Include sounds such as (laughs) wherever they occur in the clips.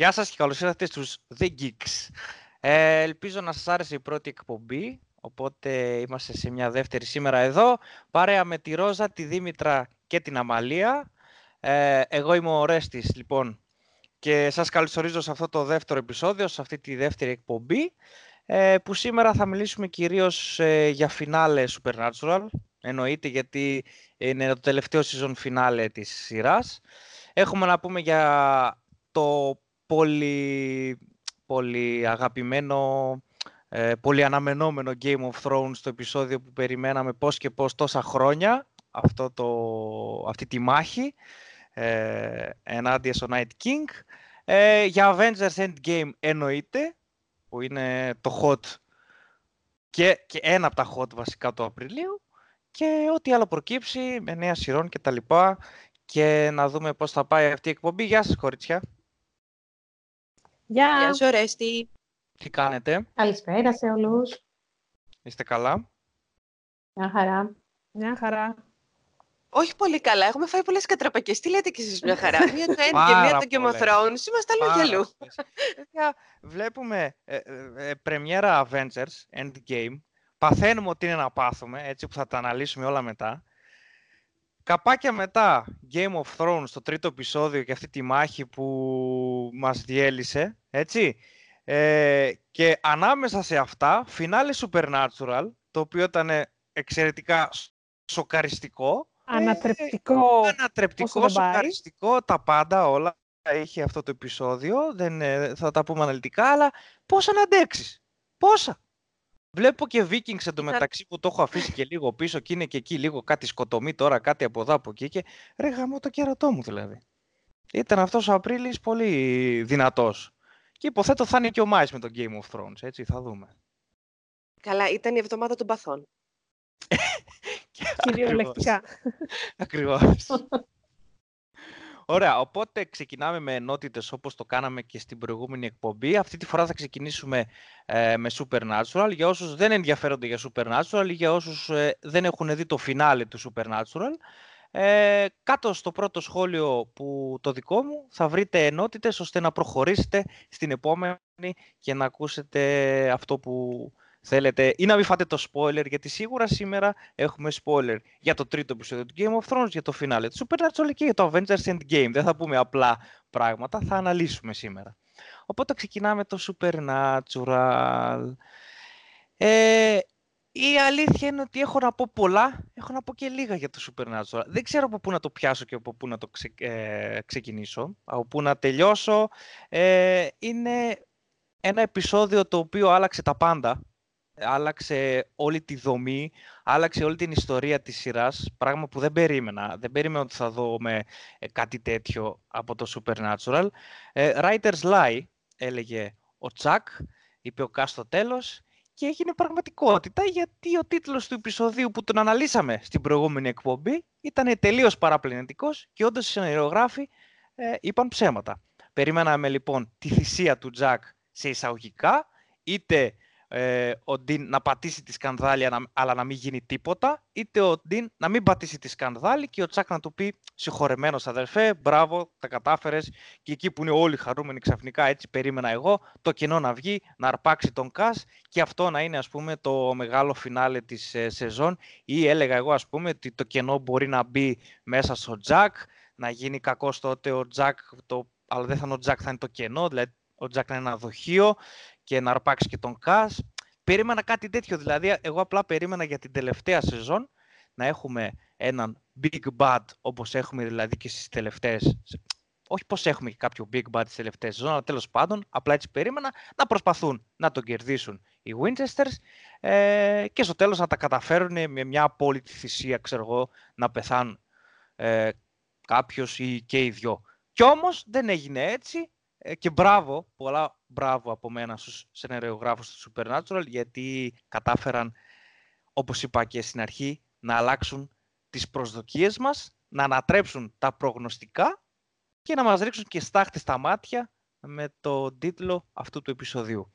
Γεια σας και καλώς ήρθατε στους The Geeks. Ε, ελπίζω να σας άρεσε η πρώτη εκπομπή, οπότε είμαστε σε μια δεύτερη σήμερα εδώ, παρέα με τη Ρόζα, τη Δήμητρα και την Αμαλία. Ε, εγώ είμαι ο Ρέστης, λοιπόν, και σας καλωσορίζω σε αυτό το δεύτερο επεισόδιο, σε αυτή τη δεύτερη εκπομπή, ε, που σήμερα θα μιλήσουμε κυρίως ε, για φινάλε Supernatural, εννοείται γιατί είναι το τελευταίο season φινάλε της σειράς. Έχουμε να πούμε για το πολύ, πολύ αγαπημένο, ε, πολύ αναμενόμενο Game of Thrones το επεισόδιο που περιμέναμε πώς και πώς τόσα χρόνια αυτό το, αυτή τη μάχη ε, ενάντια στο Night King. Ε, για Avengers Endgame εννοείται, που είναι το hot και, και ένα από τα hot βασικά του Απριλίου και ό,τι άλλο προκύψει με νέα σειρών και τα λοιπά και να δούμε πώς θα πάει αυτή η εκπομπή. Γεια σας κορίτσια. Γεια. Γεια σου, Ρέστη. Τι κάνετε; Καλησπέρα σε όλους. Είστε καλά; Μια χαρά. Μια χαρά. Όχι πολύ καλά. Έχουμε φάει πολλές κατραπακές. Τι λέτε κι εσείς μια χαρά; (laughs) μία το End και μία το Game of Thrones. Είμαστε αλλού και αλλού. Βλέπουμε ε, ε, ε, πρεμιέρα Avengers Endgame. Παθαίνουμε ότι είναι να πάθουμε, έτσι που θα τα αναλύσουμε όλα μετά. Καπάκια μετά, Game of Thrones, το τρίτο επεισόδιο και αυτή τη μάχη που μας διέλυσε, έτσι. Ε, και ανάμεσα σε αυτά, φινάλε Supernatural, το οποίο ήταν εξαιρετικά σοκαριστικό. Ανατρεπτικό. Ε, ανατρεπτικό, σοκαριστικό, τα πάντα όλα είχε αυτό το επεισόδιο. Δεν ε, θα τα πούμε αναλυτικά, αλλά πόσα να αντέξεις. Πόσα. Βλέπω και Vikings εντωμεταξύ που το έχω αφήσει και λίγο πίσω και είναι και εκεί λίγο κάτι σκοτωμή τώρα, κάτι από εδώ από εκεί και ρε γαμώ το κερατό μου δηλαδή. Ήταν αυτός ο Απρίλης πολύ δυνατός. Και υποθέτω θα είναι και ο Μάης με το Game of Thrones, έτσι θα δούμε. Καλά, ήταν η εβδομάδα των παθών. (laughs) Κυριολεκτικά. Ακριβώς. (laughs) Ωραία, οπότε ξεκινάμε με ενότητες όπως το κάναμε και στην προηγούμενη εκπομπή. Αυτή τη φορά θα ξεκινήσουμε ε, με Supernatural. Για όσους δεν ενδιαφέρονται για Supernatural ή για όσους ε, δεν έχουν δει το φινάλε του Supernatural, ε, κάτω στο πρώτο σχόλιο που το δικό μου θα βρείτε ενότητες ώστε να προχωρήσετε στην επόμενη και να ακούσετε αυτό που θέλετε ή να μην φάτε το spoiler, γιατί σίγουρα σήμερα έχουμε spoiler για το τρίτο επεισόδιο του Game of Thrones, για το φινάλε του Supernatural και για το Avengers Endgame. Δεν θα πούμε απλά πράγματα, θα αναλύσουμε σήμερα. Οπότε ξεκινάμε το Supernatural. Ε, η αλήθεια είναι ότι έχω να πω πολλά, έχω να πω και λίγα για το Supernatural. Δεν ξέρω από πού να το πιάσω και από πού να το ξε, ε, ξεκινήσω, από πού να τελειώσω. Ε, είναι ένα επεισόδιο το οποίο άλλαξε τα πάντα άλλαξε όλη τη δομή, άλλαξε όλη την ιστορία της σειράς, πράγμα που δεν περίμενα. Δεν περίμενα ότι θα δούμε ε, κάτι τέτοιο από το Supernatural. Ε, Writers Lie, έλεγε ο Τσακ, είπε ο Κάς στο τέλος, και έγινε πραγματικότητα γιατί ο τίτλος του επεισοδίου που τον αναλύσαμε στην προηγούμενη εκπομπή ήταν τελείως παραπλανητικός και όντως οι σεναριογράφοι ε, είπαν ψέματα. Περιμέναμε λοιπόν τη θυσία του Τζακ σε εισαγωγικά, είτε ε, ο Ντίν να πατήσει τη σκανδάλη αλλά να μην γίνει τίποτα, είτε ο Ντίν να μην πατήσει τη σκανδάλη και ο Τσάκ να του πει συγχωρεμένος αδερφέ, μπράβο, τα κατάφερες. Και εκεί που είναι όλοι χαρούμενοι ξαφνικά, έτσι περίμενα εγώ, το κενό να βγει, να αρπάξει τον Κάς και αυτό να είναι ας πούμε το μεγάλο φινάλε της ε, σεζόν. Ή έλεγα εγώ ας πούμε ότι το κενό μπορεί να μπει μέσα στο Τζακ, να γίνει κακός τότε ο Τζακ, το, αλλά δεν θα είναι ο Τζακ, θα είναι το κενό, δηλαδή ο Τζακ να είναι ένα δοχείο και να αρπάξει και τον Κας. Περίμενα κάτι τέτοιο, δηλαδή εγώ απλά περίμενα για την τελευταία σεζόν να έχουμε έναν big bad όπως έχουμε δηλαδή και στις τελευταίες όχι πως έχουμε και κάποιο big bad στις τελευταίες σεζόν, αλλά τέλος πάντων, απλά έτσι περίμενα να προσπαθούν να τον κερδίσουν οι Winchesters ε, και στο τέλος να τα καταφέρουν με μια απόλυτη θυσία, ξέρω εγώ, να πεθάνουν ε, κάποιος ή και οι δυο. Κι όμως δεν έγινε έτσι ε, και μπράβο, πολλά μπράβο από μένα στους σενεριογράφους του Supernatural γιατί κατάφεραν, όπως είπα και στην αρχή, να αλλάξουν τις προσδοκίες μας, να ανατρέψουν τα προγνωστικά και να μας ρίξουν και στάχτη στα μάτια με το τίτλο αυτού του επεισοδίου.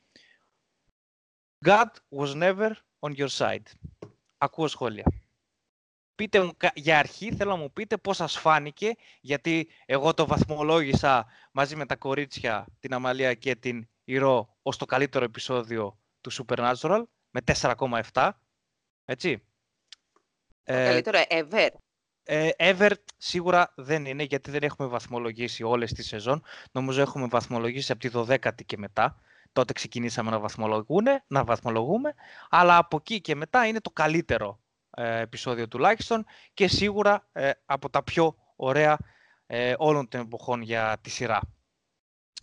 God was never on your side. Ακούω σχόλια. Πείτε μου, για αρχή θέλω να μου πείτε πώς σας φάνηκε, γιατί εγώ το βαθμολόγησα μαζί με τα κορίτσια, την Αμαλία και την Ηρώ, ως το καλύτερο επεισόδιο του Supernatural, με 4,7. Έτσι. Το ε, καλύτερο ever. Ε, ever σίγουρα δεν είναι, γιατί δεν έχουμε βαθμολογήσει όλες τις σεζόν. Νομίζω έχουμε βαθμολογήσει από τη 12η και μετά. Τότε ξεκινήσαμε να, βαθμολογούμε, να βαθμολογούμε, αλλά από εκεί και μετά είναι το καλύτερο ε, επεισόδιο τουλάχιστον και σίγουρα ε, από τα πιο ωραία ε, όλων των εποχών για τη σειρά.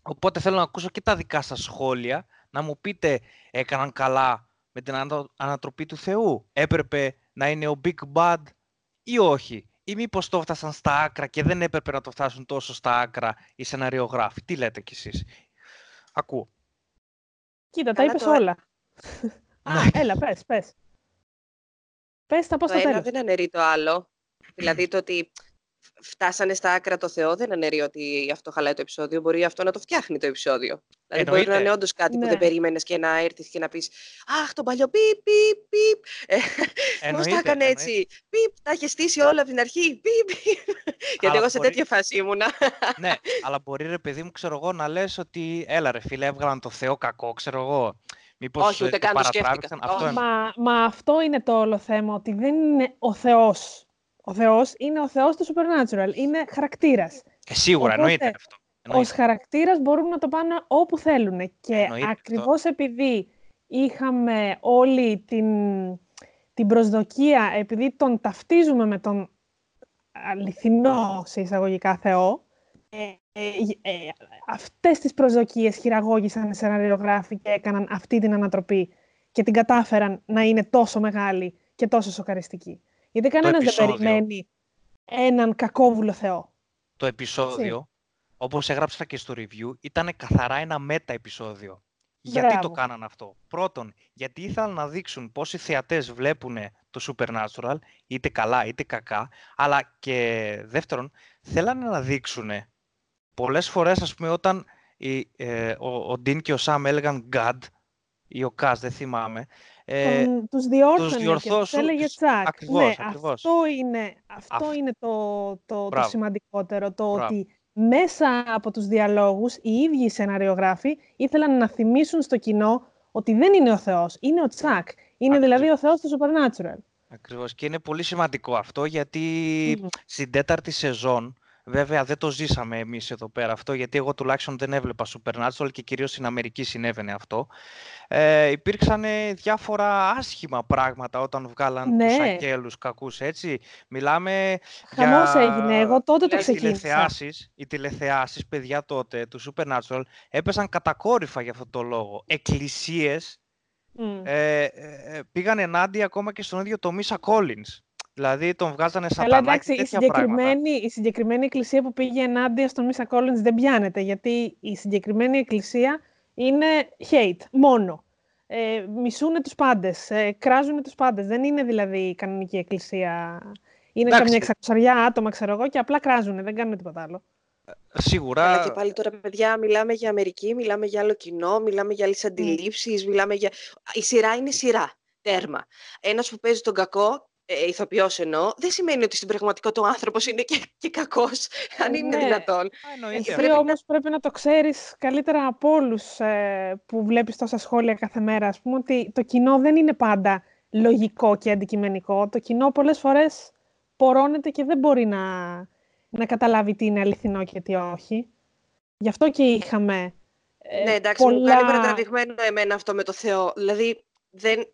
Οπότε θέλω να ακούσω και τα δικά σας σχόλια, να μου πείτε έκαναν καλά με την ανατροπή του Θεού, έπρεπε να είναι ο Big Bad ή όχι, ή μήπως το έφτασαν στα άκρα και δεν έπρεπε να το φτάσουν τόσο στα άκρα οι σεναριογράφοι; Τι λέτε κι εσείς; Ακούω. Κοίτα, τα είπες όλα. (laughs) Α, έλα, πες, πες. Πες τα πώς το ένα δεν αναιρεί το άλλο. δηλαδή το ότι φτάσανε στα άκρα το Θεό δεν αναιρεί ότι αυτό χαλάει το επεισόδιο. Μπορεί αυτό να το φτιάχνει το επεισόδιο. Δηλαδή μπορεί να είναι όντως κάτι που δεν ναι. περίμενες και να έρθεις και να πεις Αχ, τον παλιό πιπ, πιπ, πιπ. Ε, Πώς τα έκανε έτσι; Πιπ, τα είχε στήσει όλα από την αρχή; Πιπ, Γιατί εγώ σε τέτοια φάση ήμουνα. ναι, αλλά μπορεί ρε παιδί μου, ξέρω εγώ, να λες ότι έλα ρε φίλε, έβγαλαν το Θεό κακό, ξέρω εγώ. Μήπως Όχι, ούτε καν το σκέφτηκα. Αυτό; Μα, μα αυτό είναι το όλο θέμα, ότι δεν είναι ο Θεός. Ο Θεός είναι ο Θεός του Supernatural. Είναι χαρακτήρας. Ε, σίγουρα, Οπότε, εννοείται αυτό. Ω χαρακτήρας μπορούν να το πάνε όπου θέλουν. Και εννοείται ακριβώς επειδή είχαμε όλη την, την προσδοκία, επειδή τον ταυτίζουμε με τον αληθινό σε εισαγωγικά Θεό, ε, ε, ε, αυτές τις προσδοκίες χειραγώγησαν οι σεναριογράφοι και έκαναν αυτή την ανατροπή και την κατάφεραν να είναι τόσο μεγάλη και τόσο σοκαριστική. Γιατί κανένας δεν περιμένει έναν κακόβουλο Θεό. Το επεισόδιο, όπως έγραψα και στο review, ήταν καθαρά ένα μετα-επεισόδιο. Γιατί το κάναν αυτό; Πρώτον, γιατί ήθελαν να δείξουν πώς οι θεατές βλέπουν το Supernatural, είτε καλά είτε κακά, αλλά και δεύτερον, θέλανε να δείξουν πολλές φορές, ας πούμε, όταν η, ε, ο, ο Ντίν και ο Σάμ έλεγαν God ή ο Κάς, δεν θυμάμαι. Ε, Τον, τους διόρθωνε και τους έλεγε τσακ. Ακριβώς, ναι, ακριβώς. Αυτό είναι, αυτό είναι το, το, το σημαντικότερο, το ότι μέσα από τους διαλόγους οι ίδιοι οι σεναριογράφοι ήθελαν να θυμίσουν στο κοινό ότι δεν είναι ο Θεός, είναι ο Τσακ. Είναι δηλαδή ο Θεός του Supernatural. Ακριβώς. Και είναι πολύ σημαντικό αυτό γιατί mm. στην τέταρτη σεζόν Βέβαια δεν το ζήσαμε εμείς εδώ πέρα αυτό, γιατί εγώ τουλάχιστον δεν έβλεπα Supernatural και κυρίως στην Αμερική συνέβαινε αυτό. Ε, υπήρξαν διάφορα άσχημα πράγματα όταν βγάλαν ναι. τους αγγέλους κακούς, έτσι. Μιλάμε Χαμός για... έγινε, εγώ τότε το ξεκίνησα. Τηλεθεάσεις, οι τηλεθεάσεις, παιδιά τότε, του Supernatural, έπεσαν κατακόρυφα για αυτό το λόγο. Εκκλησίες mm. ε, ε, πήγαν ενάντια ακόμα και στον ίδιο το Μίσα Collins. Δηλαδή τον βγάζανε σαν Αλλά εντάξει, η συγκεκριμένη, η συγκεκριμένη εκκλησία που πήγε ενάντια στον Μίσα Collins δεν πιάνεται, γιατί η συγκεκριμένη εκκλησία είναι hate, μόνο. Ε, μισούνε τους πάντες, ε, κράζουν τους πάντες. Δεν είναι δηλαδή η κανονική εκκλησία. Είναι εντάξει. καμιά εξακοσαριά άτομα, ξέρω εγώ, και απλά κράζουν, δεν κάνουν τίποτα άλλο. Ε, σίγουρα. Αλλά και πάλι τώρα, παιδιά, μιλάμε για Αμερική, μιλάμε για άλλο κοινό, μιλάμε για άλλες αντιλήψεις, μιλάμε για. Η σειρά είναι σειρά. Τέρμα. Ένας που παίζει τον κακό ε, ηθοποιός εννοώ, δεν σημαίνει ότι στην πραγματικότητα ο άνθρωπος είναι και, και κακός, αν είναι ναι. δυνατόν. Εσύ πρέπει όμως να... πρέπει να το ξέρεις καλύτερα από όλους ε, που βλέπεις τόσα σχόλια κάθε μέρα. Α πούμε ότι το κοινό δεν είναι πάντα λογικό και αντικειμενικό. Το κοινό πολλές φορές πορώνεται και δεν μπορεί να, να καταλάβει τι είναι αληθινό και τι όχι. Γι' αυτό και είχαμε. Ε, ναι, εντάξει, πολλά... μου κάνει παρατραβηγμένο εμένα αυτό με το Θεό. Δηλαδή, δεν,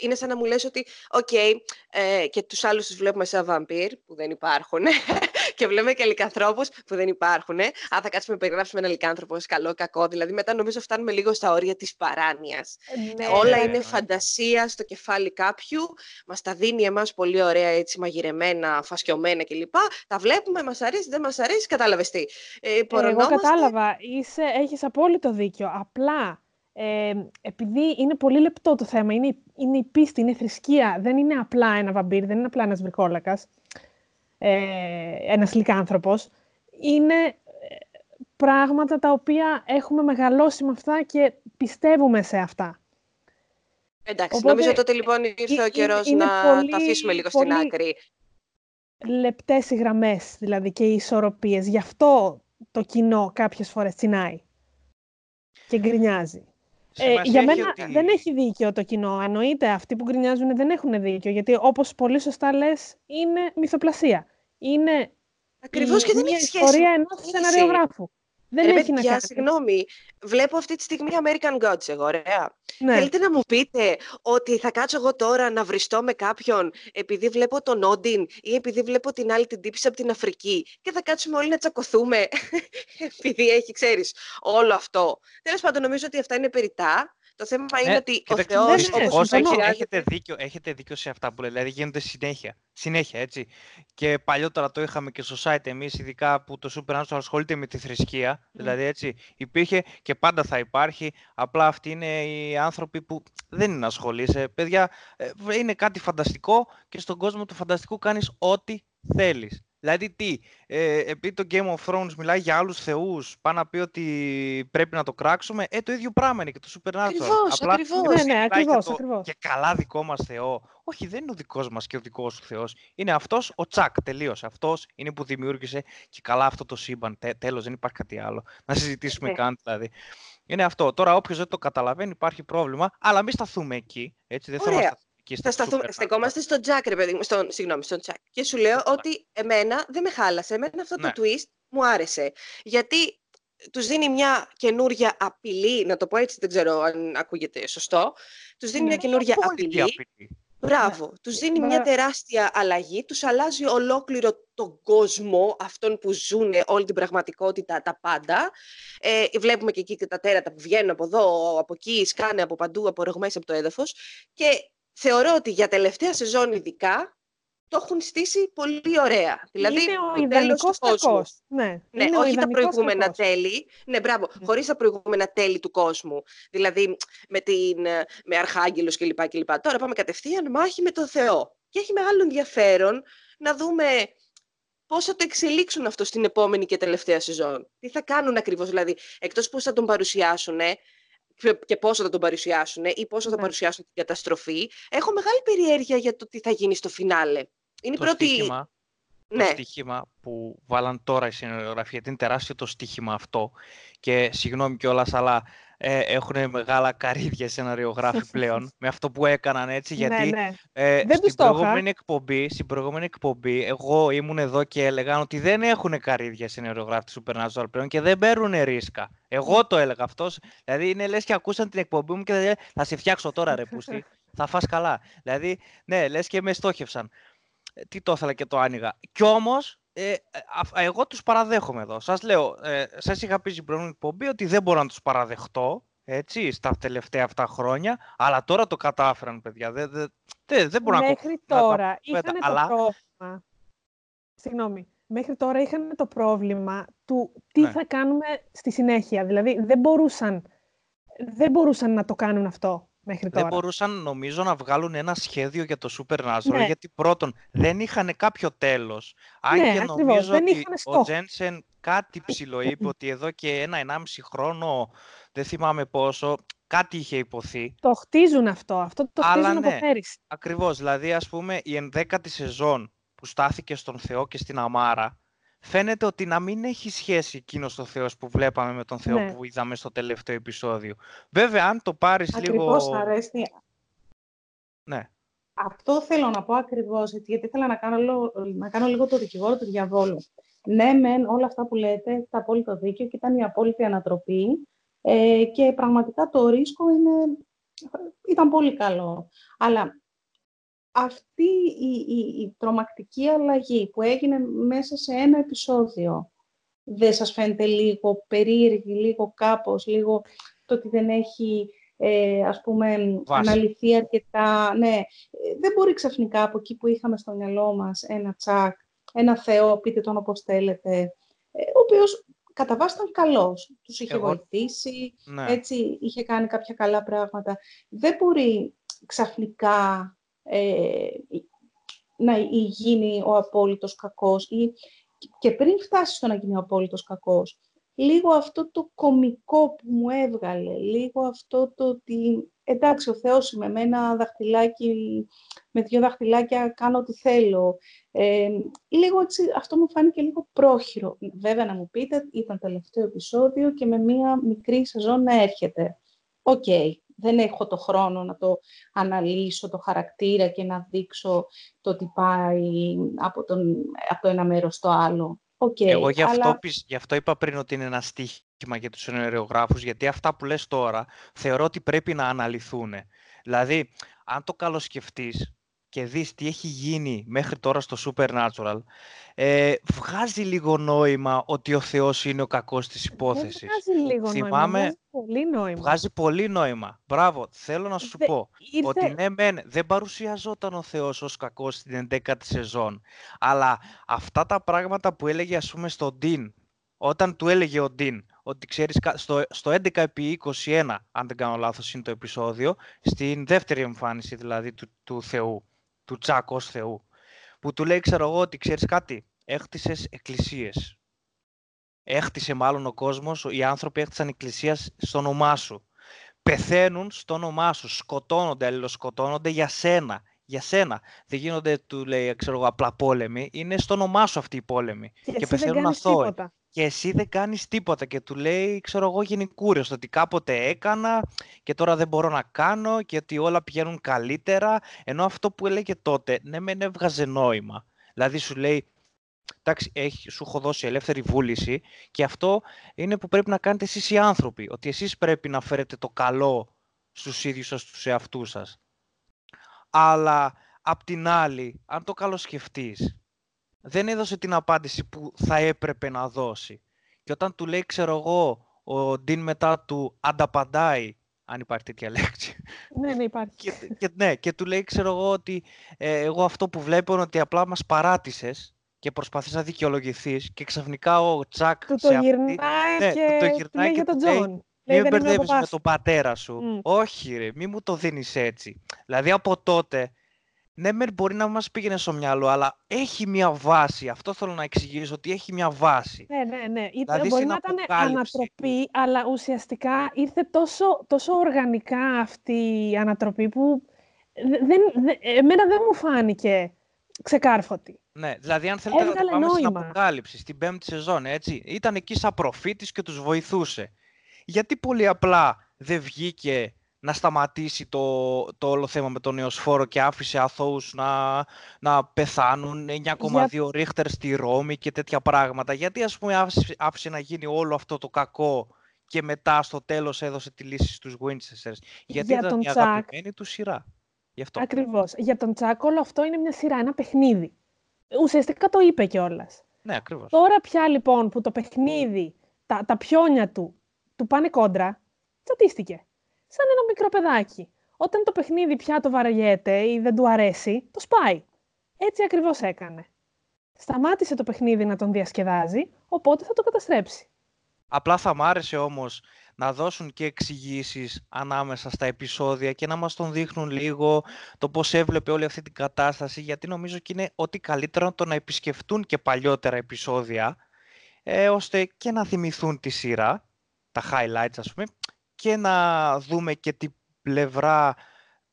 είναι σαν να μου λες ότι, οκ, ε, και τους άλλους τους βλέπουμε σαν βαμπύρ, που δεν υπάρχουν, (laughs) και βλέπουμε και λυκανθρώπους που δεν υπάρχουν. Αν θα κάτσουμε να περιγράψουμε ένα λυκάνθρωπο ως καλό, κακό, δηλαδή μετά νομίζω φτάνουμε λίγο στα όρια της παράνοιας. Ε, ναι, Όλα είναι φαντασία στο κεφάλι κάποιου, μας τα δίνει εμάς πολύ ωραία, έτσι μαγειρεμένα, φασκιωμένα κλπ. Τα βλέπουμε, μας αρέσει, δεν μας αρέσει, κατάλαβες τι. Ε, Εγώ κατάλαβα, Είσαι, έχεις απόλυτο δίκιο. Απλά ε, επειδή είναι πολύ λεπτό το θέμα, είναι, είναι η πίστη, είναι η θρησκεία, δεν είναι απλά ένα βαμπύρ, δεν είναι απλά ένας βρικόλακας, ε, ένας λικάνθρωπος, είναι ε, πράγματα τα οποία έχουμε μεγαλώσει με αυτά και πιστεύουμε σε αυτά. Εντάξει, νομίζω τότε λοιπόν ήρθε ο καιρός να τα αφήσουμε λίγο στην άκρη. λεπτές οι γραμμές, δηλαδή και οι ισορροπίες. Γι' αυτό το κοινό κάποιες φορές τσινάει και γκρινιάζει. Ε, για μένα δεν έχει δίκιο το κοινό. Εννοείται αυτοί που γκρινιάζουν δεν έχουν δίκιο. Γιατί όπως πολύ σωστά λες, είναι μυθοπλασία. Είναι Ακριβώς η, και δεν έχει σχέση. ιστορία ενός σεναριογράφου. Δεν Ρε, έχει να κάνει. Συγγνώμη, βλέπω αυτή τη στιγμή American Gods εγώ, ωραία. Ναι. Θέλετε να μου πείτε ότι θα κάτσω εγώ τώρα να βριστώ με κάποιον επειδή βλέπω τον Όντιν ή επειδή βλέπω την άλλη την τύπηση από την Αφρική και θα κάτσουμε όλοι να τσακωθούμε (laughs) επειδή έχει, ξέρεις, όλο αυτό. Τέλος πάντων, νομίζω ότι αυτά είναι περιτά. Το θέμα είναι ναι, ότι ο Θεός, όπως έχει, έχετε, δίκιο, έχετε δίκιο σε αυτά που λέτε, δηλαδή γίνονται συνέχεια, συνέχεια έτσι. Και παλιότερα το είχαμε και στο site εμείς, ειδικά που το Super Natural ασχολείται με τη θρησκεία, δηλαδή έτσι υπήρχε και πάντα θα υπάρχει, απλά αυτοί είναι οι άνθρωποι που δεν είναι να ασχολείσαι. Παιδιά, ε, είναι κάτι φανταστικό και στον κόσμο του φανταστικού κάνεις ό,τι θέλεις. Δηλαδή τι, ε, επειδή το Game of Thrones μιλάει για άλλους θεούς, πάει να πει ότι πρέπει να το κράξουμε, ε, το ίδιο πράγμα είναι και το Supernatural. Ακριβώς, Απλά, ακριβώς. Ναι, ναι, ακριβώς, και, ακριβώς. και καλά δικό μας θεό. Όχι, δεν είναι ο δικός μας και ο δικός σου θεός. Είναι αυτός ο Τσακ, τελείωσε. Αυτός είναι που δημιούργησε και καλά αυτό το σύμπαν. Τέ, τέλος, δεν υπάρχει κάτι άλλο. Να συζητήσουμε ναι. καν δηλαδή. Είναι αυτό. Τώρα, όποιος δεν το καταλαβαίνει, υπάρχει πρόβλημα, αλλά μην σταθούμε εκεί. Έτσι, δεν Ωραία. θέλω θα σταθούμε, στεκόμαστε στον Τζακ, ρε παιδί μου, στον, συγγνώμη, στον Τζακ. Και σου λέω ότι εμένα δεν με χάλασε. Εμένα αυτό το ναι. twist μου άρεσε. Γιατί τους δίνει μια καινούρια απειλή, να το πω έτσι, δεν ξέρω αν ακούγεται σωστό. Τους δίνει μια ναι, καινούρια απειλή. απειλή. Μπράβο. Ναι. Τους δίνει μια τεράστια αλλαγή, τους αλλάζει ολόκληρο τον κόσμο, αυτών που ζουν όλη την πραγματικότητα, τα πάντα. Ε, βλέπουμε και εκεί και τα τέρατα που βγαίνουν από εδώ, από εκεί, σκάνε από παντού, απορρογμές από το έδαφος. Και θεωρώ ότι για τελευταία σεζόν ειδικά το έχουν στήσει πολύ ωραία. Δηλαδή, είναι ο ιδανικός κακός. Ναι, ναι είναι όχι τα προηγούμενα κακός. τέλη. Ναι, μπράβο, mm. χωρίς τα προηγούμενα τέλη του κόσμου. Δηλαδή, με, την, με αρχάγγελος κλπ, κλπ. Τώρα πάμε κατευθείαν μάχη με τον Θεό. Και έχει μεγάλο ενδιαφέρον να δούμε πώς θα το εξελίξουν αυτό στην επόμενη και τελευταία σεζόν. Τι θα κάνουν ακριβώς, δηλαδή, εκτός πώς θα τον παρουσιάσουν, και πόσο θα τον παρουσιάσουν ή πόσο θα ναι. παρουσιάσουν την καταστροφή. Έχω μεγάλη περιέργεια για το τι θα γίνει στο φινάλε. Είναι το πρώτη... Στοίχημα, ναι. Το στοίχημα που βάλαν τώρα η συνεργογραφία, γιατί είναι τεράστιο το στοίχημα αυτό και συγγνώμη κιόλας, αλλά ε, έχουν μεγάλα καρύδια σεναριογράφοι (laughs) πλέον με αυτό που έκαναν έτσι, ναι, γιατί ναι, Ε, δεν στην, προηγούμενη εκπομπή, στην προηγούμενη εκπομπή εγώ ήμουν εδώ και έλεγαν ότι δεν έχουν καρύδια σεναριογράφοι του Supernatural πλέον και δεν παίρνουν ρίσκα. Εγώ το έλεγα αυτός. Δηλαδή είναι λες και ακούσαν την εκπομπή μου και θα, θα σε φτιάξω τώρα ρε πούστη. (laughs) θα φας καλά. Δηλαδή, ναι, λες και με στόχευσαν. Ε, τι το ήθελα και το άνοιγα. Κι όμως ε, εγώ τους παραδέχομαι εδώ. Σας λέω, ε, σας είχα πει στην προηγούμενη εκπομπή ότι δεν μπορώ να τους παραδεχτώ, έτσι, στα τελευταία αυτά χρόνια, αλλά τώρα το κατάφεραν, παιδιά. Δεν, δεν, δεν μπορώ Μέχρι να τώρα να είχαν το αλλά... πρόβλημα. Συγγνώμη. Μέχρι τώρα είχαν το πρόβλημα του τι ναι. θα κάνουμε στη συνέχεια. Δηλαδή, δεν μπορούσαν, δεν μπορούσαν να το κάνουν αυτό μέχρι τώρα. Δεν μπορούσαν νομίζω να βγάλουν ένα σχέδιο για το Supernatural ναι. γιατί πρώτον δεν είχαν κάποιο τέλος. Αν ναι, και νομίζω δεν ότι ο Τζένσεν κάτι ψηλό είπε ότι εδώ και ένα ενάμιση χρόνο, δεν θυμάμαι πόσο, κάτι είχε υποθεί. Το χτίζουν αυτό, αυτό το χτίζουν Αλλά, από ναι, πέρυσι. Ακριβώς, δηλαδή ας πούμε η ενδέκατη σεζόν που στάθηκε στον Θεό και στην Αμάρα, φαίνεται ότι να μην έχει σχέση εκείνος ο Θεός που βλέπαμε με τον Θεό ναι. που είδαμε στο τελευταίο επεισόδιο. Βέβαια, αν το πάρεις λίγο. Ακριβώς αρέσει. Ναι. Αυτό θέλω να πω ακριβώς, γιατί ήθελα να κάνω, λίγο, να κάνω λίγο το δικηγόρο του διαβόλου. Ναι, μεν όλα αυτά που λέτε, τα απόλυτο δίκιο και ήταν η απόλυτη ανατροπή ε, και πραγματικά το ρίσκο είναι, ήταν πολύ καλό. Αλλά αυτή η, η, η τρομακτική αλλαγή που έγινε μέσα σε ένα επεισόδιο δεν σας φαίνεται λίγο περίεργη, λίγο κάπως, λίγο το ότι δεν έχει ε, ας πούμε αναλυθεί αρκετά. Ναι, ε, δεν μπορεί ξαφνικά από εκεί που είχαμε στο μυαλό μας ένα τσακ, ένα θεό, πείτε τον όπως θέλετε, ε, ο οποίος κατά βάση ήταν καλός. Τους είχε βοηθήσει, ναι. έτσι είχε κάνει κάποια καλά πράγματα. Δεν μπορεί ξαφνικά ε, να γίνει ο απόλυτος κακός ή και πριν φτάσει στο να γίνει ο απόλυτος κακός, λίγο αυτό το κομικό που μου έβγαλε, λίγο αυτό το ότι εντάξει ο Θεός είμαι με ένα δαχτυλάκι, με δύο δαχτυλάκια κάνω ό,τι θέλω. Ε, λίγο έτσι, αυτό μου φάνηκε λίγο πρόχειρο. Βέβαια να μου πείτε, ήταν τελευταίο επεισόδιο και με μία μικρή σεζόν να έρχεται. Οκ, δεν έχω το χρόνο να το αναλύσω, το χαρακτήρα και να δείξω το τι πάει από, τον, από το ένα μέρος στο άλλο. Okay, Εγώ γι αυτό, αλλά... γι' αυτό είπα πριν ότι είναι ένα στίχημα για τους σεναριογράφους, γιατί αυτά που λες τώρα θεωρώ ότι πρέπει να αναλυθούν. Δηλαδή, αν το καλοσκεφτείς, και δεις τι έχει γίνει μέχρι τώρα στο Supernatural, ε, βγάζει λίγο νόημα ότι ο Θεός είναι ο κακός της υπόθεσης. βγάζει λίγο Θυμάμαι, νόημα, βγάζει πολύ νόημα. Βγάζει πολύ νόημα. Μπράβο, θέλω να σου πω ότι ναι μεν δεν παρουσιαζόταν ο Θεός ως κακός στην 11η σεζόν, αλλά αυτά τα πράγματα που έλεγε ας πούμε στον Ντίν, όταν του έλεγε ο Ντίν, ότι ξέρεις, στο, στο 11 επί 21, αν δεν κάνω λάθος είναι το επεισόδιο, στην δεύτερη εμφάνιση δηλαδή του, του Θεού, του Τσάκ ως Θεού, που του λέει, ξέρω εγώ, ότι ξέρεις κάτι, έχτισες εκκλησίες. Έχτισε μάλλον ο κόσμος, οι άνθρωποι έχτισαν εκκλησία στο όνομά σου. Πεθαίνουν στο όνομά σου, σκοτώνονται, αλληλοσκοτώνονται για σένα. Για σένα. Δεν γίνονται, του λέει, ξέρω εγώ, απλά πόλεμοι. Είναι στο όνομά σου αυτοί οι πόλεμοι. Και, και πεθαίνουν αθώοι και εσύ δεν κάνεις τίποτα και του λέει, ξέρω εγώ, γενικούριος, ότι κάποτε έκανα και τώρα δεν μπορώ να κάνω και ότι όλα πηγαίνουν καλύτερα, ενώ αυτό που έλεγε τότε, ναι μεν έβγαζε νόημα. Δηλαδή σου λέει, εντάξει, έχει, σου έχω δώσει ελεύθερη βούληση και αυτό είναι που πρέπει να κάνετε εσείς οι άνθρωποι, ότι εσείς πρέπει να φέρετε το καλό στους ίδιους σας, στους εαυτούς σας. Αλλά, απ' την άλλη, αν το καλοσκεφτείς, δεν έδωσε την απάντηση που θα έπρεπε να δώσει. Και όταν του λέει, ξέρω εγώ, ο Ντίν μετά του ανταπαντάει, αν υπάρχει τέτοια λέξη. Ναι, ναι, υπάρχει. Και, και, ναι, και του λέει, ξέρω εγώ, ότι ε, εγώ αυτό που βλέπω είναι ότι απλά μας παράτησες και προσπαθείς να δικαιολογηθείς και ξαφνικά ο Τσακ... Του το γυρνάει ναι, και το γυρνάει και, τον Τζον. Μην με μπερδεύεις με τον πατέρα σου. Όχι ρε, μη μου το δίνεις έτσι. Δηλαδή από τότε ναι, μεν μπορεί να μας πήγαινε στο μυαλό, αλλά έχει μια βάση. Αυτό θέλω να εξηγήσω, ότι έχει μια βάση. Ναι, ναι, ναι. Δηλαδή, μπορεί να ήταν ανατροπή, αλλά ουσιαστικά ήρθε τόσο, τόσο οργανικά αυτή η ανατροπή που δεν, δεν, εμένα δεν μου φάνηκε ξεκάρφωτη. Ναι, δηλαδή αν θέλετε Έβγαλε να το πάμε νόημα. στην αποκάλυψη, στην πέμπτη σεζόν, έτσι, ήταν εκεί σαν προφήτης και τους βοηθούσε. Γιατί πολύ απλά δεν βγήκε να σταματήσει το, το όλο θέμα με τον Νεοσφόρο και άφησε αθώους να, να πεθάνουν 9,2 Για... ρίχτερ στη Ρώμη και τέτοια πράγματα. Γιατί ας πούμε άφησε, άφησε να γίνει όλο αυτό το κακό και μετά στο τέλος έδωσε τη λύση στους Winchesters. Γιατί Για ήταν τον η αγαπημένη του σειρά. Γι αυτό. Ακριβώς. Για τον Τσάκ όλο αυτό είναι μια σειρά, ένα παιχνίδι. Ουσιαστικά το είπε κιόλας. Ναι, ακριβώς. Τώρα πια λοιπόν που το παιχνίδι, τα, τα πιόνια του, του πάνε κόντρα, τσατίστηκε σαν ένα μικρό παιδάκι. Όταν το παιχνίδι πια το βαριέται ή δεν του αρέσει, το σπάει. Έτσι ακριβώς έκανε. Σταμάτησε το παιχνίδι να τον διασκεδάζει, οπότε θα το καταστρέψει. Απλά θα μ' άρεσε όμως να δώσουν και εξηγήσεις ανάμεσα στα επεισόδια και να μας τον δείχνουν λίγο το πώς έβλεπε όλη αυτή την κατάσταση, γιατί νομίζω και είναι ότι καλύτερο το να επισκεφτούν και παλιότερα επεισόδια, ε, ώστε και να θυμηθούν τη σειρά, τα highlights ας πούμε, και να δούμε και την πλευρά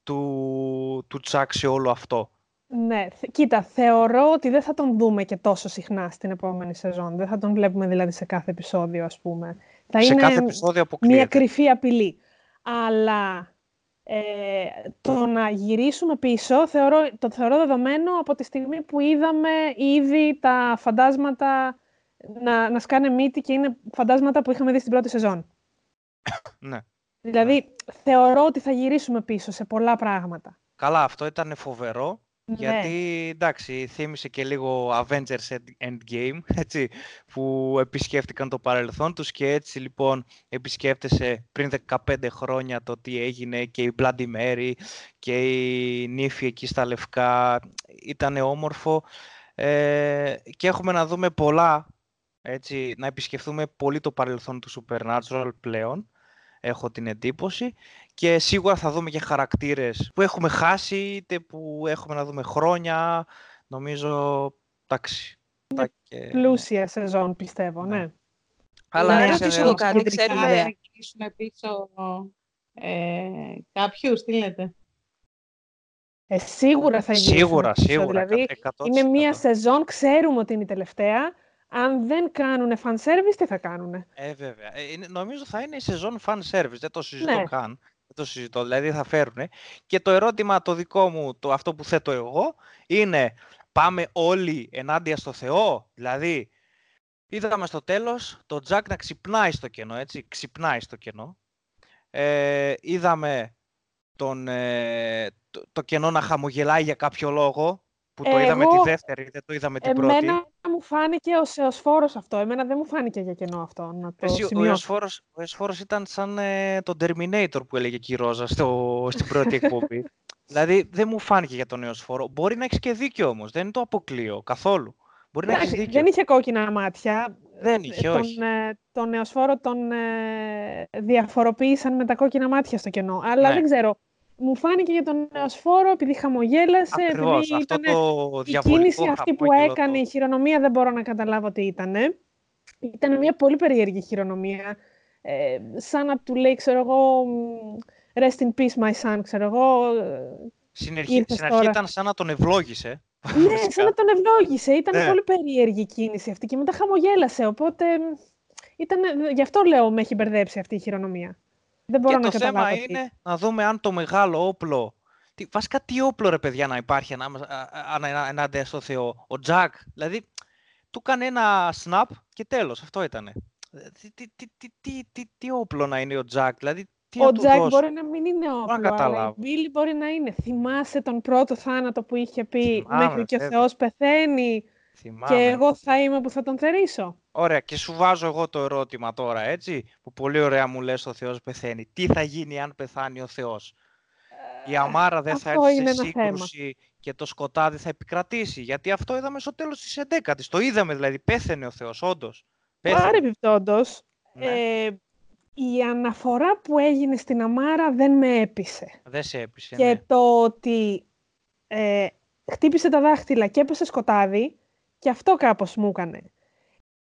του, του Τσάκ σε όλο αυτό. Ναι, κοίτα, θεωρώ ότι δεν θα τον δούμε και τόσο συχνά στην επόμενη σεζόν. Δεν θα τον βλέπουμε δηλαδή σε κάθε επεισόδιο, ας πούμε. Θα σε είναι κάθε επεισόδιο μια κρυφή απειλή. Αλλά ε, το να γυρίσουμε πίσω θεωρώ, το θεωρώ δεδομένο από τη στιγμή που είδαμε ήδη τα φαντάσματα να, να σκάνε μύτη και είναι φαντάσματα που είχαμε δει στην πρώτη σεζόν. Ναι. Δηλαδή, θεωρώ ότι θα γυρίσουμε πίσω σε πολλά πράγματα. Καλά, αυτό ήταν φοβερό. Ναι. Γιατί, εντάξει, θύμισε και λίγο Avengers Endgame, έτσι, που επισκέφτηκαν το παρελθόν τους και έτσι, λοιπόν, επισκέφτεσαι πριν 15 χρόνια το τι έγινε και η Bloody Mary και η νύφη εκεί στα Λευκά. Ήταν όμορφο ε, και έχουμε να δούμε πολλά, έτσι, να επισκεφθούμε πολύ το παρελθόν του Supernatural πλέον έχω την εντύπωση. Και σίγουρα θα δούμε και χαρακτήρες που έχουμε χάσει, είτε που έχουμε να δούμε χρόνια. Νομίζω, εντάξει. και... Πλούσια σεζόν, πιστεύω, ναι. ναι. Αλλά να ρωτήσω εγώ κάτι, ξέρουμε... Να γυρίσουν πίσω ε, κάποιους, τι λέτε; Ε, σίγουρα θα γίνει. Σίγουρα, σίγουρα. Δηλαδή, είναι μία σεζόν, ξέρουμε ότι είναι η τελευταία. Αν δεν κάνουν fan service, τι θα κάνουν. Ε, βέβαια. Ε, νομίζω θα είναι η σεζόν fan service. Δεν το συζητώ ναι. καν. Δεν το συζητώ. Δηλαδή θα φέρουν. Και το ερώτημα το δικό μου, το, αυτό που θέτω εγώ, είναι πάμε όλοι ενάντια στο Θεό; Δηλαδή, είδαμε στο τέλος το Τζακ να ξυπνάει στο κενό, έτσι. Ξυπνάει στο κενό. Ε, είδαμε τον, ε, το, το, κενό να χαμογελάει για κάποιο λόγο, που το είδαμε τη δεύτερη, δεν το είδαμε την πρώτη. Εμένα μου φάνηκε ο Σεωσφόρος αυτό, εμένα δεν μου φάνηκε για κενό αυτό, να το Εσύ, ο, Εωσφόρος, ο Εωσφόρος ήταν σαν ε, τον Terminator που έλεγε και η Ρόζα στο, στην πρώτη εκπομπή. (laughs) δηλαδή δεν μου φάνηκε για τον Εωσφόρο. Μπορεί να έχεις και δίκιο όμως, δεν είναι το αποκλείω καθόλου. Μπορεί να έχεις δίκιο. Δεν είχε κόκκινα μάτια. Δεν είχε, τον, όχι. Ε, τον νεοσφόρο τον ε, διαφοροποίησαν με τα κόκκινα μάτια στο κενό. Αλλά ναι. δεν ξέρω μου φάνηκε για τον νεοσφόρο επειδή χαμογέλασε. Ακριβώς, επειδή αυτό το η κίνηση αυτή που έκανε, η χειρονομία δεν μπορώ να καταλάβω τι ήταν. Ήταν μια πολύ περίεργη χειρονομία. Ε, σαν να του λέει, ξέρω εγώ, rest in peace my son, ξέρω εγώ. Στην αρχή, ήταν σαν να τον ευλόγησε. Ναι, σαν να τον ευλόγησε. Ήταν ναι. πολύ περίεργη κίνηση αυτή και μετά χαμογέλασε. Οπότε, ήταν, γι' αυτό λέω με έχει μπερδέψει αυτή η χειρονομία. Δεν μπορώ και να το θέμα είναι να δούμε αν το μεγάλο όπλο. Τι, βασικά τι όπλο ρε παιδιά να υπάρχει ενάντια στο Θεό. Ο Τζακ, δηλαδή, του έκανε ένα snap και τέλος. Αυτό ήταν. Τι, τι, τι, τι, τι, τι όπλο να είναι ο Τζακ, δηλαδή τι ο Τζακ μπορεί να μην είναι όπλο, αλλά η Μπίλη μπορεί να είναι. Θυμάσαι τον πρώτο θάνατο που είχε πει Θυμάμαι, μέχρι και ο Θεός πεθαίνει και εγώ θα είμαι που θα τον θερήσω; Ωραία, και σου βάζω εγώ το ερώτημα τώρα, έτσι, που πολύ ωραία μου λες ο Θεός πεθαίνει. Τι θα γίνει αν πεθάνει ο Θεός; Η αμάρα δεν θα έρθει σε σύγκρουση και το σκοτάδι θα επικρατήσει; Γιατί αυτό είδαμε στο τέλος της 11ης. Το είδαμε δηλαδή, πέθανε ο Θεός, όντως. Άρα επιπτόντως, ναι. ε, η αναφορά που έγινε στην αμάρα δεν με έπεισε. Δεν σε έπεισε, Και ναι. το ότι ε, χτύπησε τα δάχτυλα και έπεσε σκοτάδι, και αυτό κάπως μου έκανε.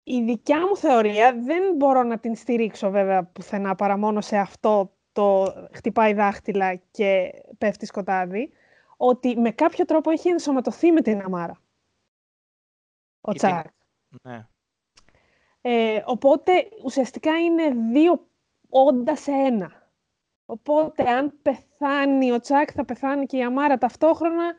Η δικιά μου θεωρία δεν μπορώ να την στηρίξω βέβαια πουθενά παρά μόνο σε αυτό το χτυπάει δάχτυλα και πέφτει σκοτάδι, ότι με κάποιο τρόπο έχει ενσωματωθεί με την Αμάρα. Ο Τσάκ. Ναι. Ε, οπότε ουσιαστικά είναι δύο όντα σε ένα. Οπότε αν πεθάνει ο Τσάκ θα πεθάνει και η Αμάρα ταυτόχρονα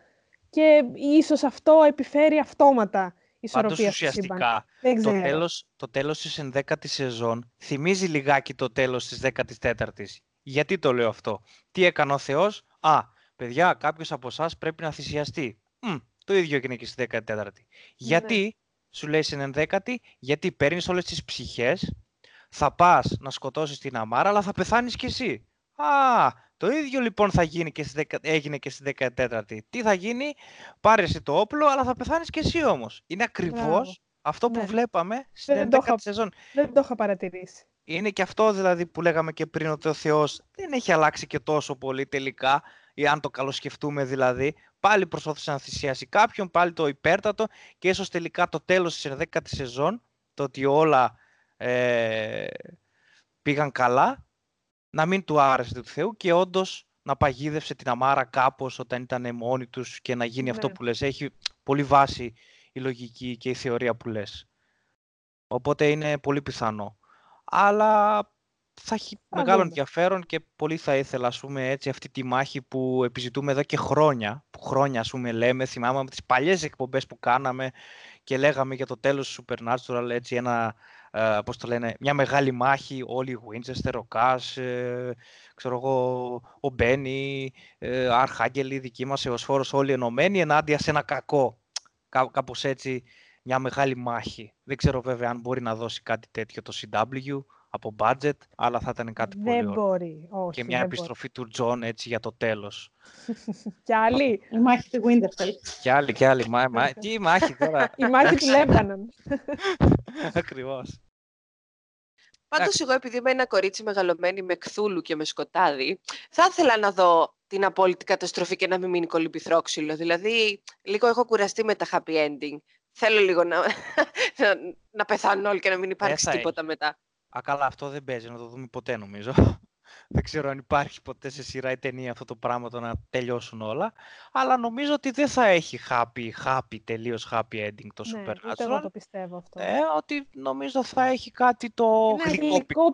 και ίσως αυτό επιφέρει αυτόματα ισορροπία Πάντως ουσιαστικά το τέλος, το τέλος της 11ης σεζόν θυμίζει λιγάκι το τέλος της 14ης. Γιατί το λέω αυτό; Τι έκανε ο Θεός; Α, παιδιά, κάποιος από εσάς πρέπει να θυσιαστεί. Μ, το ίδιο έγινε και στη 14η. Ναι. Γιατί, σου λέει στην 11η, γιατί παίρνεις όλες τις ψυχές, θα πας να σκοτώσεις την αμάρα, αλλά θα πεθάνεις κι εσύ. Α, το ίδιο λοιπόν θα γίνει και στη, έγινε και στη 14η. Τι θα γίνει, πάρε εσύ το όπλο, αλλά θα πεθάνεις και εσύ όμως. Είναι ακριβώς αυτό που ναι. βλέπαμε στην 11η σεζόν. Δεν το είχα παρατηρήσει. Είναι και αυτό δηλαδή που λέγαμε και πριν ότι ο Θεός δεν έχει αλλάξει και τόσο πολύ τελικά, ή αν το καλοσκεφτούμε δηλαδή. Πάλι προσπαθούσε να θυσιάσει κάποιον, πάλι το υπέρτατο και ίσως τελικά το τέλος της 11η σεζόν, το ότι όλα ε, πήγαν καλά, να μην του άρεσε του Θεού και όντως να παγίδευσε την αμάρα κάπως όταν ήταν μόνοι τους και να γίνει αυτό ναι. που λες. Έχει πολύ βάση η λογική και η θεωρία που λες. Οπότε είναι πολύ πιθανό. Αλλά θα έχει μεγάλο ενδιαφέρον και πολύ θα ήθελα ας πούμε, έτσι, αυτή τη μάχη που επιζητούμε εδώ και χρόνια. Που χρόνια ας πούμε, λέμε, θυμάμαι από τις παλιές εκπομπές που κάναμε και λέγαμε για το τέλος του Supernatural έτσι, ένα ε, πώς το λένε, μια μεγάλη μάχη, όλοι οι Winchester, ο Κάς, ε, ξέρω εγώ, ο Μπένι, ε, Αρχάγγελοι, δική μας, Εωσφόρος, όλοι ενωμένοι ενάντια σε ένα κακό. Κά, κάπως έτσι, μια μεγάλη μάχη. Δεν ξέρω βέβαια αν μπορεί να δώσει κάτι τέτοιο το CW από budget, αλλά θα ήταν κάτι δεν πολύ ωραίο. Μπορεί. Όχι, και μια επιστροφή του Τζον έτσι για το τέλος. (laughs) Κι άλλη. Η μάχη του Winterfell. Κι άλλη, κι άλλη. Τι μάχη τώρα. (laughs) Η μάχη του Λέμπανον. (laughs) Ακριβώς. Πάντως, εγώ επειδή είμαι ένα κορίτσι μεγαλωμένη με Κθούλου και με σκοτάδι, θα ήθελα να δω την απόλυτη καταστροφή και να μην μείνει κολυμπηθρόξυλο. Δηλαδή, λίγο έχω κουραστεί με τα happy ending. Θέλω λίγο να, να, να πεθάνουν όλοι και να μην υπάρξει τίποτα μετά. Α, καλά, αυτό δεν παίζει, να το δούμε ποτέ νομίζω. (laughs) δεν ξέρω αν υπάρχει ποτέ σε σειρά ή ταινία αυτό το πράγμα το να τελειώσουν όλα. Αλλά νομίζω ότι δεν θα έχει happy, happy, τελείως happy ending το ναι, Supernatural. εγώ το πιστεύω αυτό. Ε, ότι νομίζω θα έχει κάτι το γλυκό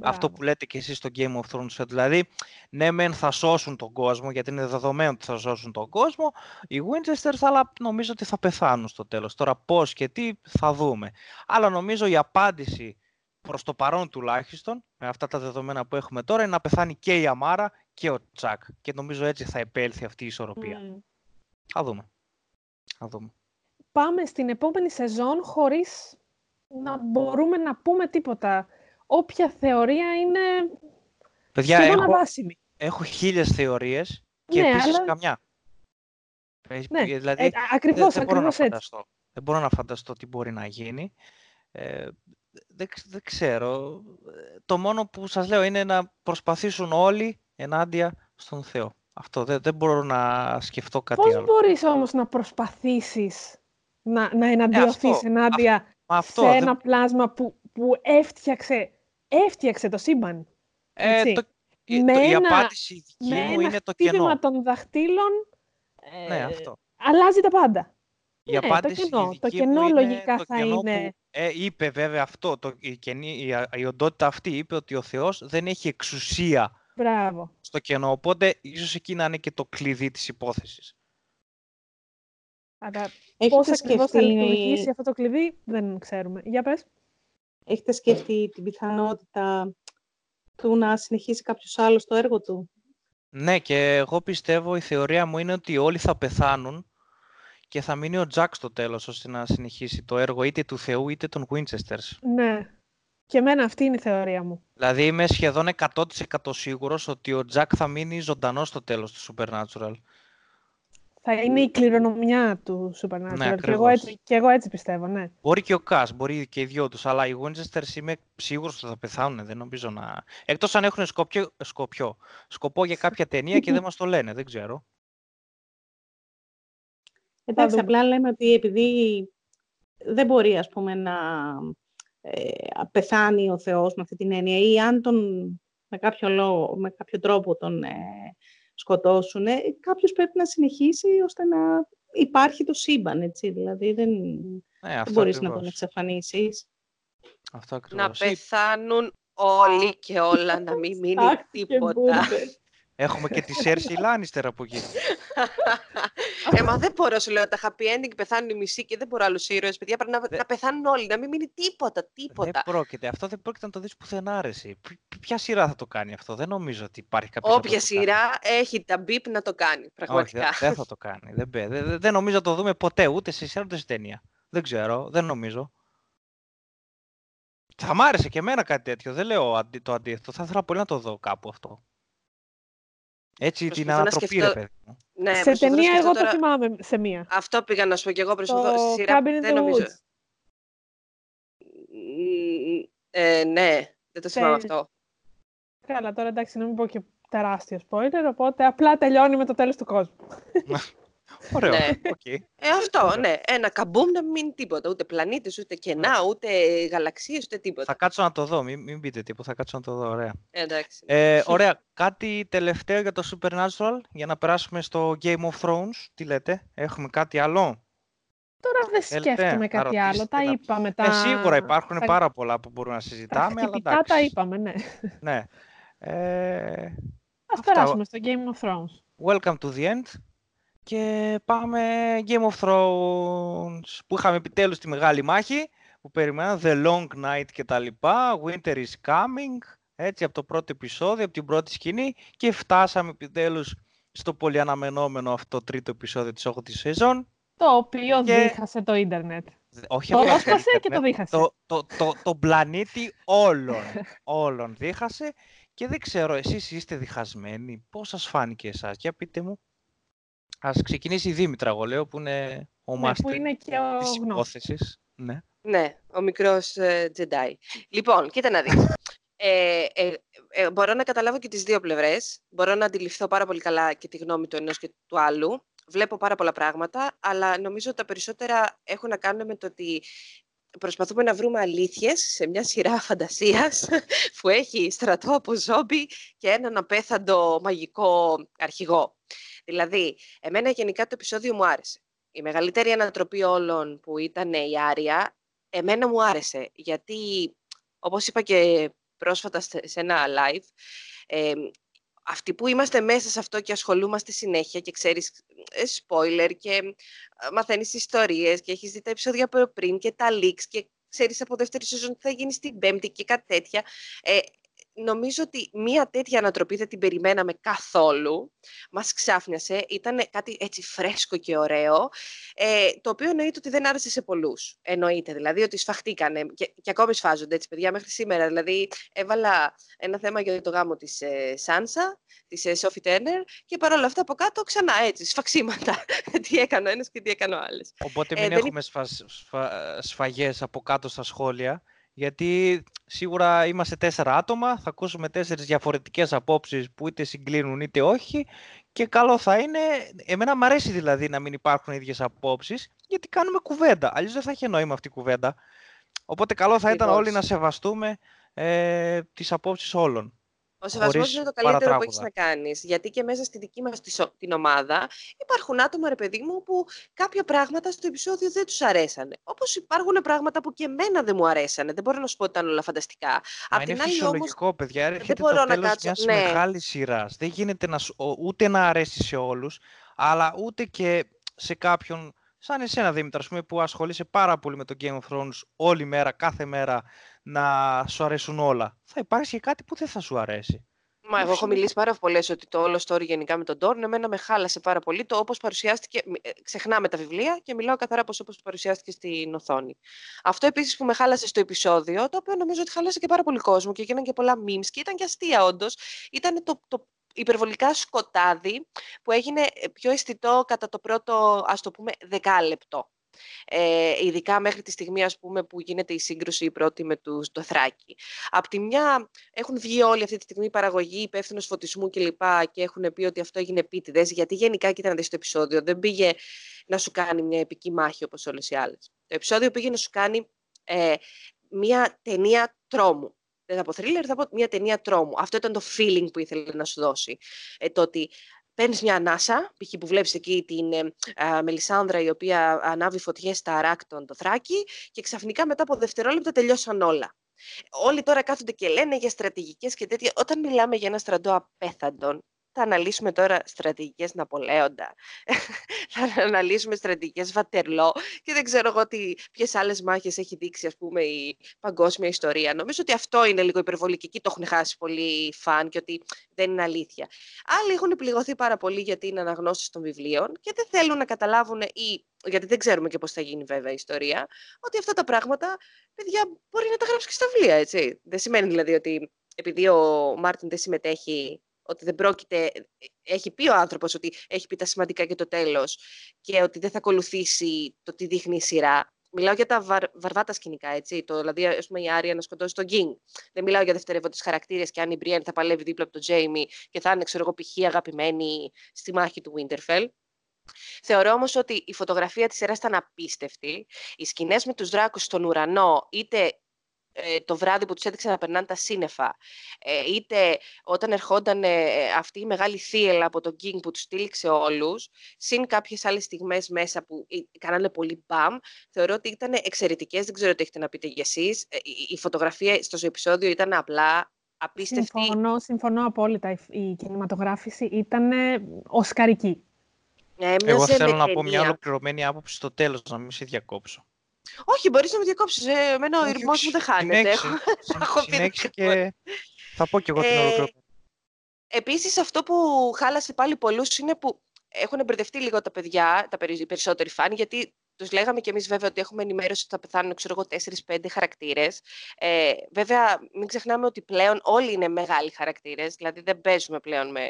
Αυτό που λέτε και εσείς στο Game of Thrones. Δηλαδή, ναι μεν θα σώσουν τον κόσμο, γιατί είναι δεδομένο ότι θα σώσουν τον κόσμο, οι Winchesters, αλλά νομίζω ότι θα πεθάνουν στο τέλος. Τώρα πώς και τι θα δούμε. Αλλά νομίζω η απάντηση Προς το παρόν τουλάχιστον, με αυτά τα δεδομένα που έχουμε τώρα, είναι να πεθάνει και η Αμάρα και ο Τσακ. Και νομίζω έτσι θα επέλθει αυτή η ισορροπία. Mm. Θα δούμε. Θα δούμε. Πάμε στην επόμενη σεζόν χωρίς να μπορούμε να πούμε τίποτα. Όποια θεωρία είναι Παιδιά, σχεδόν έχω, αβάσιμη. Έχω χίλιες θεωρίες και ναι, επίσης αλλά... καμιά. Ναι, δηλαδή, ε, ακριβώς, δεν, δεν, μπορώ να φανταστώ, δεν μπορώ να φανταστώ τι μπορεί να γίνει. Ε, δεν, δεν ξέρω. Το μόνο που σας λέω είναι να προσπαθήσουν όλοι ενάντια στον Θεό. Αυτό δεν, δεν μπορώ να σκεφτώ κάτι Πώς άλλο. Πώς μπορείς όμως να προσπαθήσεις να, να εναντιωθείς ε, ενάντια αυτό, σε ένα πλάσμα που, που έφτιαξε, έφτιαξε το σύμπαν. Ε, το, με το, η απάντηση δική μου είναι το κενό. των δαχτύλων ναι, ε, αυτό. αλλάζει τα πάντα. Η ναι, απάντηση το κενό, το κενό λογικά το θα είναι... ε, είπε βέβαια αυτό, το, η, η, η οντότητα αυτή είπε ότι ο Θεός δεν έχει εξουσία Μπράβο. στο κενό, οπότε ίσως εκεί να είναι και το κλειδί της υπόθεσης. Αλλά πώς ακριβώς θα λειτουργήσει αυτό το κλειδί δεν ξέρουμε. Για πες. Έχετε σκεφτεί την πιθανότητα του να συνεχίσει κάποιος άλλος το έργο του; Ναι, και εγώ πιστεύω, η θεωρία μου είναι ότι όλοι θα πεθάνουν και θα μείνει ο Τζακ στο τέλος ώστε να συνεχίσει το έργο είτε του Θεού είτε των Winchesters. Ναι. Και εμένα αυτή είναι η θεωρία μου. Δηλαδή είμαι σχεδόν 100% σίγουρος ότι ο Τζακ θα μείνει ζωντανός στο τέλος του Supernatural. Θα είναι η κληρονομιά του Supernatural. Ναι, και, εγώ έτσι, και εγώ έτσι πιστεύω, ναι. Μπορεί και ο Κάς, μπορεί και οι δυο τους, αλλά οι Winchesters είμαι σίγουρος ότι θα πεθάνουν, δεν νομίζω να... Εκτός αν έχουν σκοπιο... σκοπιο... σκοπό για κάποια ταινία και δεν μας το λένε, δεν ξέρω. Εντάξει, απλά λέμε ότι επειδή δεν μπορεί, ας πούμε, να ε, πεθάνει ο Θεός με αυτή την έννοια ή αν τον με κάποιο, λόγο, με κάποιο τρόπο τον ε, σκοτώσουν, ε, κάποιος πρέπει να συνεχίσει ώστε να υπάρχει το σύμπαν, έτσι. Δηλαδή δεν, ναι, δεν μπορείς να τον εξαφανίσεις. Αυτό Να πεθάνουν όλοι και όλα, να μην μείνει τίποτα. Έχουμε και τη Σέρση Λάνιστερ από εκεί. (laughs) ε, μα δεν μπορώ, σου λέω, τα happy ending πεθάνουν οι μισοί και δεν μπορώ άλλους ήρωες, παιδιά, πρέπει να, να πεθάνουν όλοι, να μην μείνει τίποτα, τίποτα. Δεν πρόκειται, αυτό δεν πρόκειται να το δεις πουθενά, αρέσει. Ποια σειρά θα το κάνει αυτό, δεν νομίζω ότι υπάρχει κάποιος. Όποια σειρά έχει τα μπίπ να το κάνει, πραγματικά. Όχι, δεν, θα το κάνει, δεν, δεν, δεν νομίζω να το δούμε ποτέ, ούτε σε σειρά ούτε σε ταινία. Δεν ξέρω, δεν νομίζω. Θα μ' άρεσε και εμένα κάτι τέτοιο. Δεν λέω το αντίθετο. Θα ήθελα πολύ να το δω κάπου αυτό. Έτσι την ανατροπή, σκεφτώ... ρε παιδί μου. Ναι, σε ταινία εγώ τώρα... το θυμάμαι σε μία. Αυτό πήγα να σου πω και εγώ προσπαθώ στη σειρά. Δεν νομίζω. Ε, ναι, δεν το θυμάμαι αυτό. Καλά, τώρα εντάξει, να μην πω και τεράστιο spoiler, οπότε απλά τελειώνει με το τέλος του κόσμου. (laughs) Ωραίο. Ναι. Okay. Ε, αυτό, ναι. Ένα καμπούμ να μην μείνει τίποτα. Ούτε πλανήτες, ούτε κενά, ούτε γαλαξίες, ούτε τίποτα. Θα κάτσω να το δω. Μην, μην πείτε τίποτα. Θα κάτσω να το δω. Ωραία. Εντάξει. Ε, ωραία. Κάτι τελευταίο για το Supernatural, για να περάσουμε στο Game of Thrones. Τι λέτε, έχουμε κάτι άλλο; Τώρα δεν σκέφτομαι κάτι άλλο. Τα είπαμε. Τα... Ε, σίγουρα υπάρχουν πάρα πολλά που μπορούμε να συζητάμε. αλλά εντάξει. τα είπαμε, ναι. ναι. Ε, Ας περάσουμε στο Game of Thrones. Welcome to the end. Και πάμε Game of Thrones, που είχαμε επιτέλους τη μεγάλη μάχη, που περιμέναμε The Long Night και τα λοιπά, Winter is Coming, έτσι από το πρώτο επεισόδιο, από την πρώτη σκηνή και φτάσαμε επιτέλους στο πολύ αναμενόμενο αυτό τρίτο επεισόδιο της 8ης σεζόν. Το οποίο και... δίχασε το ίντερνετ. Όχι το έσπασε και το δίχασε. Το, το, το, το πλανήτη όλων, όλων δίχασε και δεν ξέρω, εσείς είστε διχασμένοι, πώς σας φάνηκε εσάς, για πείτε μου. Ας ξεκινήσει η Δήμητρα, εγώ λέω, που είναι ο ναι, μάστερ είναι και ο της υπόθεσης. Ναι. ναι, ο μικρός ε, Τζεντάι. Λοιπόν, κοίτα να δεις. Ε, ε, ε, μπορώ να καταλάβω και τις δύο πλευρές. Μπορώ να αντιληφθώ πάρα πολύ καλά και τη γνώμη του ενός και του άλλου. βλέπω πάρα πολλά πράγματα, αλλά νομίζω ότι τα περισσότερα έχουν να κάνουν με το ότι προσπαθούμε να βρούμε αλήθειες σε μια σειρά (laughs) φαντασίας που έχει στρατό από ζόμπι και έναν απέθαντο μαγικό αρχηγό. Δηλαδή, εμένα γενικά το επεισόδιο μου άρεσε. Η μεγαλύτερη ανατροπή όλων που ήταν η Άρια, εμένα μου άρεσε, γιατί όπως είπα και πρόσφατα σε ένα live, ε, αυτοί που είμαστε μέσα σε αυτό και ασχολούμαστε συνέχεια και ξέρεις ε, spoiler και ε, μαθαίνεις ιστορίες και έχεις δει τα επεισόδια από πριν και τα leaks και ξέρεις από δεύτερη σεζόν τι θα γίνεις στην πέμπτη και κάτι τέτοια. Ε, νομίζω ότι μία τέτοια ανατροπή δεν την περιμέναμε καθόλου. Μας ξάφνιασε, ήταν κάτι έτσι φρέσκο και ωραίο, ε, το οποίο εννοείται ότι δεν άρεσε σε πολλούς. Εννοείται, δηλαδή ότι σφαχτήκανε και, και ακόμη σφάζονται έτσι παιδιά μέχρι σήμερα. Δηλαδή έβαλα ένα θέμα για το γάμο της ε, Σάνσα, της ε, Sophie Turner και παρόλα αυτά από κάτω ξανά έτσι, σφαξίματα. (laughs) τι έκανε ο ένας και τι έκανε ο άλλος. Οπότε ε, μην έχουμε σφα, σφαγές από κάτω στα σχόλια γιατί σίγουρα είμαστε τέσσερα άτομα, θα ακούσουμε τέσσερις διαφορετικές απόψεις που είτε συγκλίνουν είτε όχι και καλό θα είναι, εμένα μου αρέσει δηλαδή να μην υπάρχουν ίδιες απόψεις γιατί κάνουμε κουβέντα, αλλιώς δεν θα έχει νόημα αυτή η κουβέντα. Οπότε καλό θα ήταν όλοι να σεβαστούμε ε, τις απόψεις όλων. Ο σεβασμός είναι το καλύτερο που έχεις να κάνεις. Γιατί και μέσα στη δική μας την ομάδα υπάρχουν άτομα, ρε παιδί μου, που κάποια πράγματα στο επεισόδιο δεν τους αρέσανε. Όπως υπάρχουν πράγματα που και εμένα δεν μου αρέσανε. Δεν μπορώ να σου πω ότι ήταν όλα φανταστικά. Μα είναι φυσιολογικό, όμως, παιδιά. Έρχεται το τέλος να κάτσω... μιας ναι. μεγάλης σειράς. Δεν γίνεται να, ούτε να αρέσει σε όλους, αλλά ούτε και σε κάποιον σαν εσένα Δήμητρα, πούμε, που ασχολείσαι πάρα πολύ με το Game of Thrones όλη μέρα, κάθε μέρα, να σου αρέσουν όλα. Θα υπάρξει και κάτι που δεν θα σου αρέσει. Μα εγώ έχω μιλήσει πάρα πολλές ότι το όλο story γενικά με τον Τόρν εμένα με χάλασε πάρα πολύ το όπως παρουσιάστηκε. Ε, ξεχνάμε τα βιβλία και μιλάω καθαρά όπως παρουσιάστηκε στην οθόνη. Αυτό επίσης που με χάλασε στο επεισόδιο, το οποίο νομίζω ότι χάλασε και πάρα πολύ κόσμο και έγιναν και πολλά memes και ήταν και αστεία όντως, ήταν το, το υπερβολικά σκοτάδι που έγινε ε, πιο αισθητό κατά το πρώτο, ας το πούμε, δεκάλεπτο. Ε, ειδικά μέχρι τη στιγμή ας πούμε, που γίνεται η σύγκρουση η πρώτη με τους Δοθράκη. Απ' τη μια έχουν βγει όλοι αυτή τη στιγμή η παραγωγή, υπεύθυνος φωτισμού κλπ. Και, και έχουν πει ότι αυτό έγινε επίτηδες, γιατί γενικά κοίτα να δεις το επεισόδιο, δεν πήγε να σου κάνει μια επική μάχη όπως όλες οι άλλες. Το επεισόδιο πήγε να σου κάνει ε, μια ταινία τρόμου δεν θα πω thriller, θα πω μια ταινία τρόμου. Αυτό ήταν το feeling που ήθελε να σου δώσει. Ε, το ότι παίρνεις μια ανάσα, π.χ. που βλέπεις εκεί την ε, Μελισάνδρα η οποία ανάβει φωτιές στα αράκτων το θράκι και ξαφνικά μετά από δευτερόλεπτα τελειώσαν όλα. Όλοι τώρα κάθονται και λένε για στρατηγικές και τέτοια. Όταν μιλάμε για ένα στρατό απέθαντων, θα αναλύσουμε τώρα στρατηγικές Ναπολέοντα, (laughs) θα αναλύσουμε στρατηγικές Βατερλό και δεν ξέρω εγώ τι, ποιες άλλες μάχες έχει δείξει ας πούμε η παγκόσμια ιστορία. Νομίζω ότι αυτό είναι λίγο υπερβολική και το έχουν χάσει πολύ φαν και ότι δεν είναι αλήθεια. Άλλοι έχουν πληγωθεί πάρα πολύ γιατί είναι αναγνώσεις των βιβλίων και δεν θέλουν να καταλάβουν ή γιατί δεν ξέρουμε και πώς θα γίνει βέβαια η ιστορία, ότι αυτά τα πράγματα, παιδιά, μπορεί να τα γράψεις και στα βιβλία, έτσι. Δεν σημαίνει δηλαδή ότι επειδή ο Μάρτιν δεν συμμετέχει ότι δεν πρόκειται, έχει πει ο άνθρωπος ότι έχει πει τα σημαντικά και το τέλος και ότι δεν θα ακολουθήσει το τι δείχνει η σειρά. Μιλάω για τα βαρ, βαρβάτα σκηνικά, έτσι. Το, δηλαδή, ας πούμε, η Άρια να σκοτώσει τον King. Δεν μιλάω για δευτερεύοντες χαρακτήρες και αν η Μπριέν θα παλεύει δίπλα από τον Τζέιμι και θα είναι, ξέρω εγώ, π.χ. αγαπημένη στη μάχη του Winterfell. Θεωρώ όμως ότι η φωτογραφία της σειράς ήταν απίστευτη. Οι σκηνές με τους δράκους στον ουρανό, είτε ε, το βράδυ που τους έδειξε να περνάνε τα σύννεφα, ε, είτε όταν ερχόταν ε, αυτή η μεγάλη θύελα από τον King που τους στήλιξε όλους, συν κάποιες άλλες στιγμές μέσα που κάνανε πολύ μπαμ, θεωρώ ότι ήταν εξαιρετικές, δεν ξέρω τι έχετε να πείτε για εσείς. Η φωτογραφία στο επεισόδιο ήταν απλά απίστευτη. Συμφωνώ, συμφωνώ απόλυτα. Η κινηματογράφηση ήταν οσκαρική. Εγώ θέλω να πω μια ολοκληρωμένη άποψη στο τέλος, να μην σε διακόψω. Όχι, μπορείς να με διακόψεις. Ε, εμένα ο ηρμό μου δεν χάνεται. Συνέχισε (laughs) και θα πω κι εγώ την ε, ολοκληρωμένη. Επίσης, αυτό που χάλασε πάλι πολλούς είναι που έχουν μπερδευτεί λίγο τα παιδιά, τα περισσότεροι φάνη, γιατί τους λέγαμε κι εμείς βέβαια ότι έχουμε ενημέρωση ότι θα πεθάνουν, ξέρω εγώ, 4-5 χαρακτήρες. Ε, βέβαια, μην ξεχνάμε ότι πλέον όλοι είναι μεγάλοι χαρακτήρες, δηλαδή δεν παίζουμε πλέον με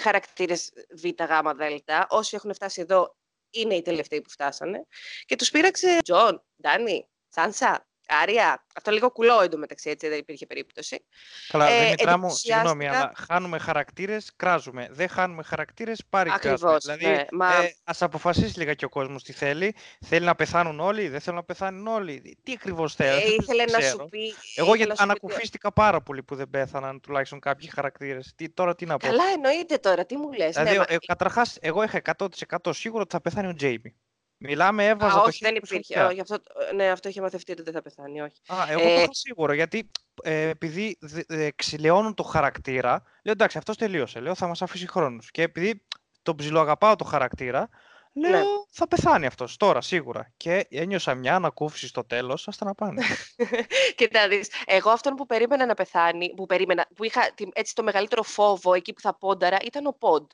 χαρακτήρες Β, Γ, Δ. Όσοι έχουν φτάσει εδώ είναι οι τελευταίοι που φτάσανε. Και τους πείραξε Τζον, Ντάνι, Σάνσα, Άρια, αυτό λίγο κουλό εντωμεταξύ, έτσι δεν υπήρχε περίπτωση. Καλά, ε, Δημητρά μου, συγγνώμη, αλλά χάνουμε χαρακτήρες, κράζουμε. Δεν χάνουμε χαρακτήρες, πάρει κράζουμε. Δηλαδή, ναι, μα... ε, ας αποφασίσει λίγα και ο κόσμος τι θέλει. Θέλει να πεθάνουν όλοι, δεν θέλουν να πεθάνουν όλοι. Τι ακριβώς θέλει. Ε, ήθελε να σου πει. Εγώ γιατί ανακουφίστηκα πάρα πολύ που δεν πέθαναν τουλάχιστον κάποιοι χαρακτήρες. Τώρα τι να πω. Καλά, εννοείται τώρα, τι μου λες. Δηλαδή, ναι, ε, καταρχάς, εγώ είχα 100% σίγουρο ότι θα πεθάνει ο Τζέιμι. Μιλάμε, έβαζα Α, όχι, δεν υπήρχε. Όχι, αυτό, ναι, αυτό είχε μαθευτεί ότι δεν θα πεθάνει. Όχι. Α, εγώ ε... το είχα σίγουρο. Γιατί ε, επειδή ξυλαιώνουν το χαρακτήρα, λέω εντάξει, αυτός τελείωσε. Λέω θα μας αφήσει χρόνο. Και επειδή τον ψιλοαγαπάω το χαρακτήρα, λέω ναι. θα πεθάνει αυτός τώρα σίγουρα. Και ένιωσα μια ανακούφιση στο τέλος, άστα να πάνε. (laughs) Κοίτα, δεις, εγώ αυτόν που περίμενα να πεθάνει, που, περίμενα, που είχα έτσι το μεγαλύτερο φόβο εκεί που θα πόνταρα, ήταν ο Ποντ.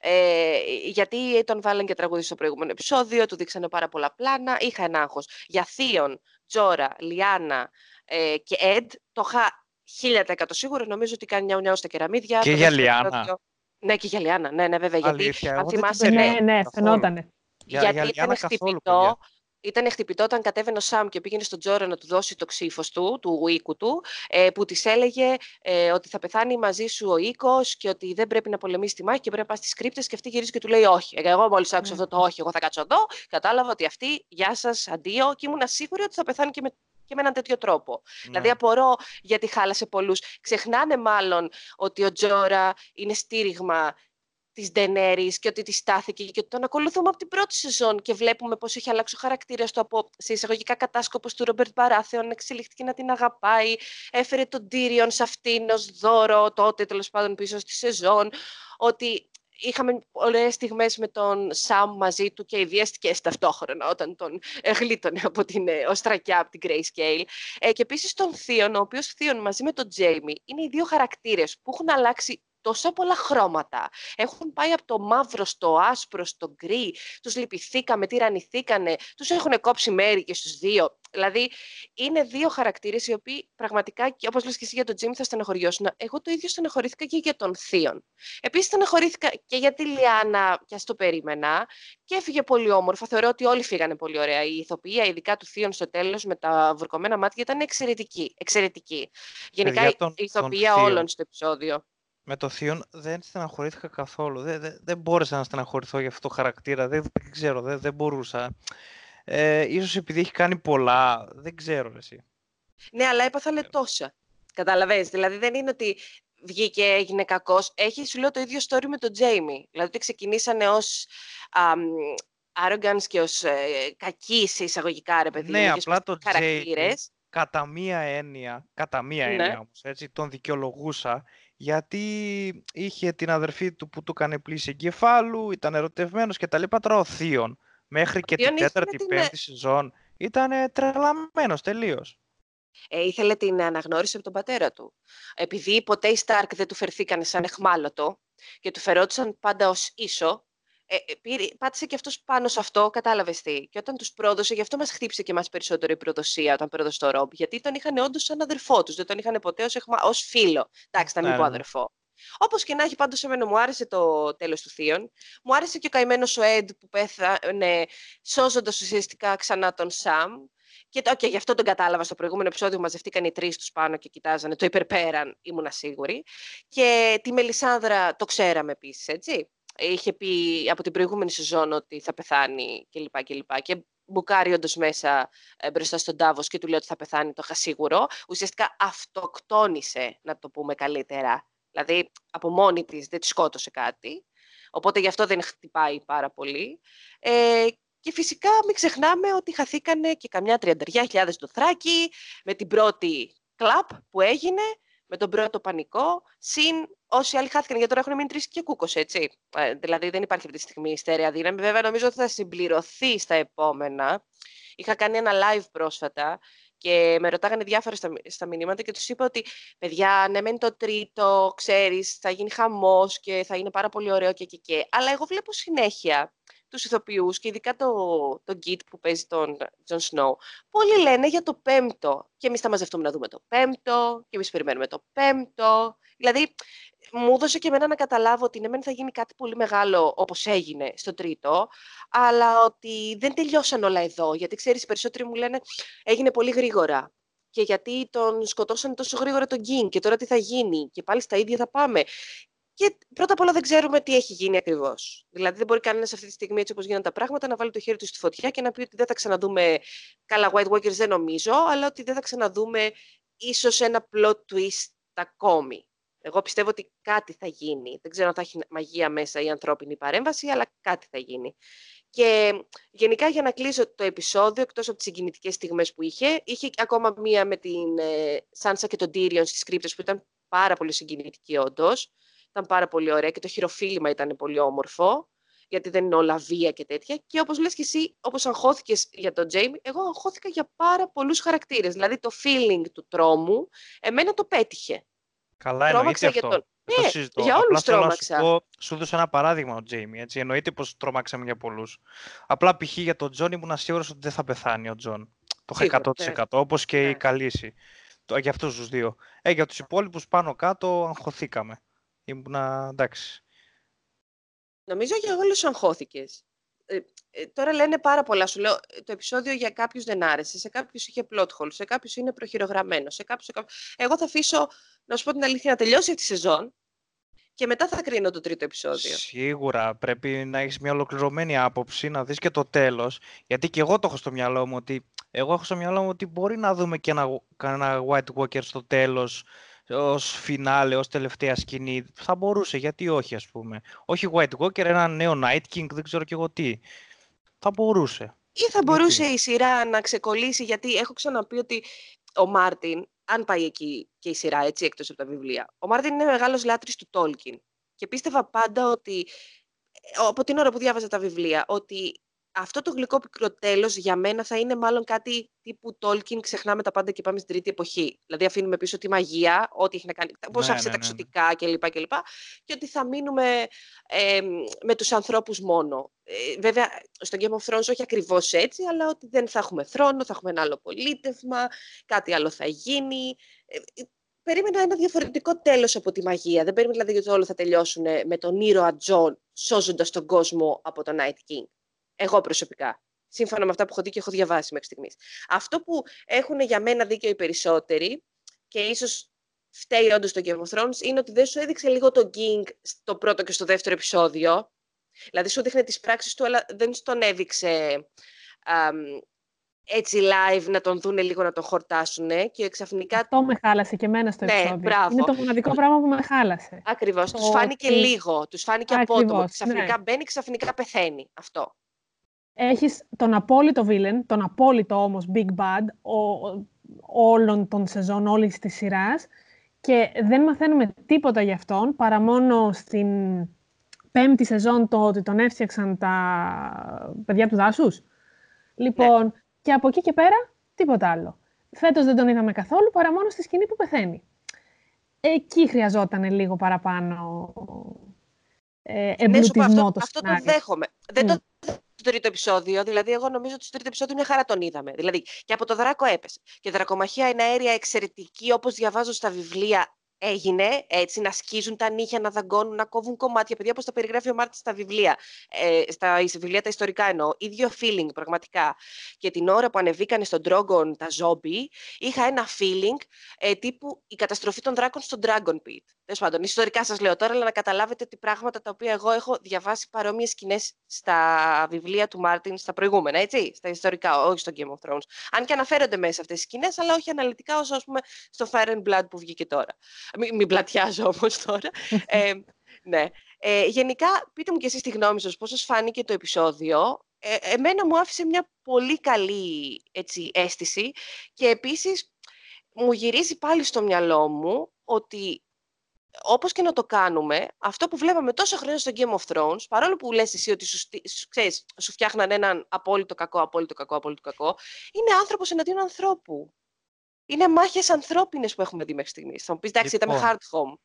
Ε, γιατί τον βάλαν και τραγούδι στο προηγούμενο επεισόδιο, του δείξανε πάρα πολλά πλάνα, είχα ένα άγχος. Για Θείον, Τζόρα, Λιάννα ε, και Εντ, το είχα 1000% σίγουρο, νομίζω ότι κάνει νιάου νιάου στα κεραμίδια. Και για Λιάννα. Ναι, και για Λιάννα, ναι, ναι, βέβαια. Αλήθεια, γιατί, αν θυμάσαι, ναι, ναι, ναι, φαινότανε. Για, γιατί για ήταν χτυπητό, ήταν χτυπητό όταν κατέβαινε ο Σαμ και πήγαινε στον Τζόρα να του δώσει το ξύφος του, του οίκου του, ε, που της έλεγε ε, ότι θα πεθάνει μαζί σου ο οίκος και ότι δεν πρέπει να πολεμήσει τη μάχη και πρέπει να πας στις κρύπτες. Και αυτή γυρίζει και του λέει Όχι. Εγώ μόλις άκουσα αυτό το όχι, εγώ θα κάτσω εδώ, κατάλαβα ότι αυτή, γεια σας, αντίο, και ήμουν σίγουρη ότι θα πεθάνει και με και με έναν τέτοιο τρόπο. Ναι. Δηλαδή απορώ γιατί χάλασε πολλούς. Ξεχνάνε μάλλον ότι ο Τζόρα είναι στήριγμα της Ντενέρη και ότι της στάθηκε και ότι τον ακολουθούμε από την πρώτη σεζόν και βλέπουμε πώς έχει αλλάξει ο χαρακτήρας του από σε εισαγωγικά κατάσκοπος του Ρόμπερτ Μπαράθεων, εξελιχθήκε να την αγαπάει, έφερε τον Τύριον σε αυτήν ως δώρο τότε τέλος πάντων πίσω στη σεζόν, ότι είχαμε ωραίες στιγμές με τον Σαμ μαζί του και ιδιαίστηκε ταυτόχρονα όταν τον γλίτωνε από την ε, οστρακιά, από την Grayscale. Ε, και επίσης τον Θείον, ο οποίος Θείον μαζί με τον Τζέιμι είναι οι δύο χαρακτήρες που έχουν αλλάξει τόσα πολλά χρώματα. Έχουν πάει από το μαύρο στο άσπρο, στο γκρι, τους λυπηθήκαμε, τυραννηθήκανε, τους έχουν κόψει μέρη και στους δύο. Δηλαδή, είναι δύο χαρακτήρες οι οποίοι πραγματικά, και όπως λες και εσύ για τον Τζίμι, θα στεναχωριώσουν. Εγώ το ίδιο στεναχωρήθηκα και για τον Θείον. Επίσης, στεναχωρήθηκα και για τη Λιάννα, και το περίμενα, και έφυγε πολύ όμορφα. Θεωρώ ότι όλοι φύγανε πολύ ωραία. Η ηθοποιία, ειδικά του Θείον στο τέλος, με τα βουρκωμένα μάτια, ήταν εξαιρετική. εξαιρετική. Γενικά, η ηθοποιία όλων στο επεισόδιο με το Θείον δεν στεναχωρήθηκα καθόλου. Δεν, δεν, δεν μπόρεσα να στεναχωρηθώ για αυτό το χαρακτήρα. Δεν, δεν ξέρω, δεν, δεν μπορούσα. Ε, ίσως επειδή έχει κάνει πολλά, δεν ξέρω εσύ. Ναι, αλλά έπαθα λετόσα. Καταλαβαίνεις, δηλαδή δεν είναι ότι βγήκε, έγινε κακός. Έχει, σου λέω, το ίδιο story με τον Τζέιμι. Δηλαδή ότι ξεκινήσανε ως arrogance και ως ε, κακοί σε εισαγωγικά, ρε παιδί ναι, απλά το χαρακτήρες. κατά μία έννοια, κατά μία ναι. έννοια όμως, έτσι, τον δικαιολογούσα γιατί είχε την αδερφή του που του έκανε πλήση εγκεφάλου, ήταν ερωτευμένος και τα λοιπά. Τώρα ο Θείον, μέχρι και την τέταρτη, την... πέμπτη σεζόν, ήταν τρελαμένος τελείως. Ε, ήθελε την αναγνώριση από τον πατέρα του. Επειδή ποτέ οι Στάρκ δεν του φερθήκανε σαν εχμάλωτο και του φερόντουσαν πάντα ως ίσο, ε, ε, πήρε, πάτησε και αυτός πάνω σε αυτό, κατάλαβες τι. Και όταν τους πρόδωσε, γι' αυτό μας χτύπησε και εμάς περισσότερο η προδοσία όταν πρόδωσε το Ρομπ. Γιατί τον είχαν όντως σαν αδερφό τους, δεν τον είχαν ποτέ ως φίλο. Εντάξει, θα μην ναι, πω ναι. αδερφό. Όπως και να έχει, πάντως εμένα μου άρεσε το τέλος του Θείων. Μου άρεσε και ο καημένος ο Εντ που πέθανε, σώζοντας ουσιαστικά ξανά τον Σαμ. Και το, okay, γι' αυτό τον κατάλαβα στο προηγούμενο επεισόδιο που μαζευτήκαν οι τρεις τους πάνω και κοιτάζανε. Το υπερπέραν, ήμουνα σίγουρη. Και τη Μελισάνδρα το ξέραμε επίσης, έτσι είχε πει από την προηγούμενη σεζόν ότι θα πεθάνει κλπ. Και, και, και μπουκάρει όντως μέσα ε, μπροστά στον Τάβος και του λέει ότι θα πεθάνει, το είχα σίγουρο. Ουσιαστικά αυτοκτόνησε, να το πούμε καλύτερα. Δηλαδή, από μόνη της δεν της σκότωσε κάτι. Οπότε γι' αυτό δεν χτυπάει πάρα πολύ. Ε, και φυσικά μην ξεχνάμε ότι χαθήκανε και καμιά τριανταριά χιλιάδες το θράκι με την πρώτη κλαπ που έγινε με τον πρώτο πανικό, συν όσοι άλλοι χάθηκαν, γιατί τώρα έχουν μείνει τρεις και κούκος, έτσι. Ε, δηλαδή δεν υπάρχει αυτή τη στιγμή η στέρεα δύναμη. Βέβαια, νομίζω ότι θα συμπληρωθεί στα επόμενα. Είχα κάνει ένα live πρόσφατα και με ρωτάγανε διάφορα στα, στα μηνύματα και τους είπα ότι παιδιά, ναι, μένει το τρίτο, ξέρεις, θα γίνει χαμός και θα είναι πάρα πολύ ωραίο και, και, και. Αλλά εγώ βλέπω συνέχεια τους ηθοποιούς και ειδικά το, το Git που παίζει τον Jon Snow, πολλοί λένε για το πέμπτο και εμείς θα μαζευτούμε να δούμε το πέμπτο και εμείς περιμένουμε το πέμπτο. Δηλαδή, μου έδωσε και εμένα να καταλάβω ότι ναι, θα γίνει κάτι πολύ μεγάλο όπως έγινε στο τρίτο, αλλά ότι δεν τελειώσαν όλα εδώ, γιατί ξέρεις, οι περισσότεροι μου λένε έγινε πολύ γρήγορα και γιατί τον σκοτώσαν τόσο γρήγορα τον Γκίν και τώρα τι θα γίνει και πάλι στα ίδια θα πάμε. Και πρώτα απ' όλα δεν ξέρουμε τι έχει γίνει ακριβώς. Δηλαδή, δεν μπορεί κανένας αυτή τη στιγμή, έτσι όπως γίνονται τα πράγματα, να βάλει το χέρι του στη φωτιά και να πει ότι δεν θα ξαναδούμε. Καλά, White Walkers δεν νομίζω, αλλά ότι δεν θα ξαναδούμε ίσως ένα plot twist ακόμη. Εγώ πιστεύω ότι κάτι θα γίνει. Δεν ξέρω αν θα έχει μαγεία μέσα η ανθρώπινη παρέμβαση, αλλά κάτι θα γίνει. Και γενικά για να κλείσω το επεισόδιο, εκτός από τις συγκινητικές στιγμές που είχε, είχε ακόμα μία με την ε, Σάνσα και τον Τύριον στις κρύπτες που ήταν πάρα πολύ συγκινητική όντως. Ήταν πάρα πολύ ωραία και το χειροφίλημα ήταν πολύ όμορφο, γιατί δεν είναι όλα βία και τέτοια. Και όπως λες και εσύ, όπως αγχώθηκες για τον Τζέιμι, εγώ αγχώθηκα για πάρα πολλούς χαρακτήρες. Δηλαδή το feeling του τρόμου, εμένα το πέτυχε. Καλά, εννοείται αυτό. Τον... Ναι, για όλους τρόμαξα. Σου, πω, σου δώσα ένα παράδειγμα ο Τζέιμι, έτσι. Εννοείται πως τρόμαξαμε για πολλούς. Απλά π.χ. για τον Τζον ήμουν σίγουρος ότι δεν θα πεθάνει ο Τζον. Το είχα 100% ναι. όπως και ναι. η Καλίσι. Για αυτούς τους δύο. Ε, για τους υπόλοιπους πάνω κάτω αγχωθήκαμε. Ήμουνα εντάξει. Νομίζω για όλους αγχώθηκες. Ε, ε, τώρα λένε πάρα πολλά. Σου λέω, το επεισόδιο για κάποιους δεν άρεσε, σε κάποιους είχε plot hole, σε κάποιους είναι προχειρογραμμένο, σε κάποιους... Εγώ θα αφήσω, να σου πω την αλήθεια, να τελειώσει αυτή τη σεζόν και μετά θα κρίνω το τρίτο επεισόδιο. Σίγουρα πρέπει να έχεις μια ολοκληρωμένη άποψη, να δεις και το τέλος. Γιατί και εγώ το έχω στο μυαλό μου ότι, εγώ έχω στο μυαλό μου ότι μπορεί να δούμε και ένα, ένα White Walker στο τέλος ως φινάλε, ως τελευταία σκηνή. Θα μπορούσε, γιατί όχι, ας πούμε. Όχι White Walker, ένα νέο Night King, δεν ξέρω και εγώ τι. Θα μπορούσε. Ή θα μπορούσε η σειρά να ξεκολλήσει, γιατί έχω ξαναπεί ότι ο Μάρτιν, αν πάει εκεί και η σειρά, έτσι, εκτός από τα βιβλία, ο Μάρτιν είναι μεγάλος λάτρης του Τόλκιν. Και πίστευα πάντα ότι, ε, από την ώρα που διάβαζα τα βιβλία, ότι αυτό το γλυκό πικρό τέλος για μένα θα είναι μάλλον κάτι τύπου Tolkien, ξεχνάμε τα πάντα και πάμε στην τρίτη εποχή. Δηλαδή αφήνουμε πίσω τη μαγεία, ό,τι έχει να κάνει, πώς ναι, άφησε ναι, τα ναι, ναι. ξωτικά κλπ. Και, και ότι θα μείνουμε ε, με τους ανθρώπους μόνο. Ε, βέβαια, στο Game of Thrones όχι ακριβώς έτσι, αλλά ότι δεν θα έχουμε θρόνο, θα έχουμε ένα άλλο πολίτευμα, κάτι άλλο θα γίνει. Ε, ε περίμενα ένα διαφορετικό τέλος από τη μαγεία. Δεν περίμενα δηλαδή ότι όλα θα τελειώσουν με τον ήρωα Τζον σώζοντας τον κόσμο από τον Night King. Εγώ προσωπικά. Σύμφωνα με αυτά που έχω δει και έχω διαβάσει μέχρι στιγμής. Αυτό που έχουν για μένα δίκιο οι περισσότεροι, και ίσως φταίει όντως το Game of Thrones, είναι ότι δεν σου έδειξε λίγο τον King στο πρώτο και στο δεύτερο επεισόδιο. Δηλαδή σου δείχνει τις πράξεις του, αλλά δεν στον έδειξε έτσι live να τον δούνε λίγο να τον χορτάσουν και ξαφνικά... Αυτό με χάλασε και εμένα στο ναι, επεισόδιο. Μπράβο. Είναι το μοναδικό πράγμα που με χάλασε. Ακριβώς. Το... Τους φάνηκε λίγο, τους φάνηκε Ακριβώς, απότομο. Ξαφνικά ναι. μπαίνει, ξαφνικά πεθαίνει. Αυτό έχεις τον απόλυτο villain, τον απόλυτο όμως big bad ο, όλων των σεζόν, όλης της σειράς και δεν μαθαίνουμε τίποτα γι' αυτόν παρά μόνο στην πέμπτη σεζόν το ότι τον έφτιαξαν τα παιδιά του δάσους. Λοιπόν, ναι. και από εκεί και πέρα τίποτα άλλο. Φέτος δεν τον είδαμε καθόλου παρά μόνο στη σκηνή που πεθαίνει. Εκεί χρειαζόταν λίγο παραπάνω ε, εμπλουτισμό ναι, αυτό, το Αυτό το δέχομαι. Δεν το το τρίτο επεισόδιο. Δηλαδή, εγώ νομίζω ότι στο τρίτο επεισόδιο μια χαρά τον είδαμε. Δηλαδή, και από το δράκο έπεσε. Και η δρακομαχία είναι αέρια εξαιρετική, όπως διαβάζω στα βιβλία έγινε έτσι, να σκίζουν τα νύχια, να δαγκώνουν, να κόβουν κομμάτια. Παιδιά, όπως τα περιγράφει ο Μάρτιν στα βιβλία, ε, στα βιβλία τα ιστορικά εννοώ. ίδιο feeling πραγματικά. Και την ώρα που ανεβήκανε στον Dragon τα ζόμπι, είχα ένα feeling ε, τύπου η καταστροφή των δράκων στο Dragon Pit. Τέλος πάντων, ιστορικά σας λέω τώρα, αλλά να καταλάβετε ότι πράγματα τα οποία εγώ έχω διαβάσει παρόμοιες σκηνές στα βιβλία του Μάρτιν, στα προηγούμενα, έτσι, στα ιστορικά, όχι στο Game of Thrones. Αν και αναφέρονται μέσα αυτές τι σκηνές, αλλά όχι αναλυτικά όσο ας πούμε στο Fire and Blood που βγήκε τώρα. Μην, μην πλατιάζω όμως τώρα. (laughs) ε, ναι. Ε, γενικά, πείτε μου και εσείς τη γνώμη σας, πώς σας φάνηκε το επεισόδιο. Ε, εμένα μου άφησε μια πολύ καλή έτσι, αίσθηση και επίσης μου γυρίζει πάλι στο μυαλό μου ότι όπως και να το κάνουμε, αυτό που βλέπαμε τόσο χρόνια στο Game of Thrones, παρόλο που λες εσύ ότι σου, ξέρεις, σου φτιάχναν έναν απόλυτο κακό, απόλυτο κακό, απόλυτο κακό, είναι άνθρωπος εναντίον ανθρώπου είναι μάχες ανθρώπινες που έχουμε δει μέχρι στιγμής. Θα μου πεις, εντάξει, ήταν hard home.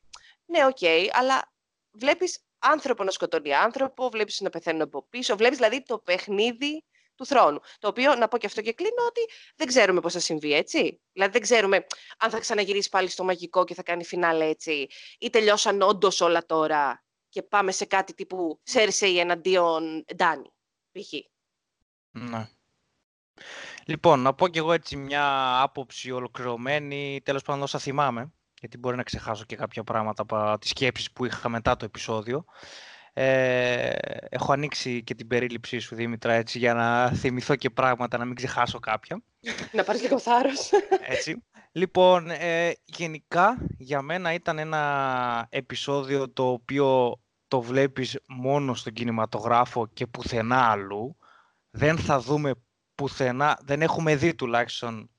Ναι, OK, okay, αλλά βλέπεις άνθρωπο να σκοτώνει άνθρωπο, βλέπεις να πεθαίνουν από πίσω. Βλέπεις δηλαδή το παιχνίδι του του θρόνου. Το οποίο, να πω και αυτό και κλείνω, ότι δεν ξέρουμε πώς θα συμβεί, έτσι. Δηλαδή δεν ξέρουμε αν θα ξαναγυρίσει πάλι στο μαγικό και θα κάνει φινάλε έτσι, ή τελειώσαν όντως όλα τώρα και πάμε σε κάτι τύπου Σέρσεϊ εναντίον Ντάνι, π.χ. Ναι. Λοιπόν, να πω κι εγώ έτσι μια άποψη ολοκληρωμένη, τέλος πάντων όσα θυμάμαι, γιατί μπορεί να ξεχάσω και κάποια πράγματα από τις σκέψεις που είχα μετά το επεισόδιο. Ε, έχω ανοίξει και την περίληψή σου, Δήμητρα, έτσι, για να θυμηθώ και πράγματα, να μην ξεχάσω κάποια. Να πάρεις λίγο θάρρος. Έτσι. Λοιπόν, ε, γενικά για μένα ήταν ένα επεισόδιο το οποίο το βλέπεις μόνο στον κινηματογράφο και πουθενά αλλού. Δεν θα δούμε πουθενά, δεν έχουμε δει τουλάχιστον,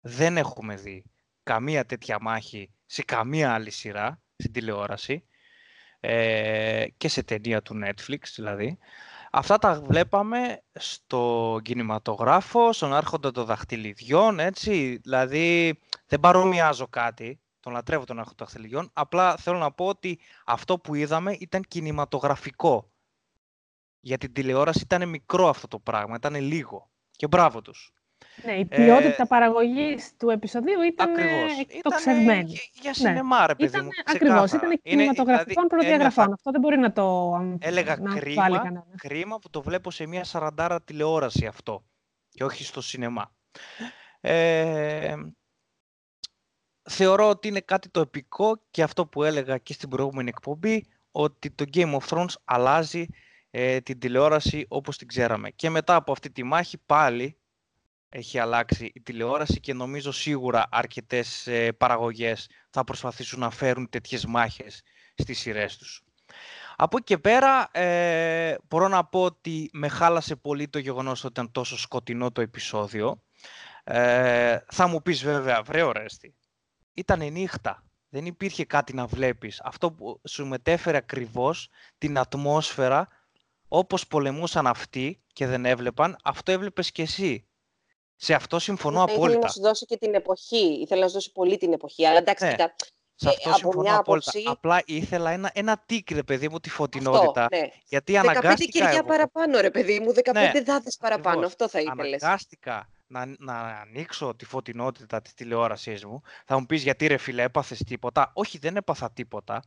δεν έχουμε δει καμία τέτοια μάχη σε καμία άλλη σειρά στην τηλεόραση ε, και σε ταινία του Netflix δηλαδή. Αυτά τα βλέπαμε στο κινηματογράφο, στον άρχοντα των δαχτυλιδιών, έτσι, δηλαδή δεν παρομοιάζω κάτι, τον λατρεύω τον άρχοντα των δαχτυλιδιών, απλά θέλω να πω ότι αυτό που είδαμε ήταν κινηματογραφικό. Για την τηλεόραση ήταν μικρό αυτό το πράγμα, ήταν λίγο. Και μπράβο τους. Ναι, η ποιότητα ε, παραγωγής του επεισοδίου ήταν εκτοξευμένη. Για, για σινεμά, ναι. ρε παιδί ήταν, μου. Ακριβώς, ήταν κινηματογραφικών δηλαδή, προδιαγραφών. Αυτό δεν μπορεί να το Έλεγα να κρίμα, κρίμα που το βλέπω σε μια σαραντάρα τηλεόραση αυτό και όχι στο σινεμά. Ε, θεωρώ ότι είναι κάτι το επικό και αυτό που έλεγα και στην προηγούμενη εκπομπή ότι το Game of Thrones αλλάζει ε, την τηλεόραση όπως την ξέραμε. Και μετά από αυτή τη μάχη πάλι έχει αλλάξει η τηλεόραση και νομίζω σίγουρα αρκετές ε, παραγωγές θα προσπαθήσουν να φέρουν τέτοιες μάχες στις σειρές τους. Από εκεί και πέρα ε, μπορώ να πω ότι με χάλασε πολύ το γεγονός ότι ήταν τόσο σκοτεινό το επεισόδιο. Ε, θα μου πεις βέβαια, βρε ωρέστη, ήταν νύχτα. Δεν υπήρχε κάτι να βλέπεις. Αυτό που σου μετέφερε ακριβώς την ατμόσφαιρα όπως πολεμούσαν αυτοί και δεν έβλεπαν, αυτό έβλεπες και εσύ. Σε αυτό συμφωνώ ναι, απόλυτα. Ήθελα να σου δώσει και την εποχή. Ήθελα να σου δώσει πολύ την εποχή. Αλλά εντάξει, ναι. Σε αυτό ε, συμφωνώ μια απόλυτα. Άποψη... Απλά ήθελα ένα, ένα τίκ, ρε παιδί μου, τη φωτεινότητα. Αυτό, ναι. Γιατί 15 αναγκάστηκα. 15 κεριά παραπάνω, ρε παιδί μου, 15 ναι, δάδες παραπάνω. Αυτό θα ήθελες. Αναγκάστηκα να, να ανοίξω τη φωτεινότητα της τηλεόρασής μου. Θα μου πεις γιατί ρε φίλε έπαθες τίποτα. Όχι, δεν έπαθα τίποτα.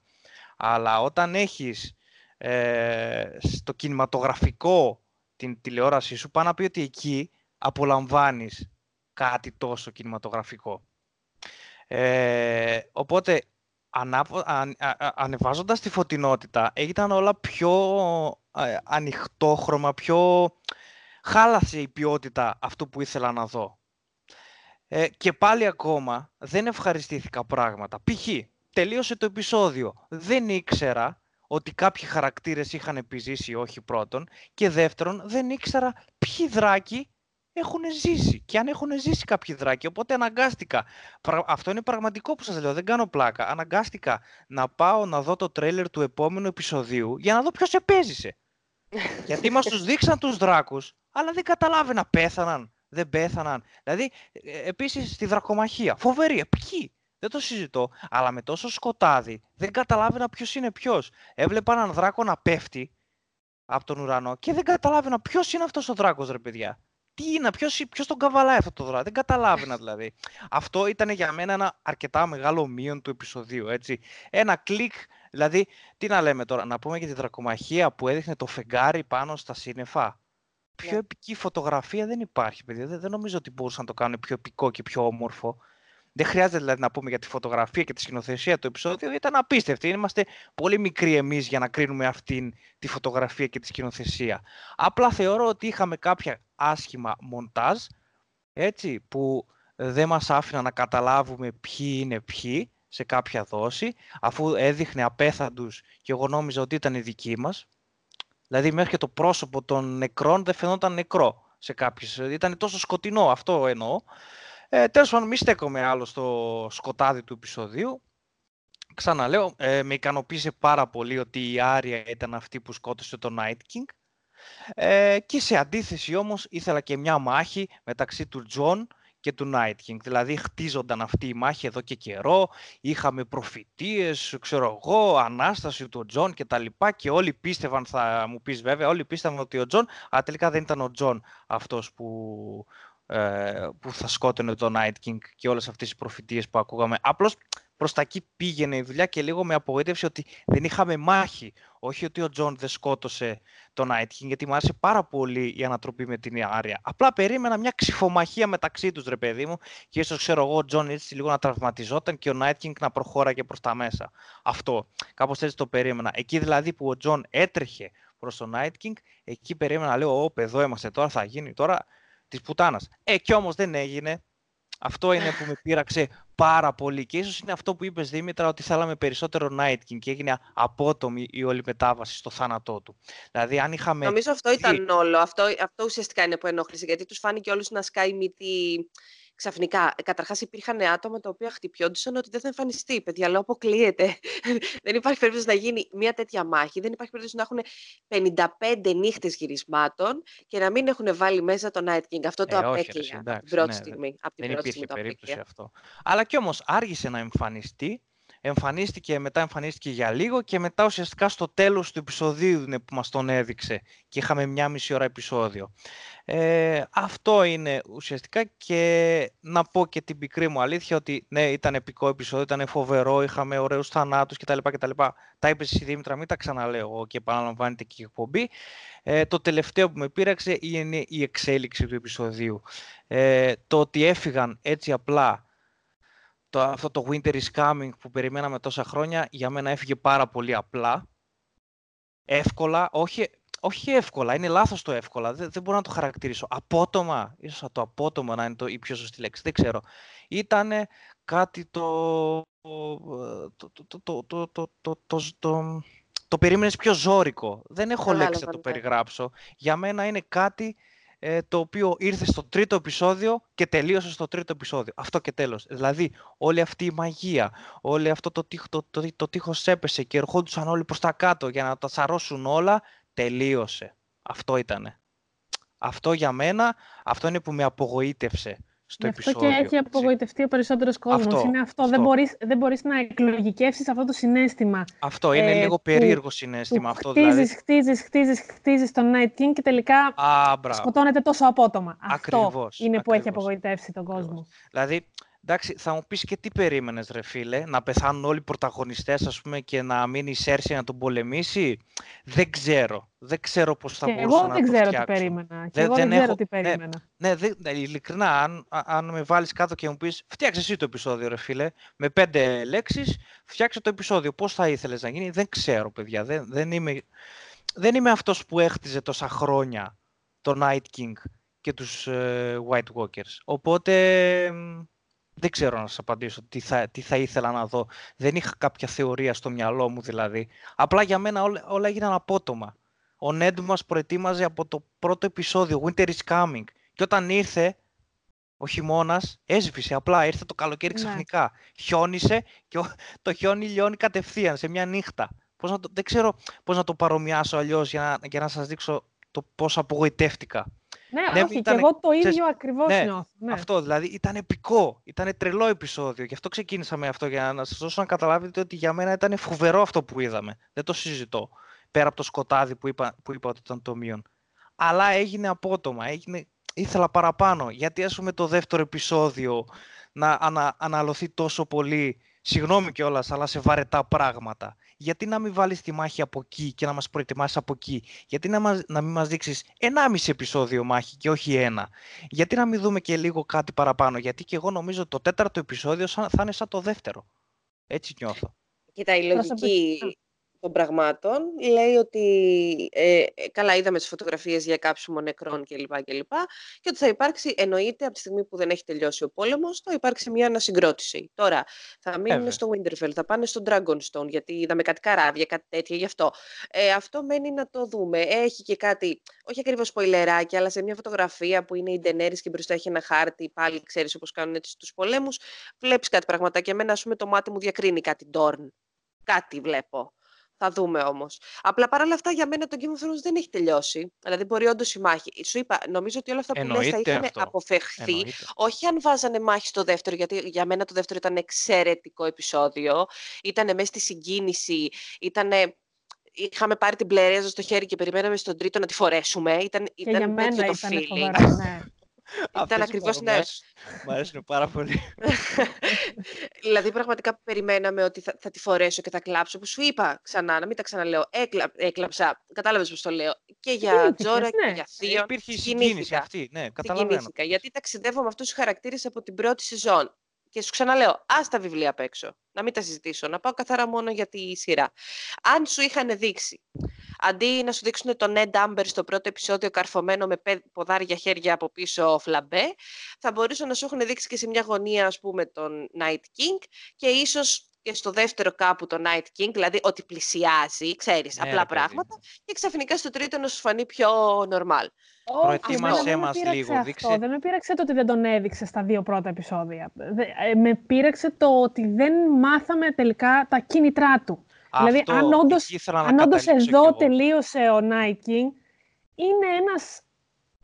Αλλά όταν έχεις ε, στο κινηματογραφικό την τηλεόρασή σου, πάνω να πει ότι εκεί απολαμβάνεις κάτι τόσο κινηματογραφικό. Ε, οπότε, ανάβο, αν, ανεβάζοντας τη φωτεινότητα, ήταν όλα πιο ε, ανοιχτόχρωμα, πιο χάλασε η ποιότητα αυτού που ήθελα να δω. Ε, και πάλι ακόμα δεν ευχαριστήθηκα πράγματα. Π.χ. τελείωσε το επεισόδιο. Δεν ήξερα ότι κάποιοι χαρακτήρες είχαν επιζήσει όχι πρώτον και δεύτερον δεν ήξερα ποιοι δράκοι έχουν ζήσει και αν έχουν ζήσει κάποιοι δράκοι. Οπότε αναγκάστηκα. Αυτό είναι πραγματικό που σας λέω, δεν κάνω πλάκα. Αναγκάστηκα να πάω να δω το τρέιλερ του επόμενου επεισοδίου για να δω ποιος επέζησε. (laughs) Γιατί μας τους δείξαν τους δράκους, αλλά δεν καταλάβαινα πέθαναν, δεν πέθαναν. Δηλαδή, ε, επίσης στη δρακομαχία, φοβερή, ποιοι, δεν το συζητώ, αλλά με τόσο σκοτάδι δεν καταλάβαινα ποιος είναι ποιος. Έβλεπα έναν δράκο να πέφτει από τον ουρανό και δεν καταλάβαινα ποιος είναι αυτός ο δράκος, ρε παιδιά. Τι είναι, ποιος τον καβαλάει αυτό το δράκο. Δεν καταλάβαινα δηλαδή. Αυτό ήταν για μένα ένα αρκετά μεγάλο μείον του επεισοδίου. Έτσι. Ένα κλικ, δηλαδή, τι να λέμε τώρα, να πούμε για τη δρακομαχία που έδειχνε το φεγγάρι πάνω στα σύννεφα. Πιο yeah. Ναι. επική φωτογραφία δεν υπάρχει, παιδιά. Δεν, δεν νομίζω ότι μπορούσαν να το κάνουν πιο επικό και πιο όμορφο. Δεν χρειάζεται δηλαδή να πούμε για τη φωτογραφία και τη σκηνοθεσία του επεισόδιο, ήταν απίστευτη. Είμαστε πολύ μικροί εμείς για να κρίνουμε αυτή τη φωτογραφία και τη σκηνοθεσία. Απλά θεωρώ ότι είχαμε κάποια άσχημα μοντάζ, έτσι, που δεν μας άφηναν να καταλάβουμε ποιοι είναι ποιοι σε κάποια δόση, αφού έδειχνε απέθαντους και εγώ νόμιζα ότι ήταν οι δικοί μας. Δηλαδή μέχρι και το πρόσωπο των νεκρών δεν φαινόταν νεκρό σε κάποιες. Ήταν τόσο σκοτεινό, αυτό εννοώ. Ε, τέλος πάντων, μη στέκομαι άλλο στο σκοτάδι του επεισοδίου. Ξαναλέω, ε, με ικανοποίησε πάρα πολύ ότι η Άρια ήταν αυτή που σκότωσε τον Night King. Ε, και σε αντίθεση όμως ήθελα και μια μάχη μεταξύ του Τζον και του Night King. Δηλαδή χτίζονταν αυτή η μάχη εδώ και καιρό, είχαμε προφητείες, ξέρω εγώ, Ανάσταση του Τζον και τα λοιπά και όλοι πίστευαν, θα μου πεις βέβαια, όλοι πίστευαν ότι ο Τζον, αλλά τελικά δεν ήταν ο Τζον αυτός που, ε, που θα σκότωνε το Night King και όλες αυτές οι προφητείες που ακούγαμε. Απλώς προς τα εκεί πήγαινε η δουλειά και λίγο με απογοήτευσε ότι δεν είχαμε μάχη. Όχι ότι ο Τζον δεν σκότωσε τον Night King, γιατί μου άρεσε πάρα πολύ η ανατροπή με την Άρια. Απλά περίμενα μια ξιφομαχία μεταξύ τους, ρε παιδί μου, και ίσως ξέρω εγώ ο Τζον έτσι λίγο να τραυματιζόταν και ο Night King να προχώραγε προς τα μέσα. Αυτό. Κάπως έτσι το περίμενα. Εκεί δηλαδή που ο Τζον έτρεχε προς τον Night King, εκεί περίμενα, λέω, όπ, εδώ είμαστε τώρα, θα γίνει τώρα της πουτάνας. Ε, κι όμως δεν έγινε. Αυτό είναι που με πείραξε πάρα πολύ. Και ίσως είναι αυτό που είπες Δήμητρα, ότι θέλαμε περισσότερο Night King και έγινε απότομη η όλη μετάβαση στο θάνατό του. Δηλαδή, αν είχαμε... Νομίζω αυτό ήταν όλο. Αυτό, αυτό ουσιαστικά είναι που ενόχλησε, γιατί τους φάνηκε όλους να σκάει μύτη ξαφνικά. Ε, Καταρχάς, υπήρχαν άτομα τα οποία χτυπιόντουσαν ότι δεν θα εμφανιστεί. Παιδιά, λέω, αποκλείεται. (laughs) δεν υπάρχει περίπτωση να γίνει μια τέτοια μάχη. Δεν υπάρχει περίπτωση να έχουν 55 νύχτες γυρισμάτων και να μην έχουν βάλει μέσα το Night King. Αυτό το ε, απέκλεια από την πρώτη ναι, στιγμή. Από την δεν πρώτη υπήρχε περίπτωση αυτό. Αλλά κι όμως άργησε να εμφανιστεί εμφανίστηκε, μετά εμφανίστηκε για λίγο και μετά ουσιαστικά στο τέλος του επεισοδίου είναι που μας τον έδειξε και είχαμε μια μισή ώρα επεισόδιο. Ε, αυτό είναι ουσιαστικά και να πω και την πικρή μου αλήθεια ότι ναι ήταν επικό επεισόδιο, ήταν φοβερό, είχαμε ωραίους θανάτους κτλ. κτλ. Τα είπες εσύ Δήμητρα, μην τα ξαναλέω εγώ και επαναλαμβάνεται και η εκπομπή. Ε, το τελευταίο που με πείραξε είναι η εξέλιξη του επεισοδίου. Ε, το ότι έφυγαν έτσι απλά το, αυτό το Winter is Coming που περιμέναμε τόσα χρόνια για μένα έφυγε πάρα πολύ απλά. Εύκολα, όχι, όχι εύκολα, είναι λάθος το εύκολα, δεν, μπορώ να το χαρακτηρίσω. Απότομα, ίσως το απότομα να είναι το, η πιο σωστή λέξη, δεν ξέρω. Ήταν κάτι το... το, το, το, το, το, το, το, το περίμενε πιο ζώρικο. Δεν έχω λέξη να το περιγράψω. Για μένα είναι κάτι ε, το οποίο ήρθε στο τρίτο επεισόδιο και τελείωσε στο τρίτο επεισόδιο. Αυτό και τέλος. Δηλαδή, όλη αυτή η μαγεία, όλο αυτό το, τείχο, το, το, το τείχος έπεσε και ερχόντουσαν όλοι προς τα κάτω για να τα σαρώσουν όλα, τελείωσε. Αυτό ήτανε. Αυτό για μένα, αυτό είναι που με απογοήτευσε στο αυτό και έχει απογοητευτεί ο περισσότερος κόσμος. Είναι αυτό. Δεν μπορείς δεν μπορείς να εκλογικεύσεις αυτό το συνέστημα. Αυτό είναι ε, λίγο περίεργο συνέστημα. αυτό, χτίζεις, δηλαδή. χτίζεις, χτίζεις, χτίζεις τον Night King και τελικά Α, σκοτώνεται τόσο απότομα. Αυτό είναι που έχει απογοητεύσει τον κόσμο. Δηλαδή, Εντάξει, θα μου πεις και τι περίμενες, ρε φίλε, να πεθάνουν όλοι οι πρωταγωνιστές, ας πούμε, και να μείνει η Σέρση να τον πολεμήσει; Δεν ξέρω. Δεν ξέρω πώς θα και μπορούσα εγώ να δεν ξέρω τι περίμενα. Και εγώ δεν, δεν ξέρω τι ναι, περίμενα. Ναι, ναι, ναι, ειλικρινά, αν, αν με βάλεις κάτω και μου πεις, φτιάξε εσύ το επεισόδιο, ρε φίλε, με πέντε λέξεις, φτιάξε το επεισόδιο. Πώς θα ήθελες να γίνει, δεν ξέρω, παιδιά. Δεν, δεν είμαι, δεν είμαι αυτός που έχτιζε τόσα χρόνια το Night King και τους uh, White Walkers. Οπότε δεν ξέρω να σας απαντήσω τι θα, τι θα ήθελα να δω. Δεν είχα κάποια θεωρία στο μυαλό μου δηλαδή. Απλά για μένα όλα, όλα έγιναν απότομα. Ο Νέντ μας προετοίμαζε από το πρώτο επεισόδιο, Winter is Coming. Και όταν ήρθε ο χειμώνας, έσβησε απλά, ήρθε το καλοκαίρι ναι. ξαφνικά. Ναι. Χιόνισε και το χιόνι λιώνει κατευθείαν σε μια νύχτα. Πώς να το, δεν ξέρω πώς να το παρομοιάσω αλλιώς για να, για να σας δείξω το πώς απογοητεύτηκα. Ναι, ναι όχι, και εγώ το ίδιο ξέρεις, ακριβώς ναι, νιώθω. Ναι. Αυτό, δηλαδή ήταν επικό, ήταν τρελό επεισόδιο. Γι' αυτό ξεκίνησα με αυτό, για να σας δώσω να καταλάβετε ότι για μένα ήταν φοβερό αυτό που είδαμε. Δεν το συζητώ, πέρα από το σκοτάδι που είπα, που είπα ότι ήταν το μείον. Αλλά έγινε απότομα, έγινε, ήθελα παραπάνω. Γιατί ας πούμε το δεύτερο επεισόδιο να ανα, αναλωθεί τόσο πολύ, συγγνώμη κιόλας, αλλά σε βαρετά πράγματα γιατί να μην βάλεις τη μάχη από εκεί και να μας προετοιμάσεις από εκεί; Γιατί να, μας, να μην μας δείξεις 1,5 επεισόδιο μάχη και όχι ένα; Γιατί να μην δούμε και λίγο κάτι παραπάνω; Γιατί και εγώ νομίζω ότι το τέταρτο επεισόδιο θα είναι σαν το δεύτερο. Έτσι νιώθω. Κοίτα, η λογική, των πραγμάτων. Λέει ότι ε, ε, καλά είδαμε τις φωτογραφίες για κάψιμο νεκρών κλπ. Και, και ότι θα υπάρξει, εννοείται από τη στιγμή που δεν έχει τελειώσει ο πόλεμος, θα υπάρξει μια ανασυγκρότηση. Τώρα θα μείνουν στο Winterfell, θα πάνε στο Dragonstone, γιατί είδαμε κάτι καράβια, κάτι τέτοιο γι' αυτό. Ε, αυτό μένει να το δούμε. Έχει και κάτι, όχι ακριβώς σποιλεράκι, αλλά σε μια φωτογραφία που είναι η Ντενέρης και μπροστά έχει ένα χάρτη, πάλι ξέρεις όπως κάνουν έτσι στους πολέμους, βλέπεις κάτι πραγματάκια. Εμένα, ας πούμε, το μάτι μου διακρίνει κάτι Dorn. Κάτι βλέπω. Θα δούμε όμως. Απλά παρόλα αυτά για μένα το Game of Thrones δεν έχει τελειώσει. Δηλαδή μπορεί όντως η μάχη. Σου είπα, νομίζω ότι όλα αυτά που λες θα είχαν αποφευχθεί. Εννοείται. Όχι αν βάζανε μάχη στο δεύτερο, γιατί για μένα το δεύτερο ήταν εξαιρετικό επεισόδιο. Ήταν μέσα στη συγκίνηση. Ήτανε είχαμε πάρει την πλερέζα στο χέρι και περιμέναμε στον τρίτο να τη φορέσουμε. Ήταν, ήταν για μένα το ήταν φοβερό, ναι. Ήταν ακριβώς ναι. Μου αρέσουν πάρα πολύ. (laughs) δηλαδή, πραγματικά περιμέναμε ότι θα, θα τη φορέσω και θα κλάψω. Που σου είπα ξανά, να μην τα ξαναλέω. Έκλα, έκλαψα. Κατάλαβες πώς το λέω. Και για Τζόρα και ναι. για Θείο. Υπήρχε η συγκίνηση αυτή. Ναι, καταλαβαίνω. Γιατί ταξιδεύω με αυτούς τους χαρακτήρες από την πρώτη σεζόν. Και σου ξαναλέω, ας τα βιβλία απ' έξω. Να μην τα συζητήσω. Να πάω καθαρά μόνο για τη σειρά. Αν σου είχαν δείξει, αντί να σου δείξουν τον Ned Amber στο πρώτο επεισόδιο καρφωμένο με ποδάρια χέρια από πίσω φλαμπέ, θα μπορούσαν να σου έχουν δείξει και σε μια γωνία, ας πούμε, τον Night King και ίσως και στο δεύτερο κάπου το Night King, δηλαδή ότι πλησιάζει, ξέρεις, ναι, απλά πράγματα, και ξαφνικά στο τρίτο να σου φανεί πιο normal. Προετοίμασέ μας λίγο. Δείξε... Δεν με πείραξε το ότι δεν τον έδειξες στα δύο πρώτα επεισόδια. Ε, με πήραξε το ότι δεν μάθαμε τελικά τα κίνητρά του. δηλαδή, αν όντω εδώ τελείωσε ο Night King, είναι ένας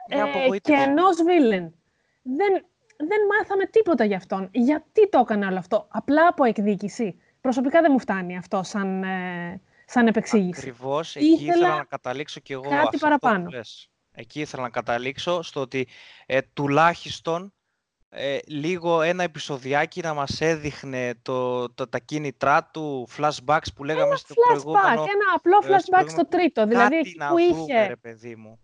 ε, κενός βίλεν. Δεν, δεν μάθαμε τίποτα γι' αυτόν. Γιατί το έκανε όλο αυτό; Απλά από εκδίκηση. Προσωπικά δεν μου φτάνει αυτό σαν, ε, σαν επεξήγηση. Ακριβώς, εκεί ήθελα, ήθελα να καταλήξω κι εγώ κάτι παραπάνω. Εκεί ήθελα να καταλήξω στο ότι ε, τουλάχιστον ε, λίγο ένα επεισοδιάκι να μας έδειχνε το, το, τα κίνητρά του, flashbacks που λέγαμε ένα στο flashback, προηγούμενο. Ένα απλό ε, flashback στο τρίτο, δηλαδή κάτι να που βρούμε, είχε... Ρε, παιδί μου.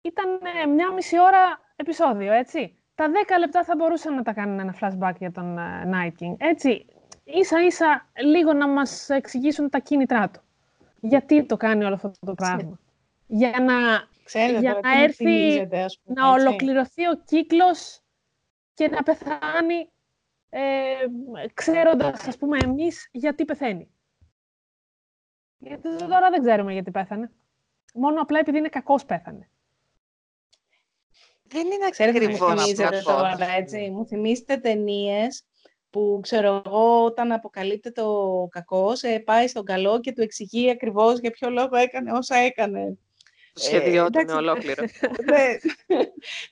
Ήταν ε, μια μισή ώρα επεισόδιο, έτσι. Τα δέκα λεπτά θα μπορούσαν να τα κάνουν ένα flashback για τον uh, Night King. Έτσι, ίσα ίσα λίγο να μας εξηγήσουν τα κίνητρά του. Γιατί το κάνει όλο αυτό το πράγμα. Για να Ξέρετε, για να έρθει ας πούμε, να ολοκληρωθεί ο κύκλος και να πεθάνει ε, ξέροντας, ας πούμε, εμείς γιατί πεθαίνει. Γιατί τώρα δεν ξέρουμε γιατί πέθανε. Μόνο απλά επειδή είναι κακός πέθανε. Δεν είναι ακριβώς τώρα, έτσι. Μου θυμίσετε ταινίες που ξέρω εγώ όταν αποκαλύπτεται ο κακός ε, πάει στον καλό και του εξηγεί ακριβώς για ποιο λόγο έκανε όσα έκανε. Το σχέδιό του είναι ολόκληρο. (laughs) Ναι.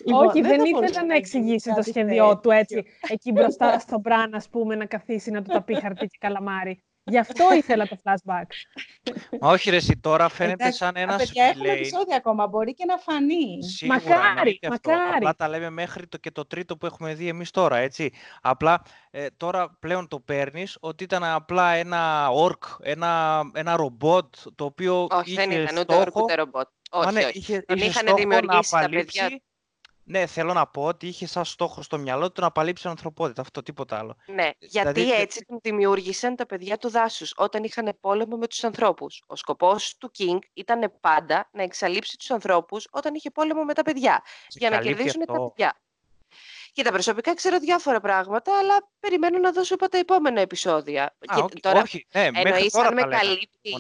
Λοιπόν, Όχι, δεν ήθελα να εξηγήσει το σχέδιό του έτσι, εκεί μπροστά στο μπραν, ας πούμε, να καθίσει να του τα πει χαρτί και καλαμάρι. Γι' αυτό ήθελα το flashback. Μα όχι ρε εσύ, τώρα φαίνεται σαν ένας παιδιά έχουμε επεισόδια ακόμα, μπορεί και να φανεί. Σίγουρα, μακάρι, μακάρι. Απλά τα λέμε μέχρι το, και το τρίτο που έχουμε δει εμείς τώρα, έτσι. Απλά ε, τώρα πλέον το παίρνεις ότι ήταν απλά ένα ορκ, ένα, ένα ρομπότ το οποίο όχι, είχε δεν ήταν στόχο... ούτε ορκ ούτε ρομπότ. Όχι, ναι, όχι. Είχε, Τον είχε είχαν δημιουργήσει τα παιδιά ναι, θέλω να πω ότι είχε σαν στόχο στο μυαλό του να απαλείψει την ανθρωπότητα. Αυτό τίποτα άλλο. Ναι, γιατί δηλαδή... έτσι τον δημιούργησαν τα παιδιά του δάσους όταν είχαν πόλεμο με τους ανθρώπους. Ο σκοπός του King ήταν πάντα να εξαλείψει τους ανθρώπους όταν είχε πόλεμο με τα παιδιά. για να κερδίσουν τα παιδιά. Κοίτα, προσωπικά ξέρω διάφορα πράγματα, αλλά περιμένω να δώσω τα επόμενα επεισόδια. Α, και, τώρα, όχι, ναι, εννοείς αν με καλύπτει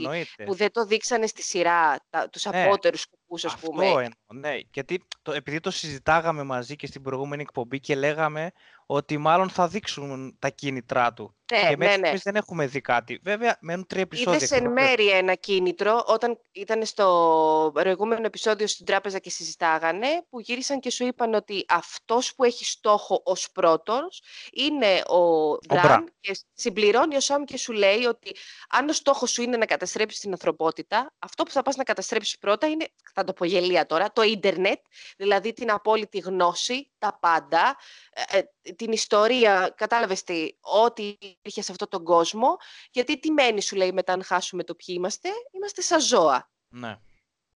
που δεν το δείξανε στη σειρά, τα, τους ναι, απότερους σκοπούς, ας πούμε. Αυτό εννοώ, ναι. Γιατί το, επειδή το συζητάγαμε μαζί και στην προηγούμενη εκπομπή και λέγαμε ότι μάλλον θα δείξουν τα κίνητρά του. Ναι, και μέχρι ναι, ναι. δεν έχουμε δει κάτι. Βέβαια, μένουν τρία επεισόδια. Είδες εν μέρη ένα κίνητρο όταν ήταν στο προηγούμενο επεισόδιο στην τράπεζα και συζητάγανε, που γύρισαν και σου είπαν ότι αυτός που έχει στόχο ως πρώτος είναι ο Μπραν και συμπληρώνει ο Σάμ και σου λέει ότι αν ο στόχος σου είναι να καταστρέψεις την ανθρωπότητα, αυτό που θα πας να καταστρέψεις πρώτα είναι, θα το πω γελία τώρα, το ίντερνετ, δηλαδή την απόλυτη γνώση, τα πάντα, ε, ε, την ιστορία, κατάλαβες τι, ό,τι υπήρχε σε αυτόν τον κόσμο, γιατί τι μένει σου λέει μετά αν χάσουμε το ποιοι είμαστε, είμαστε σαν ζώα. Ναι,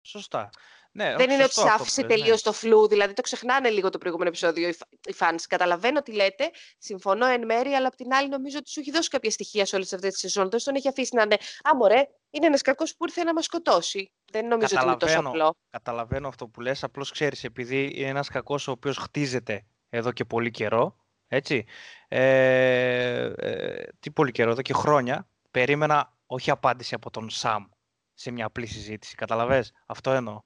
σωστά. Ναι, δεν είναι ότι σε άφησε ναι. τελείως το φλου, δηλαδή το ξεχνάνε λίγο το προηγούμενο επεισόδιο οι fans. Καταλαβαίνω τι λέτε, συμφωνώ εν μέρη, αλλά απ' την άλλη νομίζω ότι σου έχει δώσει κάποια στοιχεία σε όλες αυτές τις σεζόν. Δεν τον έχει αφήσει να είναι. Α, μωρέ, είναι ένας κακός που ήρθε να μας σκοτώσει. Δεν νομίζω ότι είναι τόσο απλό. Καταλαβαίνω αυτό που λες. Απλώς ξέρεις, επειδή είναι ένας κακός ο οποίος χτίζεται εδώ και πολύ καιρό. Έτσι. Ε, ε, τι πολύ καιρό, εδώ και χρόνια, περίμενα όχι απάντηση από τον Σαμ σε μια απλή συζήτηση. Καταλαβες, αυτό εννοώ.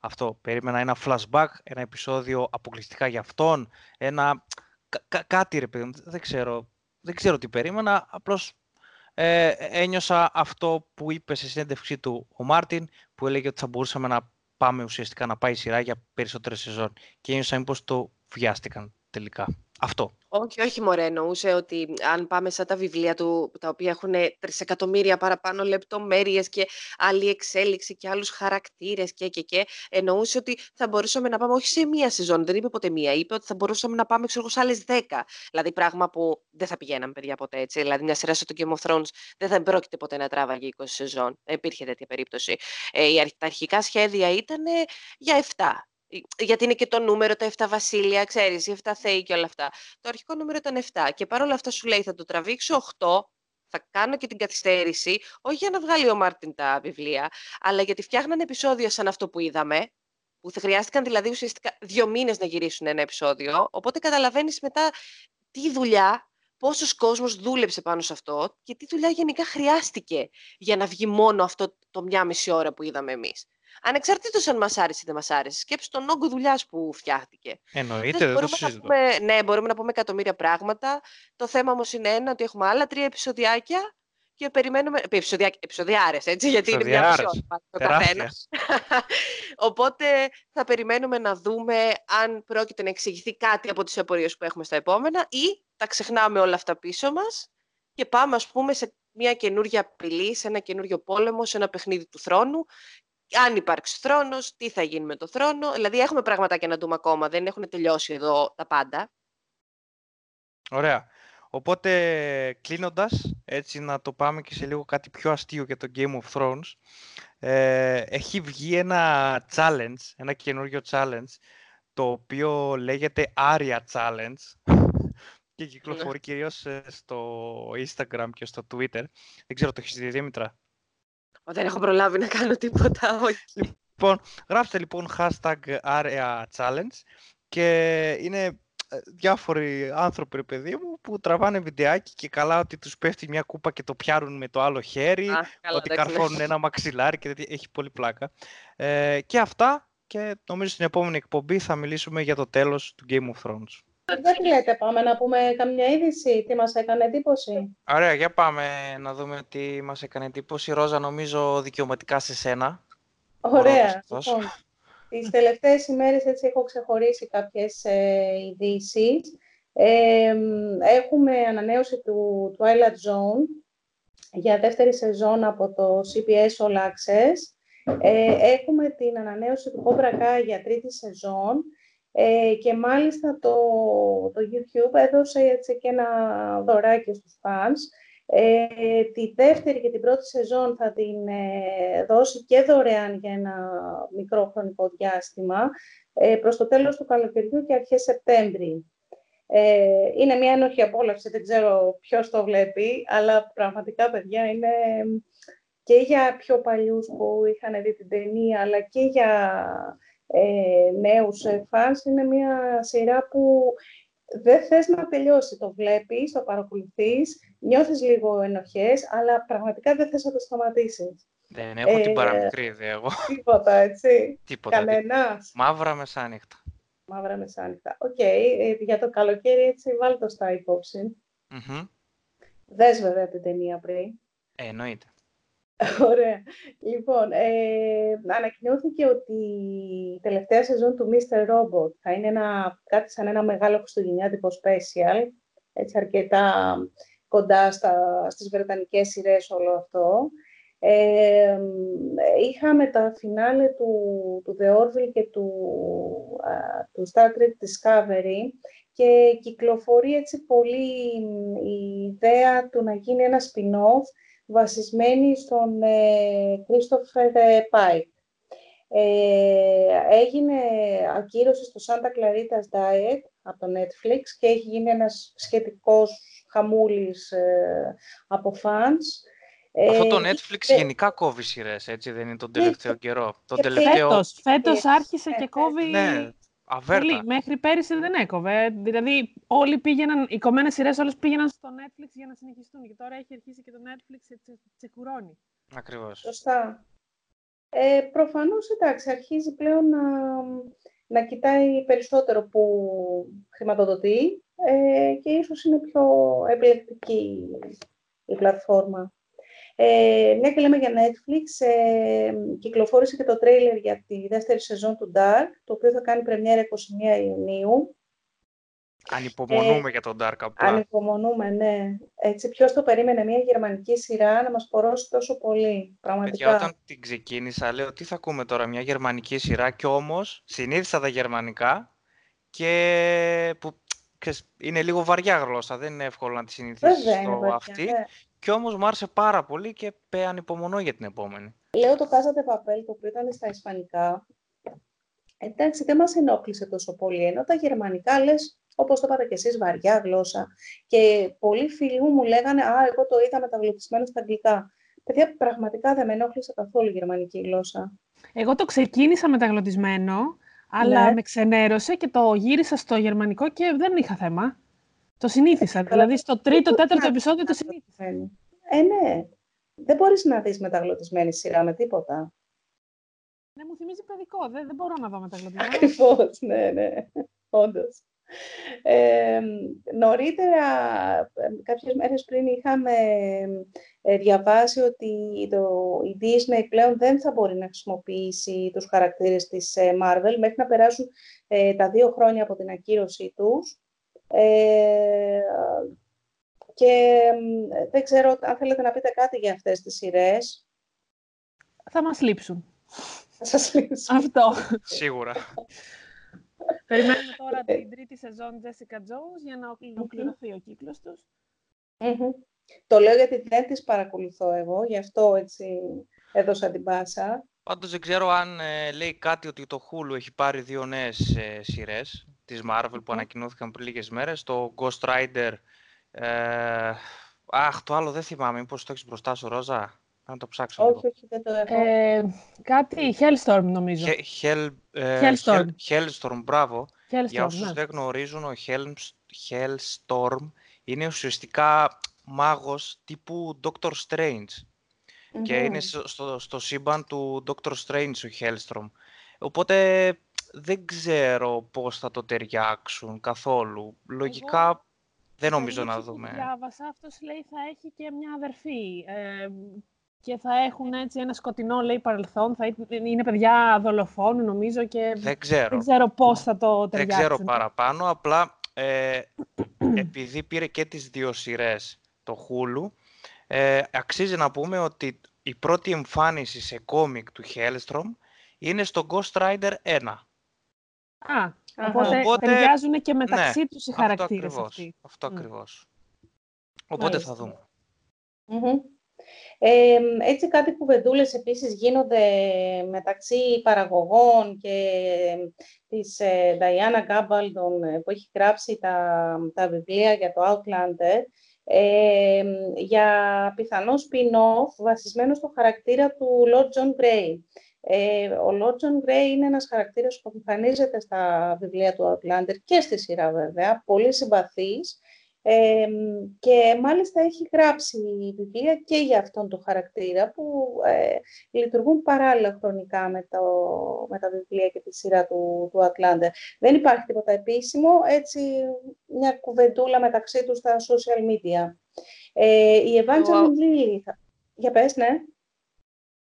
Αυτό, περίμενα ένα flashback, ένα επεισόδιο αποκλειστικά για αυτόν, ένα... κάτι ρε παιδί δεν ξέρω, δεν ξέρω τι περίμενα, απλώς ε, ένιωσα αυτό που είπε σε συνέντευξή του ο Μάρτιν, που έλεγε ότι θα μπορούσαμε να πάμε ουσιαστικά να πάει σειρά για περισσότερες σεζόν. Και ένιωσα μήπως το βιάστηκαν τελικά. Αυτό. Όχι, όχι μωρέ, εννοούσε ότι αν πάμε σαν τα βιβλία του, τα οποία έχουν τρισεκατομμύρια παραπάνω λεπτομέρειες και άλλη εξέλιξη και άλλους χαρακτήρες και, και, και, εννοούσε ότι θα μπορούσαμε να πάμε όχι σε μία σεζόν, δεν είπε ποτέ μία, είπε ότι θα μπορούσαμε να πάμε ξέρω, σε άλλες δέκα. Δηλαδή πράγμα που δεν θα πηγαίναμε παιδιά ποτέ έτσι. Δηλαδή μια σειρά στο Game of Thrones δεν θα πρόκειται ποτέ να τράβαγε 20 σεζόν. Δεν υπήρχε τέτοια περίπτωση. Ε, τα αρχικά σχέδια ήταν για 7 γιατί είναι και το νούμερο, τα 7 βασίλεια, ξέρεις, οι 7 θεοί και όλα αυτά. Το αρχικό νούμερο ήταν 7 και παρόλα αυτά σου λέει θα το τραβήξω 8, θα κάνω και την καθυστέρηση, όχι για να βγάλει ο Μάρτιν τα βιβλία, αλλά γιατί φτιάχναν επεισόδια σαν αυτό που είδαμε, που θα χρειάστηκαν δηλαδή ουσιαστικά δύο μήνες να γυρίσουν ένα επεισόδιο, οπότε καταλαβαίνεις μετά τι δουλειά, πόσος κόσμος δούλεψε πάνω σε αυτό και τι δουλειά γενικά χρειάστηκε για να βγει μόνο αυτό το μια μισή ώρα που είδαμε εμείς. Ανεξαρτήτως αν μας άρεσε ή δεν μας άρεσε. Σκέψου τον όγκο δουλειάς που φτιάχτηκε. Εννοείται, δεν, το συζητώ. Πούμε, ναι, μπορούμε να πούμε εκατομμύρια πράγματα. Το θέμα όμως είναι ένα, ότι έχουμε άλλα τρία επεισοδιάκια και περιμένουμε. Επεισοδιά, επεισοδιάρες, έτσι, γιατί είναι μια μισή το καθένας. (laughs) Οπότε θα περιμένουμε να δούμε αν πρόκειται να εξηγηθεί κάτι από τις απορίες που έχουμε στα επόμενα ή τα ξεχνάμε όλα αυτά πίσω μας και πάμε, ας πούμε, σε μια καινούργια απειλή, σε ένα καινούριο πόλεμο, σε ένα παιχνίδι του θρόνου αν υπάρξει θρόνος, τι θα γίνει με το θρόνο. Δηλαδή έχουμε πραγματάκια να δούμε ακόμα, δεν έχουν τελειώσει εδώ τα πάντα. Ωραία. Οπότε κλείνοντας, έτσι να το πάμε και σε λίγο κάτι πιο αστείο για το Game of Thrones. Ε, έχει βγει ένα challenge, ένα καινούριο challenge, το οποίο λέγεται Aria Challenge (laughs) και κυκλοφορεί ναι. κυρίως ε, στο Instagram και στο Twitter. Δεν ξέρω, το έχεις δει Δήμητρα; Δεν έχω προλάβει να κάνω τίποτα, όχι. Λοιπόν, γράψτε λοιπόν hashtag Area Challenge και είναι ε, διάφοροι άνθρωποι, παιδί μου, που τραβάνε βιντεάκι και καλά ότι τους πέφτει μια κούπα και το πιάνουν με το άλλο χέρι, ότι καρφώνουν ένα μαξιλάρι και έχει πολύ πλάκα. Ε, και αυτά και νομίζω στην επόμενη εκπομπή θα μιλήσουμε για το τέλος του Game of Thrones. Δεν λέτε, πάμε να πούμε καμιά είδηση, τι μας έκανε εντύπωση; Ωραία, για πάμε να δούμε τι μας έκανε εντύπωση. Ρόζα, νομίζω δικαιωματικά σε σένα. Ωραία, λοιπόν, τις τελευταίες ημέρες έτσι έχω ξεχωρίσει κάποιες ε, ειδήσεις. Ε, έχουμε ανανέωση του Twilight Zone για δεύτερη σεζόν από το CBS All Access. Ε, έχουμε την ανανέωση του Cobra Kai για τρίτη σεζόν ε, και μάλιστα το, το YouTube έδωσε έτσι και ένα δωράκι στους fans. Ε, τη δεύτερη και την πρώτη σεζόν θα την ε, δώσει και δωρεάν για ένα μικρό χρονικό διάστημα ε, προς το τέλος του καλοκαιριού και αρχές Σεπτέμβρη. Ε, είναι μια ένοχη απόλαυση, δεν ξέρω ποιος το βλέπει, αλλά πραγματικά, παιδιά, είναι και για πιο παλιούς που είχαν δει την ταινία, αλλά και για ε, νέους φανς. Είναι μια σειρά που δεν θες να τελειώσει. Το βλέπεις, το παρακολουθείς, νιώθεις λίγο ενοχές, αλλά πραγματικά δεν θες να το σταματήσεις. Δεν έχω ε, την παραμικρή ιδέα εγώ. (laughs) Τίποτα, έτσι. Τίποτα. Κανένας. Μαύρα μεσάνυχτα. Μαύρα μεσάνυχτα. OK. Okay. Ε, για το καλοκαίρι έτσι βάλε το στα υπόψη. Mm-hmm. Δες βέβαια την ταινία πριν. Ε, εννοείται. (laughs) Ωραία. Λοιπόν, ε, ανακοινώθηκε ότι η τελευταία σεζόν του Mr. Robot θα είναι ένα, κάτι σαν ένα μεγάλο χριστουγεννιάτικο special, έτσι αρκετά κοντά στα, στις βρετανικές σειρές όλο αυτό. Ε, είχαμε τα φινάλε του, του The Orville και του, του Star Trek Discovery και κυκλοφορεί έτσι πολύ η ιδέα του να γίνει ένα spin-off βασισμένη στον Κρίστοφερ Πάικ. Ε, έγινε ακύρωση στο Santa Clarita's Diet από το Netflix και έχει γίνει ένας σχετικός χαμούλης ε, από fans. Αυτό το Netflix γενικά κόβει σειρές, έτσι δεν είναι τον ναι, τελευταίο καιρό. Τον τελευταίο... Φέτος, φέτος άρχισε και κόβει... Ναι, Πολύ. Μέχρι πέρυσι δεν έκοβε. Δηλαδή, όλοι πήγαιναν, οι κομμένες σειρές όλες πήγαιναν στο Netflix για να συνεχιστούν. Και τώρα έχει αρχίσει και το Netflix και τσεκουρώνει. Ακριβώς. Σωστά. Ε, Προφανώς, εντάξει, αρχίζει πλέον να, να κοιτάει περισσότερο που χρηματοδοτεί ε, και ίσως είναι πιο επιλεκτική η πλατφόρμα. Ε, μια και λέμε για Netflix, ε, κυκλοφόρησε και το τρέιλερ για τη δεύτερη σεζόν του Dark, το οποίο θα κάνει πρεμιέρα 21 Ιουνίου. Ανυπομονούμε ε, για τον Dark απλά. Ανυπομονούμε, ναι. Έτσι, ποιος το περίμενε μια γερμανική σειρά να μας πορώσει τόσο πολύ, πραγματικά. Παιδιά, όταν την ξεκίνησα, λέω τι θα ακούμε τώρα, μια γερμανική σειρά και όμως συνήθισα τα γερμανικά και που είναι λίγο βαριά γλώσσα, δεν είναι εύκολο να τη συνηθίσεις στο αυτή. Ναι. Και όμως μου άρεσε πάρα πολύ και ανυπομονώ για την επόμενη. Λέω το Casa Παπέλ, το οποίο ήταν στα ισπανικά. Εντάξει, δεν μας ενόχλησε τόσο πολύ, ενώ τα γερμανικά λες, όπως το είπατε και εσείς, βαριά γλώσσα. Και πολλοί φίλοι μου μου λέγανε, α, εγώ το είδα μεταγλωτισμένο στα αγγλικά. Παιδιά, πραγματικά δεν με ενόχλησε καθόλου η γερμανική γλώσσα. Εγώ το ξεκίνησα μεταγλωτισμένο, αλλά ναι. με ξενέρωσε και το γύρισα στο γερμανικό και δεν είχα θέμα. Το συνήθισα. δηλαδή στο τρίτο, τέταρτο επεισόδιο το συνήθισα. Ε, ναι. Δεν μπορείς να δεις μεταγλωτισμένη σειρά με τίποτα. Ναι, μου θυμίζει παιδικό. Δεν, δεν μπορώ να δω μεταγλωτισμένο. Ακριβώς, ναι, ναι. Όντως. Ε, νωρίτερα, κάποιες μέρες πριν, είχαμε ε, διαβάσει ότι το, η Disney πλέον δεν θα μπορεί να χρησιμοποιήσει τους χαρακτήρες της ε, Marvel μέχρι να περάσουν ε, τα δύο χρόνια από την ακύρωσή τους. Ε, και δεν ξέρω αν θέλετε να πείτε κάτι για αυτές τις σειρές. Θα μας λείψουν. Θα σας λείψουν. Αυτό. Σίγουρα. Περιμένουμε τώρα την τρίτη σεζόν Jessica Jones για να ολοκληρωθεί ο κύκλος τους. Το λέω γιατί δεν τις παρακολουθώ εγώ, γι' αυτό έτσι έδωσα την πάσα. Πάντως δεν ξέρω αν ε, λέει κάτι ότι το Hulu έχει πάρει δύο νέες ε, σειρές της Marvel που ανακοινώθηκαν πριν λίγες μέρες. Το Ghost Rider... Ε, αχ, το άλλο δεν θυμάμαι. Μήπως το έχεις μπροστά σου, Ρόζα; Να το ψάξω όχι, όχι, δεν το έχω. Ε, κάτι Hellstorm νομίζω. Hell, ε, Hellstorm. Hellstorm, μπράβο. Hellstorm, Για όσους ναι. δεν γνωρίζουν, ο Hellstorm είναι ουσιαστικά μάγος τύπου Doctor Strange. Και είναι στο, στο, σύμπαν του Doctor Strange ο Hellstorm. Οπότε δεν ξέρω πώς θα το ταιριάξουν καθόλου. Λογικά δεν νομίζω να δούμε. Διάβασα, αυτός λέει θα έχει και μια αδερφή. Ε, και θα έχουν έτσι ένα σκοτεινό λέει παρελθόν. Θα είναι παιδιά δολοφόνου νομίζω και δεν ξέρω, δεν ξέρω πώς θα το ταιριάξουν. Δεν ξέρω παραπάνω, απλά ε, επειδή πήρε και τις δύο σειρές το Hulu, ε, αξίζει να πούμε ότι η πρώτη εμφάνιση σε κόμικ του Hellstrom είναι στο Ghost Rider 1. Α, οπότε, οπότε ταιριάζουν και μεταξύ ναι, τους οι χαρακτήρες αυτό ακριβώς, αυτοί. Αυτό ακριβώς. Οπότε θα δούμε. Ε, έτσι κάτι κουβεντούλες επίσης γίνονται μεταξύ παραγωγών και της ε, Diana Gabaldon ε, που έχει γράψει τα, τα βιβλία για το Outlander ε, για πιθανό spin-off βασισμένο στο χαρακτήρα του Lord John Grey. Ε, ο Lord John Grey είναι ένας χαρακτήρας που εμφανίζεται στα βιβλία του Outlander και στη σειρά βέβαια, πολύ συμπαθής και μάλιστα έχει γράψει βιβλία και για αυτόν τον χαρακτήρα που ε, λειτουργούν παράλληλα χρονικά με, το, με τα βιβλία και τη σειρά του, του Ατλάντερ. Δεν υπάρχει τίποτα επίσημο, έτσι μια κουβεντούλα μεταξύ τους στα social media. Ε, η Evangeline Lilly, για πες, ναι.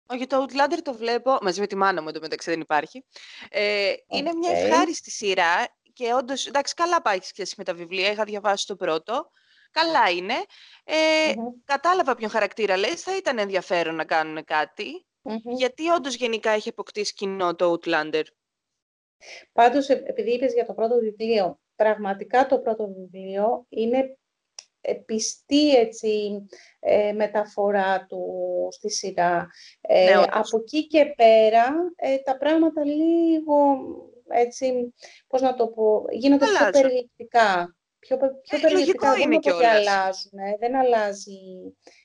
Όχι, το Outlander το βλέπω, μαζί με τη μάνα μου εντωμεταξύ δεν υπάρχει. Ε, Είναι μια ευχάριστη σειρά και όντως, εντάξει, καλά πάει σχέση με τα βιβλία. Είχα διαβάσει το πρώτο. Καλά είναι. Ε, Κατάλαβα ποιον χαρακτήρα λες. Θα ήταν ενδιαφέρον να κάνουν Γιατί όντως γενικά έχει αποκτήσει κοινό το Outlander. Πάντως, ε, επειδή είπες για το πρώτο βιβλίο, πραγματικά το πρώτο βιβλίο είναι πιστή έτσι, ε, μεταφορά του στη σειρά. Ε, ναι, από εκεί και πέρα τα πράγματα λίγο έτσι, πώς να το πω, γίνονται πιο περιληπτικά. Πιο, πιο ε, περιληπτικά δεν είναι ότι αλλάζουν. Ε. Δεν αλλάζει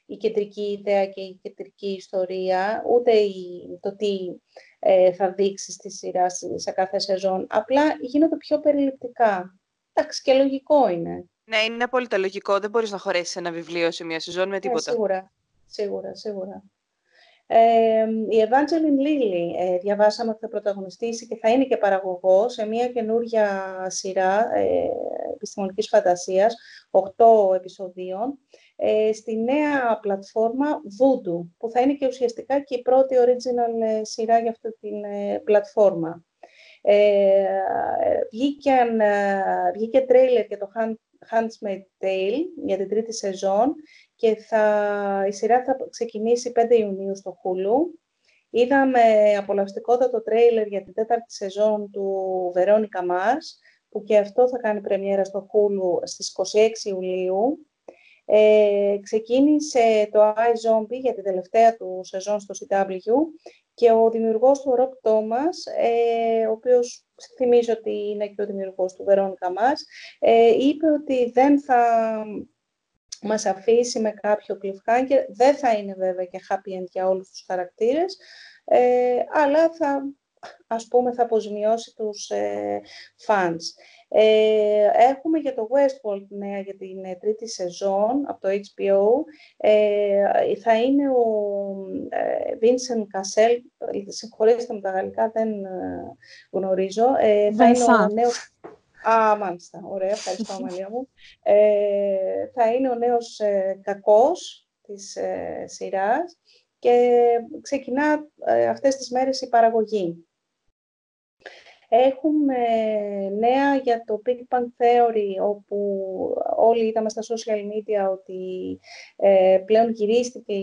η κεντρική ιδέα και η κεντρική ιστορία, ούτε η, το τι ε, θα δείξει στη σειρά σε κάθε σεζόν. Απλά γίνονται πιο περιληπτικά. Εντάξει, και λογικό είναι. Ναι, είναι απόλυτα λογικό. Δεν μπορείς να χωρέσεις ένα βιβλίο σε μια σεζόν με τίποτα. σίγουρα, σίγουρα, σίγουρα η Evangeline Lilly ε, διαβάσαμε ότι θα πρωταγωνιστήσει και θα είναι και παραγωγός σε μια καινούργια σειρά ε, επιστημονικής φαντασίας, 8 επεισοδίων, ε, στη νέα πλατφόρμα Voodoo, που θα είναι και ουσιαστικά και η πρώτη original ε, σειρά για αυτή την ε, πλατφόρμα. Ε, βγήκαν, βγήκε τρέιλερ για το Handmaid's Tale για την τρίτη σεζόν και θα, η σειρά θα ξεκινήσει 5 Ιουνίου στο Hulu. Είδαμε απολαυστικότατο τρέιλερ για την τέταρτη σεζόν του Βερόνικα Μάρς, που και αυτό θα κάνει πρεμιέρα στο Hulu στις 26 Ιουλίου. Ε, ξεκίνησε το iZombie για την τελευταία του σεζόν στο CW και ο δημιουργός του Rob Thomas, ε, ο οποίος θυμίζω ότι είναι και ο δημιουργός του Βερόνικα μας, ε, είπε ότι δεν θα μας αφήσει με κάποιο cliffhanger, δεν θα είναι βέβαια και happy end για όλους τους χαρακτήρες, ε, αλλά θα, ας πούμε, θα αποζημιώσει τους ε, fans. Ε, έχουμε για το Westworld νέα για την ε, τρίτη σεζόν από το HBO. Ε, θα είναι ο ε, Vincent Cassell, συγχωρέστε με τα γαλλικά, δεν γνωρίζω. θα είναι ο νέος... Α, μάλιστα. Ωραία, ευχαριστώ, Αμαλία μου. θα είναι ο νέος κακός της σειράς και ξεκινά αυτές τις μέρες η παραγωγή. Έχουμε νέα για το Big Bang Theory, όπου όλοι είδαμε στα social media ότι ε, πλέον γυρίστηκε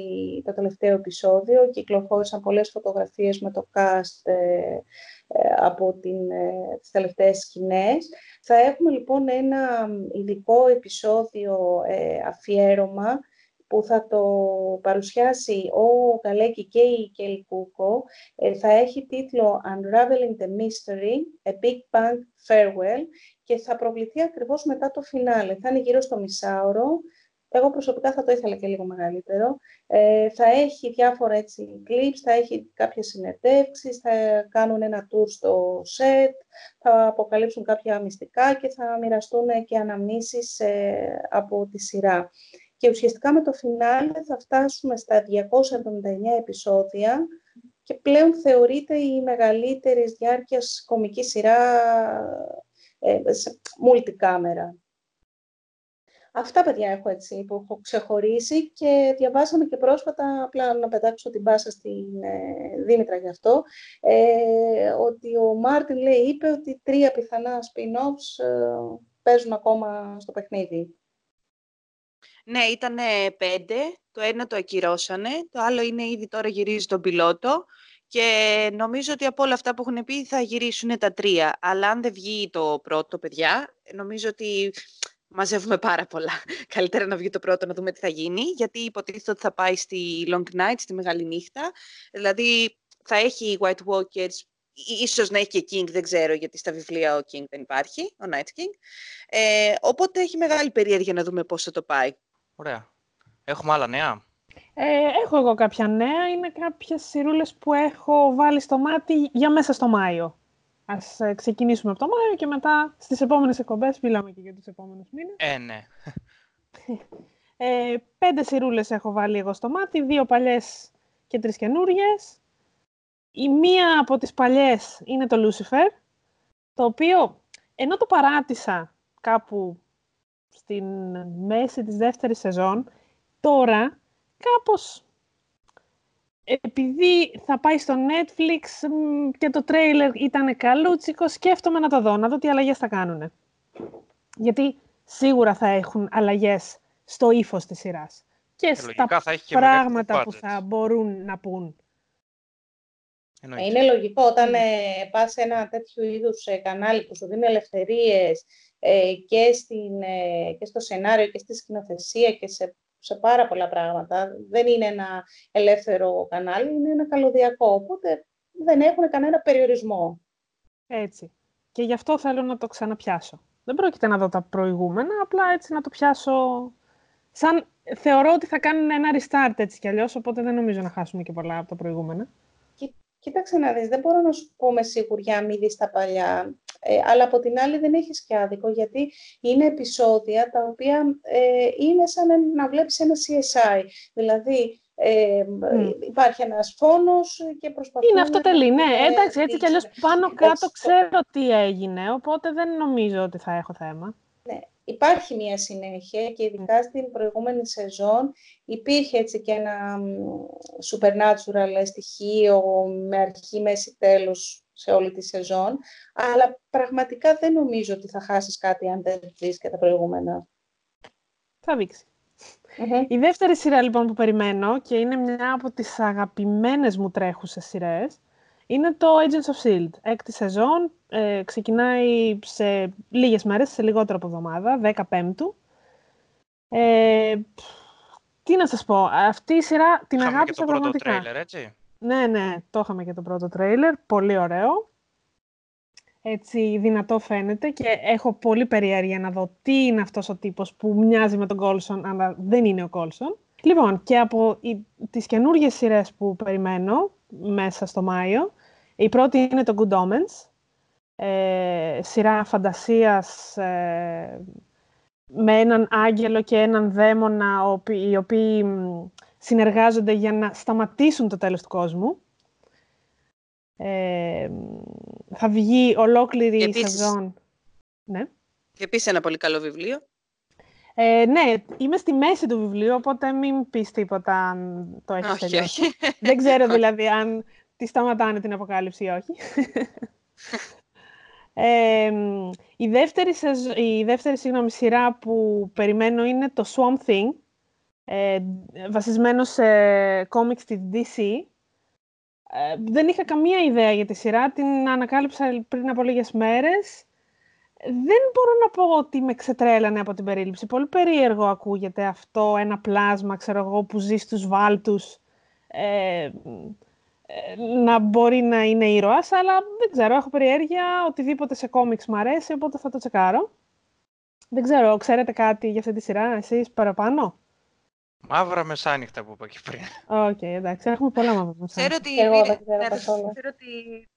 το τελευταίο επεισόδιο. Κυκλοφόρησαν πολλές φωτογραφίες με το cast ε, ε, από την, τις τελευταίες σκηνές. Θα έχουμε λοιπόν ένα ειδικό επεισόδιο αφιέρωμα που θα το παρουσιάσει ο Καλέκη και η Κέλη Κούκο, ε, θα έχει τίτλο Unraveling the Mystery, A Big Bang Farewell και θα προβληθεί ακριβώς μετά το φινάλε. Θα είναι γύρω στο μισάωρο, εγώ προσωπικά θα το ήθελα και λίγο μεγαλύτερο. Ε, θα έχει διάφορα έτσι clips, θα έχει κάποιες συνεντεύξεις, θα κάνουν ένα tour στο set, θα αποκαλύψουν κάποια μυστικά και θα μοιραστούν και αναμνήσεις ε, από τη σειρά και ουσιαστικά με το φινάλε θα φτάσουμε στα 279 επεισόδια και πλέον θεωρείται η μεγαλύτερη διάρκεια κομική σειρά ε, σε multicamera. Αυτά, παιδιά, έχω έτσι που έχω ξεχωρίσει και διαβάσαμε και πρόσφατα, απλά να πετάξω την πάσα στην ε, Δήμητρα γι' αυτό, ε, ότι ο Μάρτιν λέει, είπε ότι τρία πιθανά spin-offs ε, παίζουν ακόμα στο παιχνίδι. Ναι, ήταν πέντε. Το ένα το ακυρώσανε. Το άλλο είναι ήδη τώρα γυρίζει τον πιλότο. Και νομίζω ότι από όλα αυτά που έχουν πει θα γυρίσουν τα τρία. Αλλά αν δεν βγει το πρώτο, παιδιά, νομίζω ότι μαζεύουμε πάρα πολλά. (laughs) Καλύτερα να βγει το πρώτο να δούμε τι θα γίνει, γιατί υποτίθεται ότι θα πάει στη Long Night, στη Μεγάλη Νύχτα. Δηλαδή θα έχει White Walkers, ίσως να έχει και King, δεν ξέρω, γιατί στα βιβλία ο King δεν υπάρχει, ο Night King. Ε, οπότε έχει μεγάλη περιέργεια να δούμε πώς θα το πάει. Ωραία. Έχουμε άλλα νέα; Ε, έχω εγώ κάποια νέα. Είναι κάποιες σειρούλες που έχω βάλει στο μάτι για μέσα στο Μάιο. Ας ε, ξεκινήσουμε από το Μάιο και μετά στις επόμενες εκπομπές μιλάμε και για τους επόμενους μήνες. Ε, ναι. (laughs) ε, πέντε σειρούλες έχω βάλει εγώ στο μάτι, δύο παλιές και τρεις καινούριες. Η μία από τις παλιές είναι το Lucifer, το οποίο ενώ το παράτησα κάπου στην μέση της δεύτερης σεζόν, τώρα κάπως επειδή θα πάει στο Netflix και το τρέιλερ ήταν καλούτσικο, σκέφτομαι να το δω, να δω τι αλλαγές θα κάνουν. Γιατί σίγουρα θα έχουν αλλαγές στο ύφος της σειράς. Και στα πράγματα που θα μπορούν να πούν. Είναι λογικό όταν ε, πας σε ένα τέτοιο είδους ε, κανάλι που σου δίνει ελευθερίες ε, και, στην, ε, και στο σενάριο και στη σκηνοθεσία και σε, σε πάρα πολλά πράγματα. Δεν είναι ένα ελεύθερο κανάλι, είναι ένα καλωδιακό, οπότε δεν έχουν κανένα περιορισμό. Έτσι. Και γι' αυτό θέλω να το ξαναπιάσω. Δεν πρόκειται να δω τα προηγούμενα, απλά έτσι να το πιάσω... Σαν θεωρώ ότι θα κάνουν ένα restart έτσι κι αλλιώς, οπότε δεν νομίζω να χάσουμε και πολλά από τα προηγούμενα. Κοίταξε να δεις, δεν μπορώ να σου πω με σιγουριά μη δεις τα παλιά. Ε, αλλά από την άλλη δεν έχεις και άδικο, γιατί είναι επεισόδια τα οποία ε, είναι σαν να βλέπεις ένα CSI. Δηλαδή, ε, υπάρχει ένας φόνος και προσπαθούν... Είναι αυτό τελεί, ναι. Εντάξει, έτσι κι αλλιώς πάνω κάτω ξέρω τι έγινε, οπότε δεν νομίζω ότι θα έχω θέμα. Ναι. υπάρχει μια συνέχεια και ειδικά στην προηγούμενη σεζόν υπήρχε έτσι και ένα supernatural στοιχείο με αρχή, μέση, τέλος σε όλη τη σεζόν, αλλά πραγματικά δεν νομίζω ότι θα χάσεις κάτι αν δεν δεις και τα προηγούμενα. Θα δειξει Η δεύτερη σειρά λοιπόν που περιμένω και είναι μια από τις αγαπημένες μου τρέχουσες σειρές είναι το Agents of S.H.I.E.L.D. Έκτη σεζόν, ε, ξεκινάει σε λίγες μέρες, σε λιγότερο από εβδομάδα, 15 πέμπτου. Ε, τι να σας πω, αυτή η σειρά την Είχαμε αγάπησα και το πρώτο τρέιλερ, έτσι; Ναι, ναι, το είχαμε και το πρώτο τρέιλερ, πολύ ωραίο. Έτσι δυνατό φαίνεται και έχω πολύ περιέργεια να δω τι είναι αυτός ο τύπος που μοιάζει με τον Κόλσον, αλλά δεν είναι ο Κόλσον. Λοιπόν, και από οι, τις καινούργιες σειρές που περιμένω μέσα στο Μάιο, η πρώτη είναι το Good Omens, ε, σειρά φαντασίας ε, με έναν άγγελο και έναν δαίμονα, οι οποίοι συνεργάζονται για να σταματήσουν το τέλος του κόσμου. Ε, θα βγει ολόκληρη η σεζόν. Ναι. Και επίσης ένα πολύ καλό βιβλίο. Ε, ναι, είμαι στη μέση του βιβλίου, οπότε μην πεις τίποτα αν το έχεις τελειώσει. Δεν ξέρω (laughs) δηλαδή αν τη σταματάνε την αποκάλυψη ή όχι. (laughs) Ε, η δεύτερη, η δεύτερη συγγνώμη, σειρά που περιμένω είναι το Swamp Thing, ε, βασισμένο σε κόμιξ της DC. Ε, δεν είχα καμία ιδέα για τη σειρά, την ανακάλυψα πριν από λίγες μέρες. Δεν μπορώ να πω ότι με ξετρέλανε από την περίληψη. Πολύ περίεργο ακούγεται αυτό, ένα πλάσμα, ξέρω εγώ, που ζει στους βάλτους. Ε, ε, να μπορεί να είναι ήρωας, αλλά δεν ξέρω, έχω περιέργεια, οτιδήποτε σε κόμιξ μου αρέσει, οπότε θα το τσεκάρω. Δεν ξέρω, ξέρετε κάτι για αυτή τη σειρά, εσείς παραπάνω; Μαύρα μεσάνυχτα που είπα και πριν. OK, okay, εντάξει, έχουμε πολλά μαύρα μεσάνυχτα. Ξέρω ότι, πήρε, ναι, ξέρω, ότι,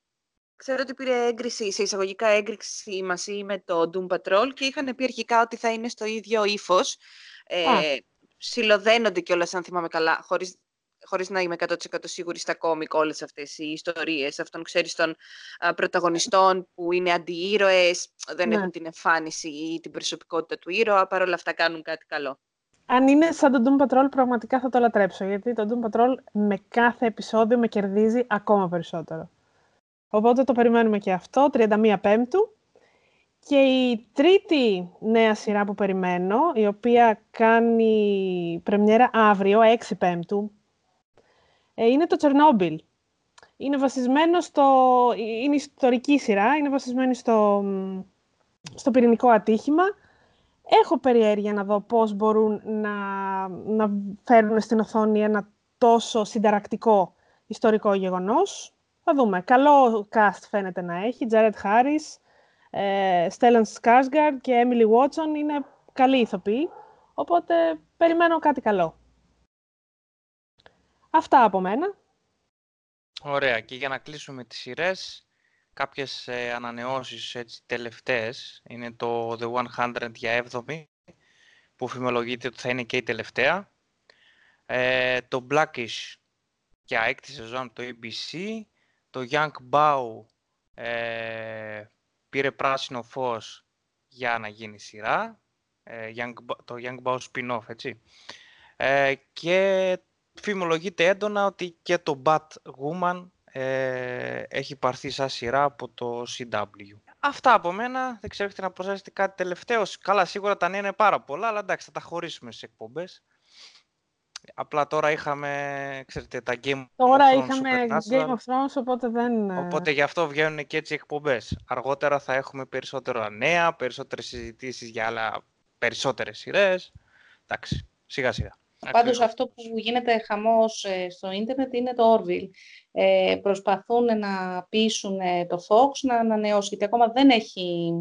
ξέρω ότι πήρε έγκριση, σε εισαγωγικά έγκριση μαζί με το Doom Patrol και είχαν πει αρχικά ότι θα είναι στο ίδιο ύφος. Ε, συλλοδένονται κιόλας, αν θυμάμαι καλά, χωρίς χωρίς να είμαι 100% σίγουρη στα κόμικ όλες αυτές οι ιστορίες αυτών, ξέρεις, των πρωταγωνιστών που είναι αντιήρωες, δεν ναι. έχουν την εμφάνιση ή την προσωπικότητα του ήρωα, παρόλα αυτά κάνουν κάτι καλό. Αν είναι σαν τον Doom Patrol, πραγματικά θα το λατρέψω, γιατί το Doom Patrol με κάθε επεισόδιο με κερδίζει ακόμα περισσότερο. Οπότε το περιμένουμε και αυτό, 31 Πέμπτου. Και η τρίτη νέα σειρά που περιμένω, η οποία κάνει πρεμιέρα αύριο, 6 Πέμπτου, ε, είναι το Τσερνόμπιλ. Είναι βασισμένο στο... Είναι ιστορική σειρά, είναι βασισμένη στο, στο πυρηνικό ατύχημα. Έχω περιέργεια να δω πώς μπορούν να, να φέρουν στην οθόνη ένα τόσο συνταρακτικό ιστορικό γεγονός. Θα δούμε. Καλό cast φαίνεται να έχει. Jared Harris, ε, Stellan Skarsgård και Emily Watson είναι καλοί ηθοποιοί. Οπότε περιμένω κάτι καλό. Αυτά από μένα. Ωραία. Και για να κλείσουμε τις σειρές, κάποιες ε, ανανεώσεις έτσι, τελευταίες. Είναι το The 100 για 7η, που φημολογείται ότι θα είναι και η τελευταία. Ε, το Blackish για έκτη σεζόν το ABC. Το Young Bao ε, πήρε πράσινο φως για να γίνει σειρά. Ε, Young, το Young Bao spin-off, έτσι. Ε, και φημολογείται έντονα ότι και το Batwoman ε, έχει πάρθει σαν σειρά από το CW. Αυτά από μένα. Δεν ξέρω, έχετε να προσθέσετε κάτι τελευταίο. Καλά, σίγουρα τα νέα είναι πάρα πολλά, αλλά εντάξει, θα τα χωρίσουμε σε εκπομπές. Απλά τώρα είχαμε, ξέρετε, τα Game of Thrones. Τώρα είχαμε Game of Thrones, οπότε δεν... Οπότε γι' αυτό βγαίνουν και έτσι εκπομπές. Αργότερα θα έχουμε περισσότερα νέα, περισσότερες συζητήσεις για άλλα περισσότερες σειρές. Εντάξει, σιγά σιγά. Πάντως αυτό που γίνεται χαμός ε, στο ίντερνετ είναι το Orville. Ε, προσπαθούν να πείσουν ε, το Fox να ανανεώσει, γιατί ακόμα δεν έχει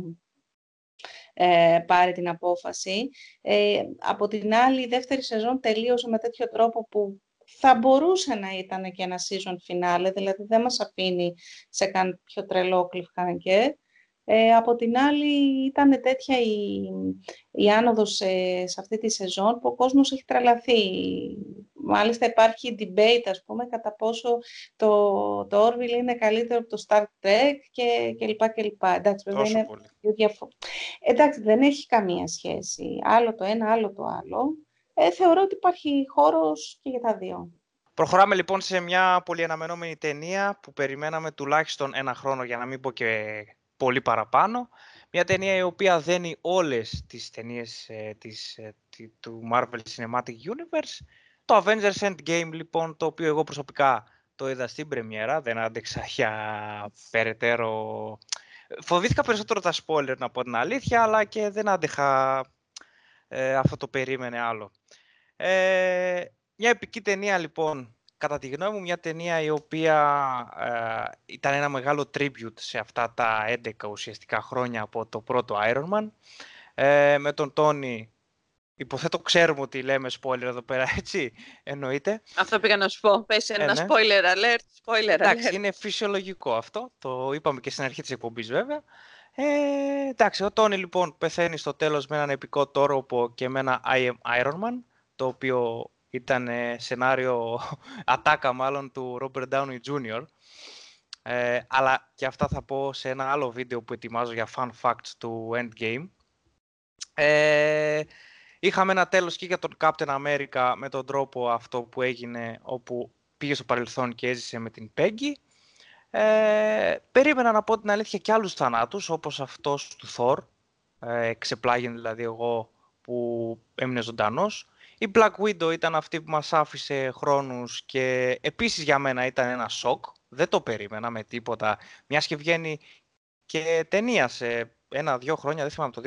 ε, πάρει την απόφαση. Ε, από την άλλη, η δεύτερη σεζόν τελείωσε με τέτοιο τρόπο που θα μπορούσε να ήταν και ένα season finale, δηλαδή δεν μας αφήνει σε κάποιο τρελό cliffhanger. Ε, από την άλλη ήταν τέτοια η, η άνοδος σε, αυτή τη σεζόν που ο κόσμος έχει τρελαθεί Μάλιστα υπάρχει debate, ας πούμε, κατά πόσο το, το Orville είναι καλύτερο από το Star Trek και, και λοιπά και λοιπά. Εντάξει, βέβαια είναι διαφο... Εντάξει, δεν έχει καμία σχέση. Άλλο το ένα, άλλο το άλλο. Ε, θεωρώ ότι υπάρχει χώρος και για τα δύο. Προχωράμε λοιπόν σε μια πολύ αναμενόμενη ταινία που περιμέναμε τουλάχιστον ένα χρόνο για να μην πω και πολύ παραπάνω. Μια ταινία η οποία δένει όλες τις ταινίες ε, της, ε, του Marvel Cinematic Universe. Το Avengers Endgame λοιπόν, το οποίο εγώ προσωπικά το είδα στην πρεμιέρα, δεν άντεξα για περαιτέρω... Φοβήθηκα περισσότερο τα spoiler να πω την αλήθεια, αλλά και δεν άντεχα ε, αυτό το περίμενε άλλο. Ε, μια επική ταινία λοιπόν, κατά τη γνώμη μου μια ταινία η οποία ε, ήταν ένα μεγάλο tribute σε αυτά τα 11 ουσιαστικά χρόνια από το πρώτο Iron Man. Ε, με τον Τόνι, υποθέτω ξέρουμε ότι λέμε spoiler εδώ πέρα, (laughs) έτσι, εννοείται. Αυτό πήγα να σου πω, πες ένα ε, ναι. spoiler alert, spoiler Εντάξει, είναι φυσιολογικό αυτό, το είπαμε και στην αρχή της εκπομπής βέβαια. Ε, εντάξει, ο Τόνι λοιπόν πεθαίνει στο τέλος με έναν επικό τόροπο και με ένα I am Iron Man, το οποίο ήταν ε, σενάριο (laughs) ατάκα μάλλον του Robert Downey Jr. Ε, αλλά και αυτά θα πω σε ένα άλλο βίντεο που ετοιμάζω για fun facts του Endgame. Ε, είχαμε ένα τέλος και για τον Captain America με τον τρόπο αυτό που έγινε όπου πήγε στο παρελθόν και έζησε με την Peggy. Ε, περίμενα να πω την αλήθεια και άλλους θανάτους όπως αυτός του Thor. Ε, ξεπλάγει δηλαδή εγώ που έμεινε ζωντανός. Η Black Widow ήταν αυτή που μας άφησε χρόνους και επίσης για μένα ήταν ένα σοκ. Δεν το περίμενα με τίποτα. Μιας και βγαίνει και ταινία σε ένα-δυο χρόνια, δεν θυμάμαι, το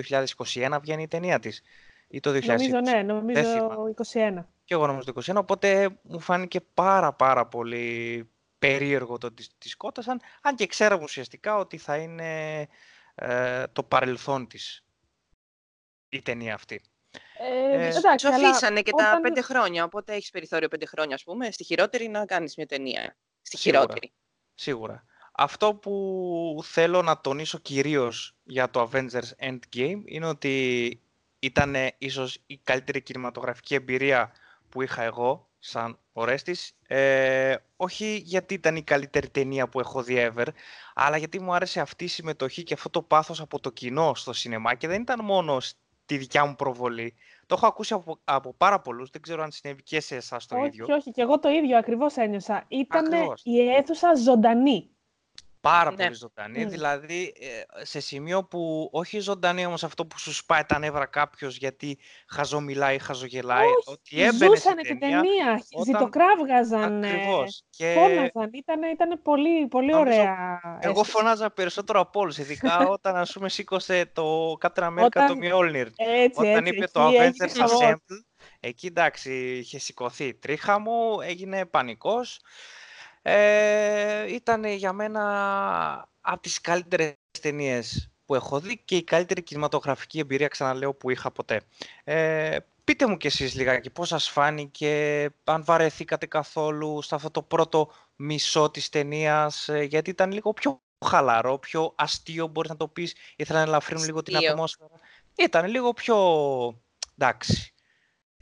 2021 βγαίνει η ταινία της. Ή το 2020. Νομίζω ναι, νομίζω το 2021. Και εγώ νομίζω το 2021, οπότε μου φάνηκε πάρα πάρα πολύ περίεργο το ότι τη σκότασαν, αν και ξέραμε ουσιαστικά ότι θα είναι ε, το παρελθόν της η ταινία αυτή. Ε, ε, εντάξει, αφήσανε και τα πέντε χρόνια, οπότε έχεις περιθώριο πέντε χρόνια, ας πούμε, στη χειρότερη να κάνεις μια ταινία. Στη χειρότερη. Σίγουρα. Αυτό που θέλω να τονίσω κυρίως για το Avengers Endgame είναι ότι ήταν ίσως η καλύτερη κινηματογραφική εμπειρία που είχα εγώ σαν Ορέστης. Ε, όχι γιατί ήταν η καλύτερη ταινία που έχω δει ever, αλλά γιατί μου άρεσε αυτή η συμμετοχή και αυτό το πάθος από το κοινό στο σινεμά και δεν ήταν μόνο τη δικιά μου προβολή. Το έχω ακούσει από, από πάρα πολλούς. Δεν ξέρω αν συνέβη και σε εσάς το όχι, ίδιο. Όχι, όχι. Και εγώ το ίδιο ακριβώς ένιωσα. Ήταν η αίθουσα ζωντανή. Πάρα ναι. πολύ ζωντανή. Mm. Δηλαδή, ε, σε σημείο που όχι ζωντανή όμως αυτό που σου σπάει τα νεύρα κάποιος γιατί χαζομιλάει, χαζογελάει. Όχι, ότι έμπαινε ζούσανε την ταινία. Όταν... Ζητοκράβγαζαν. Ακριβώς. Και... Φώναζαν. Ήταν, ήταν πολύ, πολύ ωραία. Εγώ φώναζα περισσότερο από όλους. Ειδικά (laughs) όταν ας πούμε σήκωσε το Captain America όταν... το Mjolnir. Έτσι, όταν έτσι, είπε το Avengers Assemble. Εκεί εντάξει, είχε σηκωθεί τρίχα μου, έγινε πανικός. Ε, ήταν για μένα από τις καλύτερες ταινίες που έχω δει και η καλύτερη κινηματογραφική εμπειρία, ξαναλέω, που είχα ποτέ. Ε, πείτε μου κι εσείς λιγάκι πώς σας φάνηκε, αν βαρεθήκατε καθόλου σε αυτό το πρώτο μισό της ταινίας, ε, γιατί ήταν λίγο πιο χαλαρό, πιο αστείο μπορείς να το πεις, ήθελα να ελαφρύνουν λίγο την ατμόσφαιρα. Ήταν λίγο πιο... εντάξει.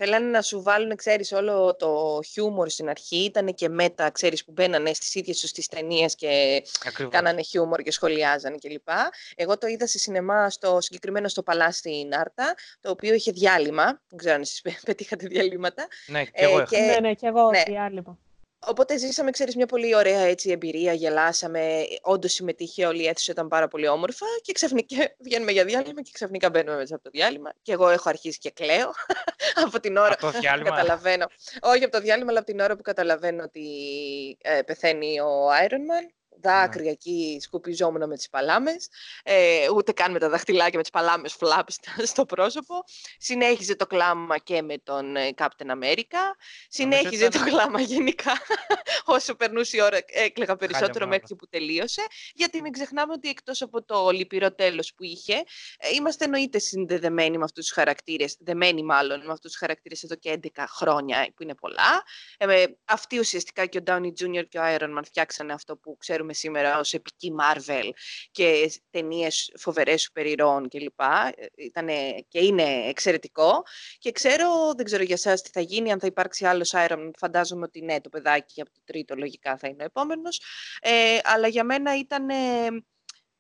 Θέλανε να σου βάλουν, ξέρεις, όλο το χιούμορ στην αρχή. Ήταν και μέτα, ξέρεις, που μπαίνανε στις ίδιες τους τις ταινίες και Ακριβώς. κάνανε χιούμορ και σχολιάζανε κλπ. Εγώ το είδα σε σινεμά, στο, συγκεκριμένο στο Παλά στην Άρτα, το οποίο είχε διάλειμμα. Δεν ξέρω αν εσείς πετύχατε διαλύματα. Ναι, και εγώ. Ε, και... Ναι, ναι, και εγώ ναι. διάλειμμα. Οπότε ζήσαμε, ξέρεις, μια πολύ ωραία έτσι, εμπειρία, γελάσαμε, όντως συμμετείχε όλη η αίθουσα, ήταν πάρα πολύ όμορφα. Και ξαφνικά (laughs) βγαίνουμε για διάλειμμα και ξαφνικά μπαίνουμε μέσα από το διάλειμμα. Και εγώ έχω αρχίσει και κλαίω. (laughs) Από την ώρα που καταλαβαίνω. Όχι από το διάλειμμα, αλλά από την ώρα που καταλαβαίνω ότι ε, πεθαίνει ο Iron Man δάκρυα ναι. εκεί σκουπιζόμουν με τις παλάμες, ε, ούτε καν με τα δαχτυλάκια με τις παλάμες φλάπ στο πρόσωπο. Συνέχιζε το κλάμα και με τον ε, Captain America. Συνέχιζε το κλάμα γενικά. (laughs) Όσο περνούσε η ώρα έκλαιγα περισσότερο μέχρι που τελείωσε. Γιατί μην ξεχνάμε ότι εκτός από το λυπηρό τέλος που είχε, ε, είμαστε εννοείται συνδεδεμένοι με αυτούς τους χαρακτήρες, δεμένοι μάλλον με αυτούς τους χαρακτήρες εδώ και 11 χρόνια που είναι πολλά. Ε, αυτοί ουσιαστικά και ο Downey Jr. και ο Iron Man φτιάξανε αυτό που ξέρουμε ξέρουμε σήμερα ως επική Marvel και ταινίες φοβερές σούπερ ηρώων κλπ. Ε, ήτανε και είναι εξαιρετικό. Και ξέρω, δεν ξέρω για εσάς τι θα γίνει, αν θα υπάρξει άλλος Iron φαντάζομαι ότι ναι, το παιδάκι από το τρίτο λογικά θα είναι ο επόμενος. Ε, αλλά για μένα ήταν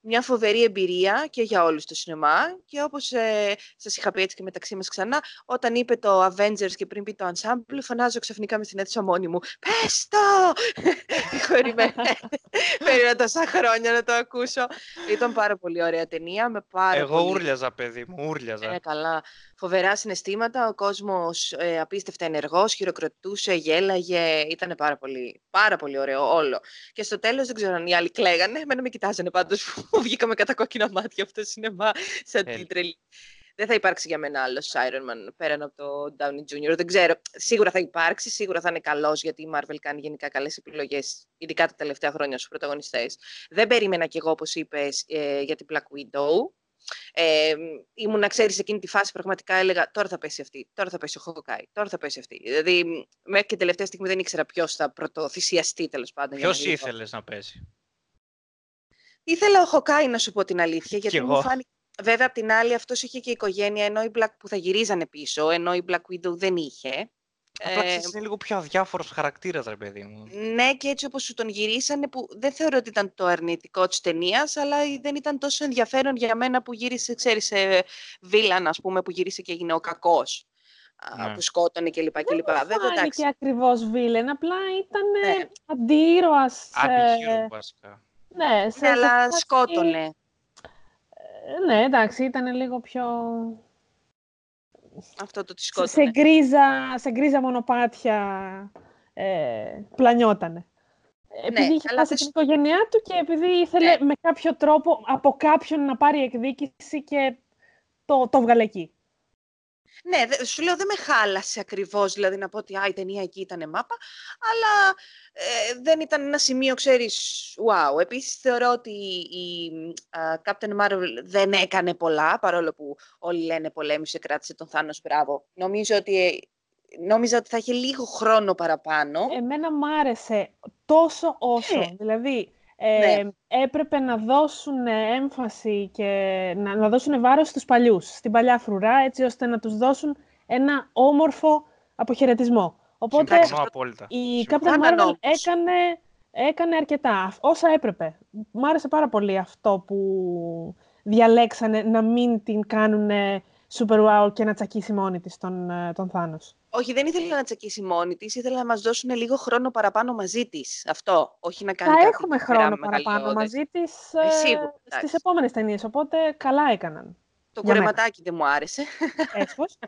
μια φοβερή εμπειρία και για όλους το σινεμά και όπως ε, σας είχα πει έτσι και μεταξύ μας ξανά, όταν είπε το Avengers και πριν πει το Ensemble, φωνάζω ξαφνικά μες στην αίθουσα μόνη μου «Πες το!» (laughs) (laughs) Περίμενα τόσα χρόνια να το ακούσω. Ήταν πάρα πολύ ωραία ταινία. Με πάρα Εγώ πολύ... ούρλιαζα, παιδί μου, ούρλιαζα. Ε, καλά. Φοβερά συναισθήματα, ο κόσμος ε, απίστευτα ενεργός, χειροκροτούσε, γέλαγε, ήταν πάρα πολύ, πάρα πολύ ωραίο όλο. Και στο τέλος δεν ξέρω αν οι άλλοι κλαίγανε, εμένα με κοιτάζανε πάντως που βγήκαμε κατά κόκκινα μάτια αυτό το σινεμά σαν την τρελή. Δεν θα υπάρξει για μένα άλλος Iron Man πέραν από το Downey Jr. Δεν ξέρω. Σίγουρα θα υπάρξει, σίγουρα θα είναι καλός γιατί η Marvel κάνει γενικά καλές επιλογές, ειδικά τα τελευταία χρόνια στου πρωταγωνιστές. Δεν περίμενα κι εγώ, όπως είπες, ε, για την Black Widow. Ε, ήμουν, ξέρεις, σε εκείνη τη φάση πραγματικά έλεγα τώρα θα πέσει αυτή, τώρα θα πέσει ο Χοκάι, τώρα θα πέσει αυτή. Δηλαδή, μέχρι και τελευταία στιγμή δεν ήξερα ποιος θα πρωτοθυσιαστεί τέλος πάντων. Ποιος ήθελες να πέσει; Ήθελα ο Χοκάι να σου πω την αλήθεια, γιατί μου φάνηκε. Βέβαια, απ' την άλλη, αυτός είχε και οικογένεια, ενώ η Black που θα γυρίζανε πίσω, ενώ η Black Widow δεν είχε. Απλά ε, είναι λίγο πιο αδιάφορος χαρακτήρας, ρε παιδί μου. Ναι, και έτσι όπως σου τον γυρίσανε, που δεν θεωρώ ότι ήταν το αρνητικό της ταινίας, αλλά δεν ήταν τόσο ενδιαφέρον για μένα που γύρισε, ξέρεις, σε βίλαν, ας πούμε, που γύρισε και έγινε ο κακός. Ναι. που σκότωνε κλπ. Δεν ήταν και ακριβώς βίλεν, απλά ήταν ναι. αντίρωας. Ε... βασικά. Ναι, σε ναι αλλά σκότωνε. Ε, ναι, εντάξει, ήταν λίγο πιο... Αυτό το τη σκότωνε. Σε γκρίζα, σε γκρίζα μονοπάτια ε, πλανιότανε. Ναι, επειδή είχε χάσει την οικογένειά του και επειδή ήθελε ναι. με κάποιο τρόπο από κάποιον να πάρει εκδίκηση και το, το βγάλε εκεί. Ναι, σου λέω δεν με χάλασε ακριβώς, δηλαδή να πω ότι η ταινία εκεί ήταν μάπα, αλλά ε, δεν ήταν ένα σημείο, ξέρεις, wow. Επίσης θεωρώ ότι η Captain Marvel δεν έκανε πολλά, παρόλο που όλοι λένε πολέμησε, κράτησε τον Θάνος, μπράβο. Νομίζω ότι νόμιζα ότι θα είχε λίγο χρόνο παραπάνω. Εμένα μ' άρεσε τόσο όσο. Ναι. Δηλαδή, ε, ναι. έπρεπε να δώσουν έμφαση και να, να δώσουν βάρος στους παλιούς, στην παλιά φρουρά, έτσι ώστε να τους δώσουν ένα όμορφο αποχαιρετισμό. Οπότε η Captain Marvel έκανε, έκανε αρκετά, όσα έπρεπε. Μ' άρεσε πάρα πολύ αυτό που διαλέξανε να μην την κάνουν super wow και να τσακίσει μόνη της τον, τον Θάνος. Όχι, δεν ήθελε να τσακίσει μόνη της, ήθελε να μας δώσουν λίγο χρόνο παραπάνω μαζί της. Αυτό. Όχι να κάνει. Θα έχουμε χρόνο παραπάνω μαζί της ε, ε στις επόμενες ταινίες. Οπότε καλά έκαναν. Το κουρεματάκι δεν μου άρεσε. Έσχος.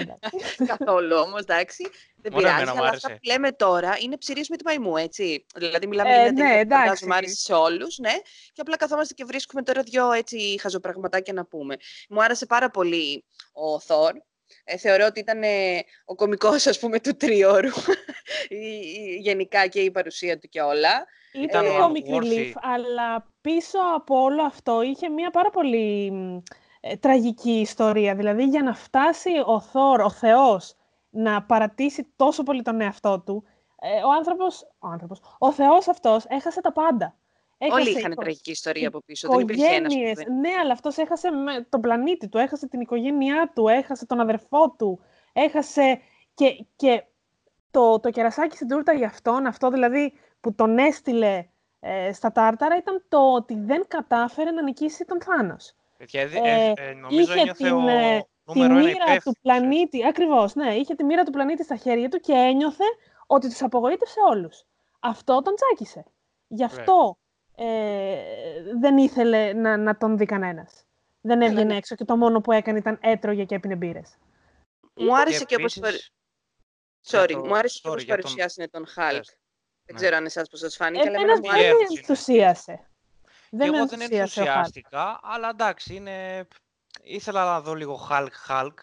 (laughs) Καθόλου όμως, εντάξει. Δεν πειράζει. Αλλά αυτά που λέμε τώρα είναι ψηρίσιμη του μαϊμού, έτσι. Δηλαδή, μιλάμε ε, για ναι, εντάξει. μου άρεσε σε όλους, ναι. Και απλά καθόμαστε και βρίσκουμε τώρα δυο έτσι χαζοπραγματάκια να πούμε. Μου άρεσε πάρα πολύ ο Θόρ. Ε, θεωρώ ότι ήταν ε, ο κομικός, ας πούμε, του τριώρου, (laughs) γενικά και η παρουσία του και όλα. Ήταν ε, comic relief, αλλά πίσω από όλο αυτό είχε μια πάρα πολύ ε, τραγική ιστορία. Δηλαδή, για να φτάσει ο Θόρ, ο Θεός, να παρατήσει τόσο πολύ τον εαυτό του, ε, ο άνθρωπος, ο άνθρωπος, ο Θεός αυτός έχασε τα πάντα. Έχασε Όλοι είχαν τραγική ιστορία από πίσω. Δεν υπήρχε ένας Ναι, αλλά αυτός έχασε με τον πλανήτη του, έχασε την οικογένειά του, έχασε τον αδερφό του, έχασε και, και το, το κερασάκι στην τούρτα για αυτόν, αυτό δηλαδή που τον έστειλε ε, στα Τάρταρα, ήταν το ότι δεν κατάφερε να νικήσει τον Θάνος. Ε, ε, ε, νομίζω είχε την, ε, τη μοίρα του πλανήτη, ακριβώς, ναι, είχε τη μοίρα του πλανήτη στα χέρια του και ένιωθε ότι τους απογοήτευσε όλους. Αυτό τον τσάκισε. Γι' αυτό ε, δεν ήθελε να, να τον δει κανένας. Δεν έβγαινε έξω και το μόνο που έκανε ήταν έτρωγε και έπινε μπύρες. Μου άρεσε και, όπως... Sorry, μου άρεσε και όπως παρουσιάσανε τον Χάλκ. Δεν ξέρω αν εσάς πώς σας φάνηκε. Εμένα δεν με ενθουσίασε. Δεν εγώ δεν ενθουσιάστηκα, αλλά εντάξει, είναι... ήθελα να δω λίγο Χάλκ Χάλκ.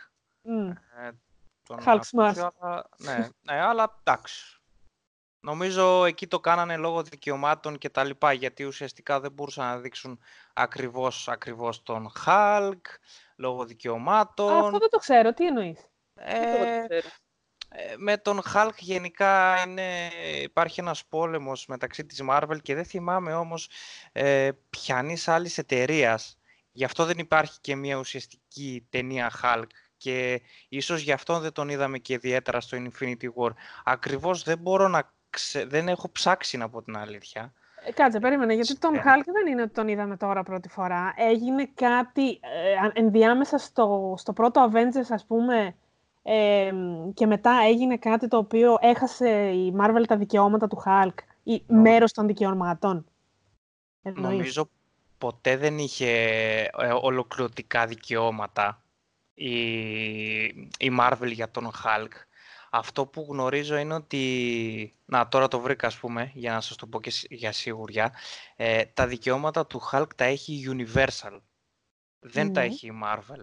Χάλκ Smash. Ναι, ναι, αλλά εντάξει. Νομίζω εκεί το κάνανε λόγω δικαιωμάτων και τα λοιπά, γιατί ουσιαστικά δεν μπορούσαν να δείξουν ακριβώς, ακριβώς τον Hulk, λόγω δικαιωμάτων. αυτό δεν το ξέρω. Τι εννοείς; Ε, ε, με τον Hulk γενικά είναι, υπάρχει ένας πόλεμος μεταξύ της Marvel και δεν θυμάμαι όμως ε, ποιανής άλλης εταιρείας. Γι' αυτό δεν υπάρχει και μια ουσιαστική ταινία Hulk και ίσως γι' αυτό δεν τον είδαμε και ιδιαίτερα στο Infinity War. Ακριβώς δεν μπορώ να ξε... δεν έχω ψάξει να πω την αλήθεια. Ε, κάτσε, περίμενε, γιατί τον Hulk δεν είναι ότι τον είδαμε τώρα πρώτη φορά. Έγινε κάτι ε, ενδιάμεσα στο, στο πρώτο Avengers, ας πούμε, ε, και μετά έγινε κάτι το οποίο έχασε η Marvel τα δικαιώματα του Hulk ή no. μέρος των δικαιωμάτων. Νομίζω ποτέ δεν είχε ε, ολοκληρωτικά δικαιώματα η, η Marvel για τον Hulk. Αυτό που γνωρίζω είναι ότι, να τώρα το βρήκα ας πούμε, για να σας το πω και για σίγουρια, ε, τα δικαιώματα του Hulk τα έχει η Universal, δεν τα έχει η Marvel.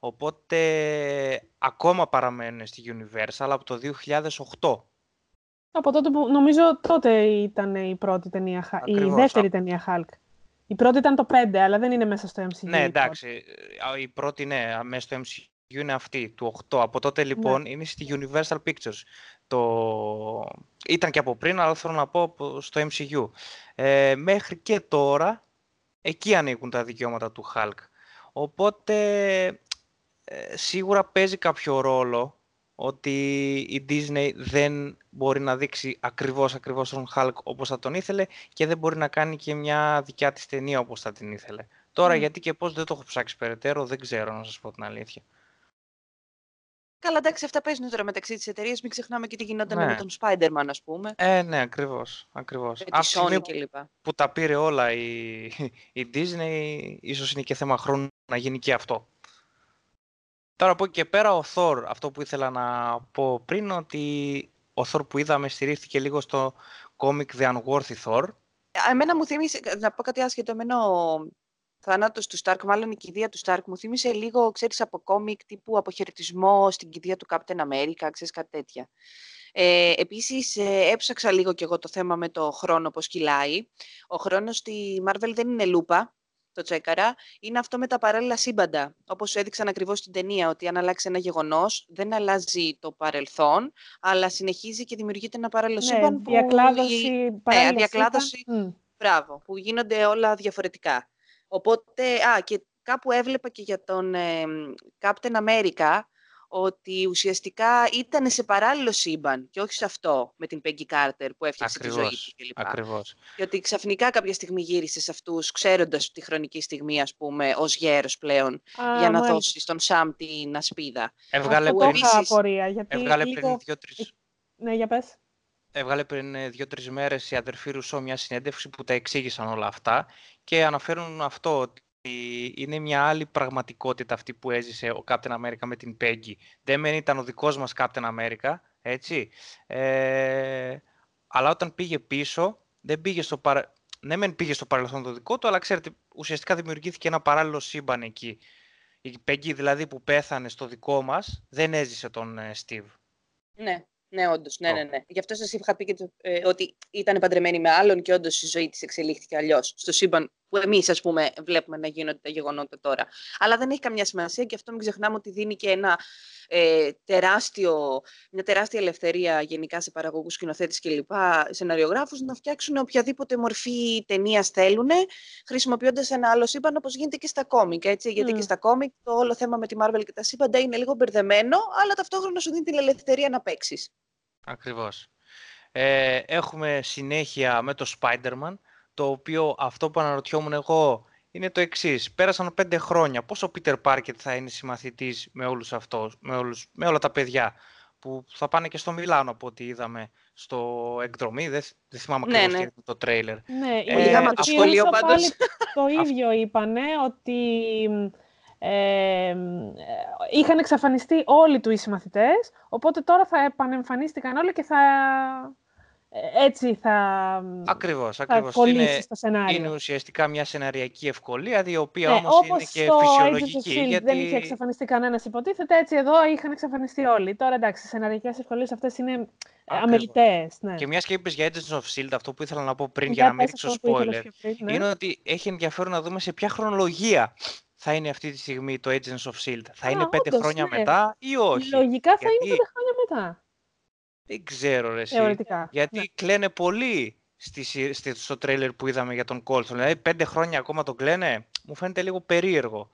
Οπότε ακόμα παραμένουν στη Universal από το 2008. Από τότε που νομίζω τότε ήταν η πρώτη ταινία, η δεύτερη ταινία Hulk. Η πρώτη ήταν το 5, αλλά δεν είναι μέσα στο MCU. Ναι, εντάξει. Η πρώτη, ναι, μέσα στο MCU είναι αυτή, του 8. Από τότε λοιπόν ναι. είναι στη Universal Pictures. Το... Ήταν και από πριν, αλλά θέλω να πω στο MCU. Ε, μέχρι και τώρα, εκεί ανοίγουν τα δικαιώματα του Hulk. Οπότε, ε, σίγουρα παίζει κάποιο ρόλο ότι η Disney δεν μπορεί να δείξει ακριβώς, ακριβώς τον Hulk όπως θα τον ήθελε και δεν μπορεί να κάνει και μια δικιά της ταινία όπως θα την ήθελε. Τώρα γιατί και πώς δεν το έχω ψάξει περαιτέρω δεν ξέρω να σας πω την αλήθεια. Καλά, εντάξει, αυτά παίζουν τώρα μεταξύ της εταιρείας. Μην ξεχνάμε και τι γινόταν ναι. με τον Spider-Man, ας πούμε. Ε, ναι, ακριβώς. Ακριβώς. Με τη Sony και λοιπά. Που τα πήρε όλα η, (laughs) η Disney, ίσως είναι και θέμα χρόνου να γίνει και αυτό. Τώρα από εκεί και πέρα ο Thor, αυτό που ήθελα να πω πριν, ότι ο Thor που είδαμε στηρίχθηκε λίγο στο comic The Unworthy Thor. Εμένα μου θύμισε, να πω κάτι άσχετο, εμένα θάνατος του Σταρκ, μάλλον η κηδεία του Σταρκ, μου θύμισε λίγο, ξέρεις, από κόμικ τύπου αποχαιρετισμό στην κηδεία του Captain America, ξέρεις, κάτι τέτοια. Ε, επίσης, ε, έψαξα λίγο κι εγώ το θέμα με το χρόνο, πώς κυλάει. Ο χρόνος στη Marvel δεν είναι λούπα, το τσέκαρα, είναι αυτό με τα παράλληλα σύμπαντα. Όπως έδειξαν ακριβώς στην ταινία, ότι αν αλλάξει ένα γεγονός, δεν αλλάζει το παρελθόν, αλλά συνεχίζει και δημιουργείται ένα παράλληλο ναι, σύμπαν. Διακλάδωση, που... Ναι, διακλάδωση. Μπράβο, που γίνονται όλα διαφορετικά. Οπότε, α, και κάπου έβλεπα και για τον ε, Captain America ότι ουσιαστικά ήταν σε παράλληλο σύμπαν και όχι σε αυτό με την Peggy Carter που έφτιαξε τη ζωή του κλπ. Ακριβώς. Και ότι ξαφνικά κάποια στιγμή γύρισε σε αυτούς ξέροντας τη χρονική στιγμή ας πούμε ως γέρος πλέον για να δώσει στον Σαμ την ασπίδα. Έβγαλε πριν, απορία, γιατί έβγαλε λίγο... πριν δύο-τρεις... Ναι, για πες. Έβγαλε πριν ε, δύο-τρεις μέρες η αδερφή Ρουσό μια συνέντευξη που τα εξήγησαν όλα αυτά και αναφέρουν αυτό ότι είναι μια άλλη πραγματικότητα αυτή που έζησε ο Captain America με την Peggy. Δεν μεν ήταν ο δικός μας Captain America, έτσι. Ε, αλλά όταν πήγε πίσω, δεν πήγε στο παρα... Ναι, μεν πήγε στο παρελθόν το δικό του, αλλά ξέρετε, ουσιαστικά δημιουργήθηκε ένα παράλληλο σύμπαν εκεί. Η Peggy δηλαδή που πέθανε στο δικό μας, δεν έζησε τον ε, Steve. Ναι. Ναι, όντως. Ναι, ναι, ναι. Γι' αυτό σας είχα πει και το, ε, ότι ήταν παντρεμένη με άλλον και όντως η ζωή της εξελίχθηκε αλλιώς. Στο σύμπαν που εμείς, ας πούμε, βλέπουμε να γίνονται τα γεγονότα τώρα. Αλλά δεν έχει καμιά σημασία και αυτό μην ξεχνάμε ότι δίνει και ένα ε, τεράστιο, μια τεράστια ελευθερία γενικά σε παραγωγούς, σκηνοθέτες κλπ. σεναριογράφους να φτιάξουν οποιαδήποτε μορφή ταινίας θέλουν, χρησιμοποιώντας ένα άλλο σύμπαν όπως γίνεται και στα κόμικ. Έτσι, Γιατί και στα κόμικ το όλο θέμα με τη Marvel και τα σύμπαντα είναι λίγο μπερδεμένο, αλλά ταυτόχρονα σου δίνει την ελευθερία να παίξεις. Ακριβώς. Ε, έχουμε συνέχεια με το Spider-Man, το οποίο αυτό που αναρωτιόμουν εγώ είναι το εξής. Πέρασαν πέντε χρόνια. Πόσο ο Peter Parker θα είναι συμμαθητής με όλους αυτούς, με, όλους, με όλα τα παιδιά που θα πάνε και στο Μιλάνο από ό,τι είδαμε στο εκδρομή. Δεν, δεν θυμάμαι ναι, ακριβώς ναι. το τρέιλερ. Ναι, ε, το σχολείο πάντως. Το ίδιο είπανε ότι ε, είχαν εξαφανιστεί όλοι του οι συμμαθητές, οπότε τώρα θα επανεμφανίστηκαν όλοι και θα ε, έτσι θα, ακριβώς, ακριβώς. είναι, στο σενάριο. Είναι ουσιαστικά μια σεναριακή ευκολία, η οποία ναι, όμως, είναι και φυσιολογική. Shield γιατί... δεν είχε εξαφανιστεί κανένας υποτίθεται, έτσι εδώ είχαν εξαφανιστεί όλοι. Τώρα εντάξει, οι σεναριακές ευκολίες αυτές είναι αμελητές. Ναι. Και μιας και είπες για Agents of Shield, αυτό που ήθελα να πω πριν για, για να μην ρίξω spoiler, ναι. είναι ότι έχει ενδιαφέρον να δούμε σε ποια χρονολογία θα είναι αυτή τη στιγμή το Agents of S.H.I.E.L.D. Θα είναι πέντε χρόνια ναι. μετά ή όχι; Λογικά θα είναι πέντε χρόνια μετά. Δεν ξέρω ρε εσύ. Θεωρητικά. Γιατί ναι. κλαίνε πολύ στη, στη, στο τρέιλερ που είδαμε για τον Colson. Δηλαδή πέντε χρόνια ακόμα τον κλαίνε. Μου φαίνεται λίγο περίεργο.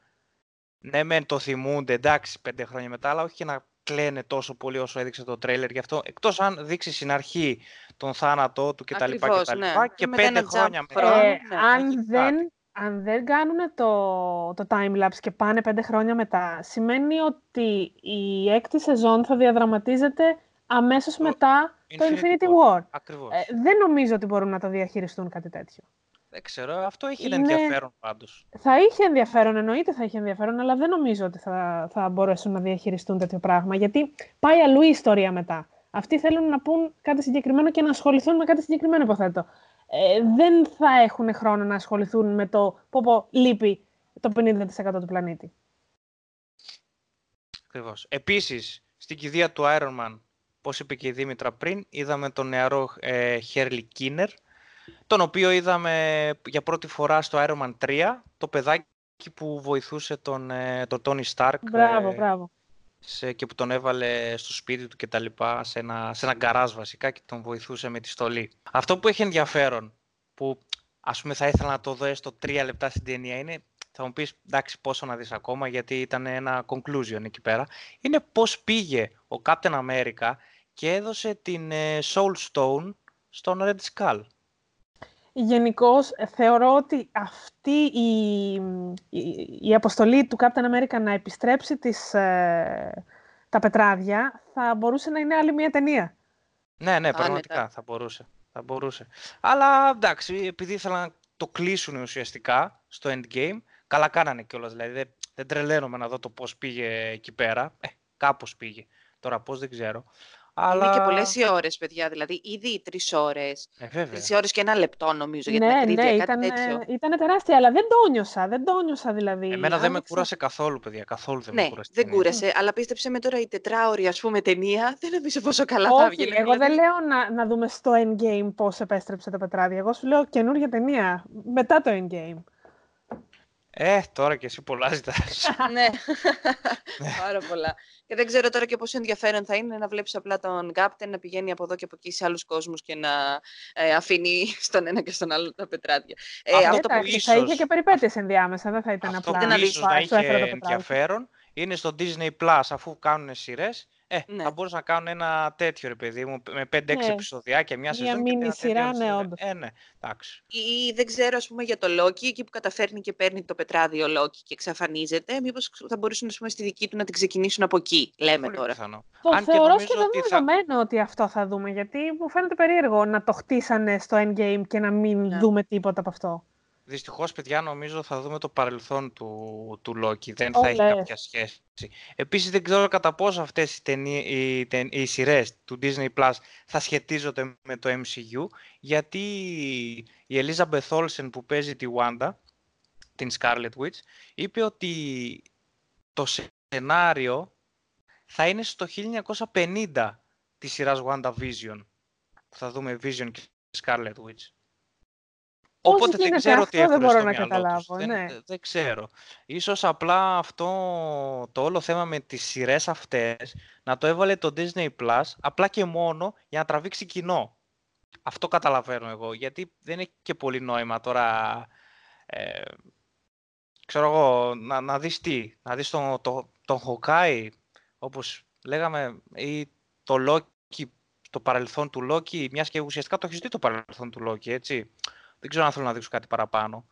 Ναι, μεν το θυμούνται, εντάξει, πέντε χρόνια μετά, αλλά όχι και να κλαίνε τόσο πολύ όσο έδειξε το τρέιλερ γι' αυτό. Εκτός αν δείξει στην αρχή τον θάνατό του κτλ. Και, και, ναι. και, και πέντε χρόνια μετά. Ε, ναι, αν, δεν, αν δεν κάνουν το, το time-lapse και πάνε πέντε χρόνια μετά, σημαίνει ότι η έκτη σεζόν θα διαδραματίζεται αμέσως μετά το Infinity War. Ακριβώς. Ε, δεν νομίζω ότι μπορούν να το διαχειριστούν κάτι τέτοιο. Δεν ξέρω, αυτό έχει Είναι... ενδιαφέρον πάντως. Θα είχε ενδιαφέρον, εννοείται θα είχε ενδιαφέρον, αλλά δεν νομίζω ότι θα, θα μπορέσουν να διαχειριστούν τέτοιο πράγμα, γιατί πάει αλλού η ιστορία μετά. Αυτοί θέλουν να πούν κάτι συγκεκριμένο και να ασχοληθούν με κάτι συγκεκριμένο, υποθέτω. Ε, δεν θα έχουν χρόνο να ασχοληθούν με το πω πω λείπει το 50% του πλανήτη. Ακριβώς. Επίσης, στην κηδεία του Iron Man, πώς είπε και η Δήμητρα πριν, είδαμε τον νεαρό ε, Χέρλι Κίνερ, τον οποίο είδαμε για πρώτη φορά στο Iron Man 3, το παιδάκι που βοηθούσε τον, ε, τον Tony Stark. Μπράβο, ε, μπράβο. Σε, και που τον έβαλε στο σπίτι του και τα λοιπά, σε ένα, σε ένα γκαράζ βασικά και τον βοηθούσε με τη στολή. Αυτό που έχει ενδιαφέρον, που ας πούμε θα ήθελα να το δω στο τρία λεπτά στην ταινία, είναι, θα μου πεις εντάξει πόσο να δεις ακόμα γιατί ήταν ένα conclusion εκεί πέρα, είναι πώς πήγε ο Captain America και έδωσε την ε, Soul Stone στον Red Skull. Γενικώ θεωρώ ότι αυτή η, η, αποστολή του Captain America να επιστρέψει τις, ε, τα πετράδια θα μπορούσε να είναι άλλη μια ταινία. Ναι, ναι, πραγματικά θα μπορούσε. Θα μπορούσε. Αλλά εντάξει, επειδή ήθελαν να το κλείσουν ουσιαστικά στο endgame, καλά κάνανε κιόλας. Δηλαδή δεν, δεν τρελαίνομαι να δω το πώς πήγε εκεί πέρα. Ε, κάπως πήγε. Τώρα πώς δεν ξέρω. Αλλά... Είναι και πολλές οι ώρες, παιδιά. Δηλαδή, ήδη τρεις ώρες. Ε, τρεις ώρες και ένα λεπτό, νομίζω, για την ναι, ακρίβεια. Ναι, ήταν, τέτοιο. ήταν τεράστια, αλλά δεν το νιώσα. Δεν το νιώσα, δηλαδή. Εμένα δεν με κούρασε καθόλου, παιδιά. Καθόλου δεν ναι, με κούρασε. Δεν κούρασε, αλλά πίστεψε με τώρα η τετράωρη, ας πούμε, ταινία. (laughs) Δεν νομίζω πόσο καλά Όχι, θα βγει. Εγώ δηλαδή. δεν λέω να, να δούμε στο endgame πώς επέστρεψε το πετράδι. Εγώ σου λέω καινούργια ταινία μετά το endgame. Ε, τώρα και εσύ πολλά ζητάς. (laughs) ναι, πάρα πολλά. Και δεν ξέρω τώρα και πόσο ενδιαφέρον θα είναι να βλέπεις απλά τον Κάπτεν να πηγαίνει από εδώ και από εκεί σε άλλους κόσμους και να ε, αφήνει στον ένα και στον άλλο τα πετράδια. Ε, αυτό, αυτό που ίσως... Θα είχε και περιπέτειες ενδιάμεσα, δεν θα ήταν αυτό απλά που ίσως να είχε ενδιαφέρον είναι στο Disney Plus αφού κάνουν σειρές ε, ναι. θα μπορούσαν να κάνουν ένα τέτοιο, ρε παιδί μου, με 5-6 ναι. επεισόδια και μια σεζόν. Μια μίνι σειρά, ναι, όντως. Ε, ναι, εντάξει. Ή δεν ξέρω, ας πούμε, για το Λόκι, εκεί που καταφέρνει και παίρνει το πετράδιο Λόκι και εξαφανίζεται, μήπως θα μπορούσαν, πούμε, στη δική του να την ξεκινήσουν από εκεί, λέμε Πολύ τώρα. Πιθανό. Το Αν θεωρώ σχεδόν ότι δεδομένο θα... ότι αυτό θα δούμε, γιατί μου φαίνεται περίεργο να το χτίσανε στο endgame και να μην ναι. δούμε τίποτα από αυτό. Δυστυχώς, παιδιά, νομίζω θα δούμε το παρελθόν του, του Λόκη. Δεν θα έχει κάποια σχέση. Επίσης, δεν ξέρω κατά πόσο αυτές οι, οι, οι σειρές του Disney Plus θα σχετίζονται με το MCU, γιατί η Elizabeth Olsen που παίζει τη Wanda, την Scarlet Witch, είπε ότι το σενάριο θα είναι στο 1950 της σειράς WandaVision, που θα δούμε Vision και Scarlet Witch. Οπότε δεν ξέρω τι έχουν δεν μπορώ να καταλάβω. Δεν, ναι. δεν ξέρω. Ίσως απλά αυτό το όλο θέμα με τις σειρές αυτές να το έβαλε το Disney Plus απλά και μόνο για να τραβήξει κοινό. Αυτό καταλαβαίνω εγώ, γιατί δεν έχει και πολύ νόημα τώρα, ε, ξέρω εγώ, να, να δεις τι, να δεις τον, το, τον Hawkeye, όπως λέγαμε, ή το Loki, το παρελθόν του Loki, μιας και ουσιαστικά το έχεις δει το παρελθόν του Loki, έτσι. Δεν ξέρω αν θέλω να δείξω κάτι παραπάνω.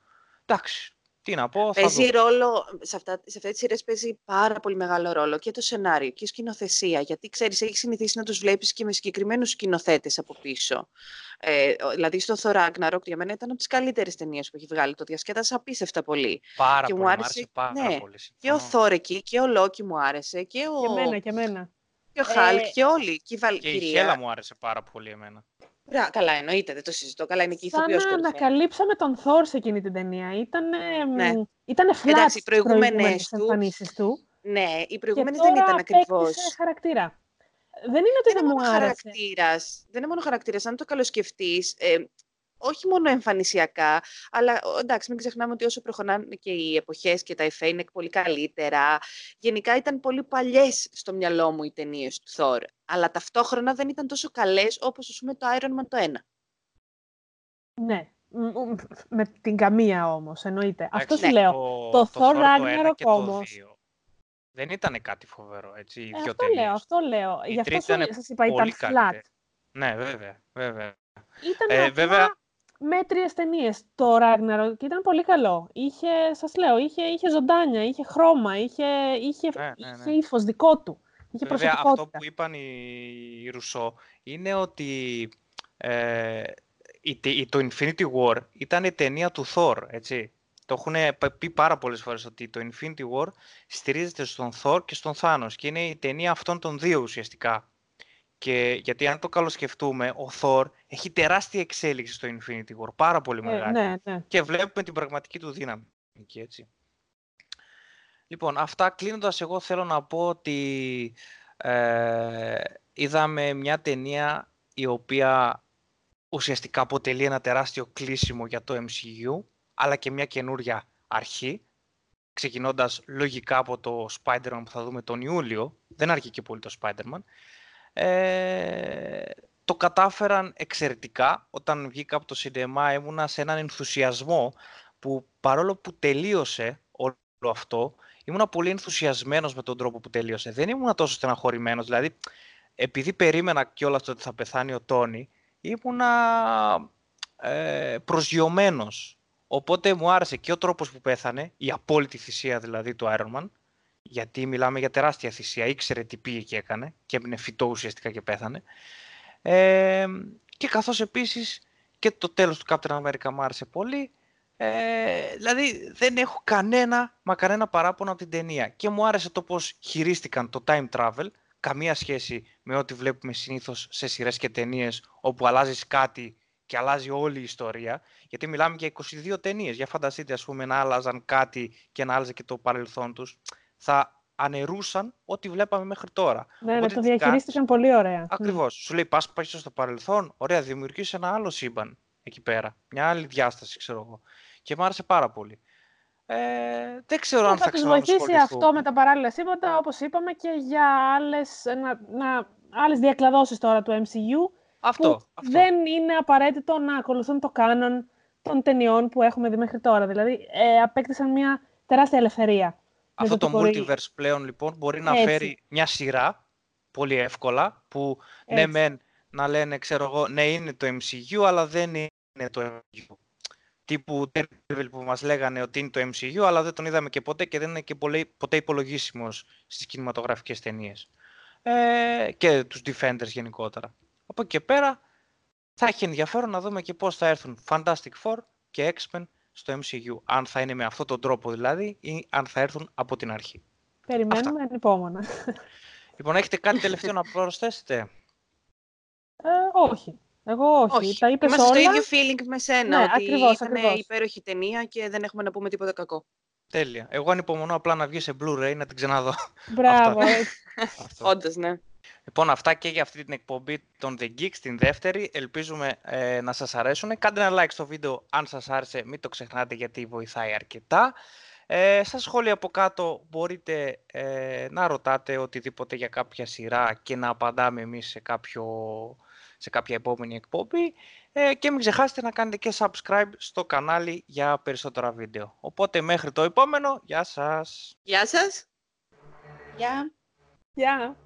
Εντάξει, τι να πω. Παίζει ρόλο, σε, αυτά, σε αυτές τις σειρές παίζει πάρα πολύ μεγάλο ρόλο και το σενάριο και η σκηνοθεσία. Γιατί ξέρεις, έχεις συνηθίσει να τους βλέπεις και με συγκεκριμένους σκηνοθέτες από πίσω. Ε, δηλαδή στο Thor Ragnarok για μένα ήταν από τις καλύτερες ταινίες που έχει βγάλει. Το διασκέδασα απίστευτα πολύ. Πάρα και πολύ, μου άρεσε, πάρα ναι, πολύ. Και ο Thor εκεί και ο Λόκι μου άρεσε. Και, ο... και εμένα, και εμένα. Και ο Χάλκ ε... και όλοι. Και η, Βαλ... και η Χέλα μου άρεσε πάρα πολύ εμένα. Ρα, καλά, εννοείται, δεν το συζητώ. Καλά, είναι και η ηθοποιός Σαν να ανακαλύψαμε τον Θόρ σε εκείνη την ταινία. Ήταν, ναι. ήτανε flat Εντάξει, οι προηγούμενες τους, εμφανίσεις του. Ναι, οι προηγούμενες δεν ήταν ακριβώς. Και χαρακτήρα. Δεν είναι ότι δεν, δεν μου άρεσε. Χαρακτήρας, δεν είναι μόνο χαρακτήρας. Αν το καλοσκεφτείς, ε, όχι μόνο εμφανισιακά, αλλά εντάξει, μην ξεχνάμε ότι όσο προχωράνε και οι εποχές και τα εφέ είναι πολύ καλύτερα. Γενικά ήταν πολύ παλιές στο μυαλό μου οι ταινίες του Θόρ. Αλλά ταυτόχρονα δεν ήταν τόσο καλές όπως ας πούμε το Iron Man το 1. Ναι, με την καμία όμως, εννοείται. Αυτός σου ναι, λέω. Το, το Thor Ragnarok όμως. Δεν ήταν κάτι φοβερό, έτσι, οι ε, αυτό λέω, αυτό λέω. Γι' αυτό σας είπα, ήταν flat. Ναι, βέβαια, βέβαια. Ήταν ε, βέβαια... μέτριες ταινίες το Ragnarok και ήταν πολύ καλό. Είχε, σας λέω, είχε, είχε ζωντάνια, είχε χρώμα, είχε, είχε, ναι, ναι, είχε ναι. ύφος δικό του. Είχε βέβαια, αυτό που είπαν οι Ρουσό είναι ότι ε, το Infinity War ήταν η ταινία του Thor, έτσι. Το έχουν πει πάρα πολλές φορές ότι το Infinity War στηρίζεται στον Thor και στον Thanos και είναι η ταινία αυτών των δύο ουσιαστικά. Και γιατί αν το καλοσκεφτούμε, ο Thor έχει τεράστια εξέλιξη στο Infinity War, πάρα πολύ ε, μεγάλη. ναι, ναι. Και βλέπουμε την πραγματική του δύναμη. Έτσι. Λοιπόν, αυτά κλείνοντας, εγώ θέλω να πω ότι ε, είδαμε μια ταινία η οποία ουσιαστικά αποτελεί ένα τεράστιο κλείσιμο για το MCU, αλλά και μια καινούρια αρχή, ξεκινώντας λογικά από το Spider-Man που θα δούμε τον Ιούλιο, δεν αρχεί και πολύ το Spider-Man, ε, το κατάφεραν εξαιρετικά. Όταν βγήκα από το σινεμά ήμουνα σε έναν ενθουσιασμό που παρόλο που τελείωσε όλο αυτό, ήμουνα πολύ ενθουσιασμένος με τον τρόπο που τελείωσε. Δεν ήμουνα τόσο στεναχωρημένος, δηλαδή επειδή περίμενα κιόλας ότι θα πεθάνει ο Τόνι, ήμουνα ε, προσγειωμένος. Οπότε μου άρεσε και ο τρόπος που πέθανε, η απόλυτη θυσία δηλαδή του Iron Man, γιατί μιλάμε για τεράστια θυσία, ήξερε τι πήγε και έκανε και έμεινε φυτό ουσιαστικά και πέθανε. Ε, και καθώς επίσης και το τέλος του Captain America μου άρεσε πολύ, ε, δηλαδή δεν έχω κανένα, μα κανένα παράπονο από την ταινία. Και μου άρεσε το πώς χειρίστηκαν το time travel, καμία σχέση με ό,τι βλέπουμε συνήθως σε σειρές και ταινίες όπου αλλάζεις κάτι και αλλάζει όλη η ιστορία. Γιατί μιλάμε για 22 ταινίες. Για φανταστείτε, ας πούμε, να άλλαζαν κάτι και να άλλαζε και το παρελθόν τους. Θα ανερούσαν ό,τι βλέπαμε μέχρι τώρα. Ναι, ναι, το διαχειρίστηκαν πολύ ωραία. Ακριβώς. Ναι. Σου λέει, πας πάει στο παρελθόν, ωραία, δημιουργήσει ένα άλλο σύμπαν εκεί πέρα. Μια άλλη διάσταση, ξέρω εγώ. Και μου άρεσε πάρα πολύ. Ε, δεν ξέρω αν θα, θα βοηθήσει αυτό με τα παράλληλα σύμπαντα, όπως είπαμε, και για άλλες, να, να, άλλες διακλαδώσεις τώρα του MCU, αυτό, που αυτό. δεν είναι απαραίτητο να ακολουθούν το κάνον των ταινιών που έχουμε δει μέχρι τώρα. Δηλαδή, ε, απέκτησαν μια τεράστια ελευθερία. Αυτό το, το multiverse πλέον, λοιπόν, μπορεί να φέρει μια σειρά, πολύ εύκολα, που ναι Έτσι. ναι μεν να λένε, ξέρω εγώ, ναι είναι το MCU, αλλά δεν είναι το MCU τύπου Daredevil που μας λέγανε ότι είναι το MCU, αλλά δεν τον είδαμε και ποτέ και δεν είναι και ποτέ υπολογίσιμος στις κινηματογραφικές ταινίες. Ε, και τους Defenders γενικότερα. Από εκεί και πέρα θα έχει ενδιαφέρον να δούμε και πώς θα έρθουν Fantastic Four και X-Men στο MCU. Αν θα είναι με αυτόν τον τρόπο δηλαδή ή αν θα έρθουν από την αρχή. Περιμένουμε ανυπόμονα. Λοιπόν, έχετε κάτι τελευταίο να προσθέσετε; Ε, όχι. Εγώ όχι. όχι. Τα είπες Είμαστε όλα. στο ίδιο feeling με σένα. Ναι, ότι ακριβώς, ήταν ακριβώς. υπέροχη ταινία και δεν έχουμε να πούμε τίποτα κακό. Τέλεια. Εγώ ανυπομονώ απλά να βγει σε Blu-ray να την ξαναδώ. Μπράβο. Όντως, ναι. Λοιπόν, αυτά και για αυτή την εκπομπή των The Geeks, την δεύτερη. Ελπίζουμε ε, να σας αρέσουν. Κάντε ένα like στο βίντεο αν σας άρεσε, μην το ξεχνάτε γιατί βοηθάει αρκετά. Ε, στα σχόλια από κάτω μπορείτε ε, να ρωτάτε οτιδήποτε για κάποια σειρά και να απαντάμε εμείς σε κάποιο σε κάποια επόμενη εκπομπή ε, και μην ξεχάσετε να κάνετε και subscribe στο κανάλι για περισσότερα βίντεο. Οπότε μέχρι το επόμενο, γεια σας! Γεια σας! Γεια! Γεια!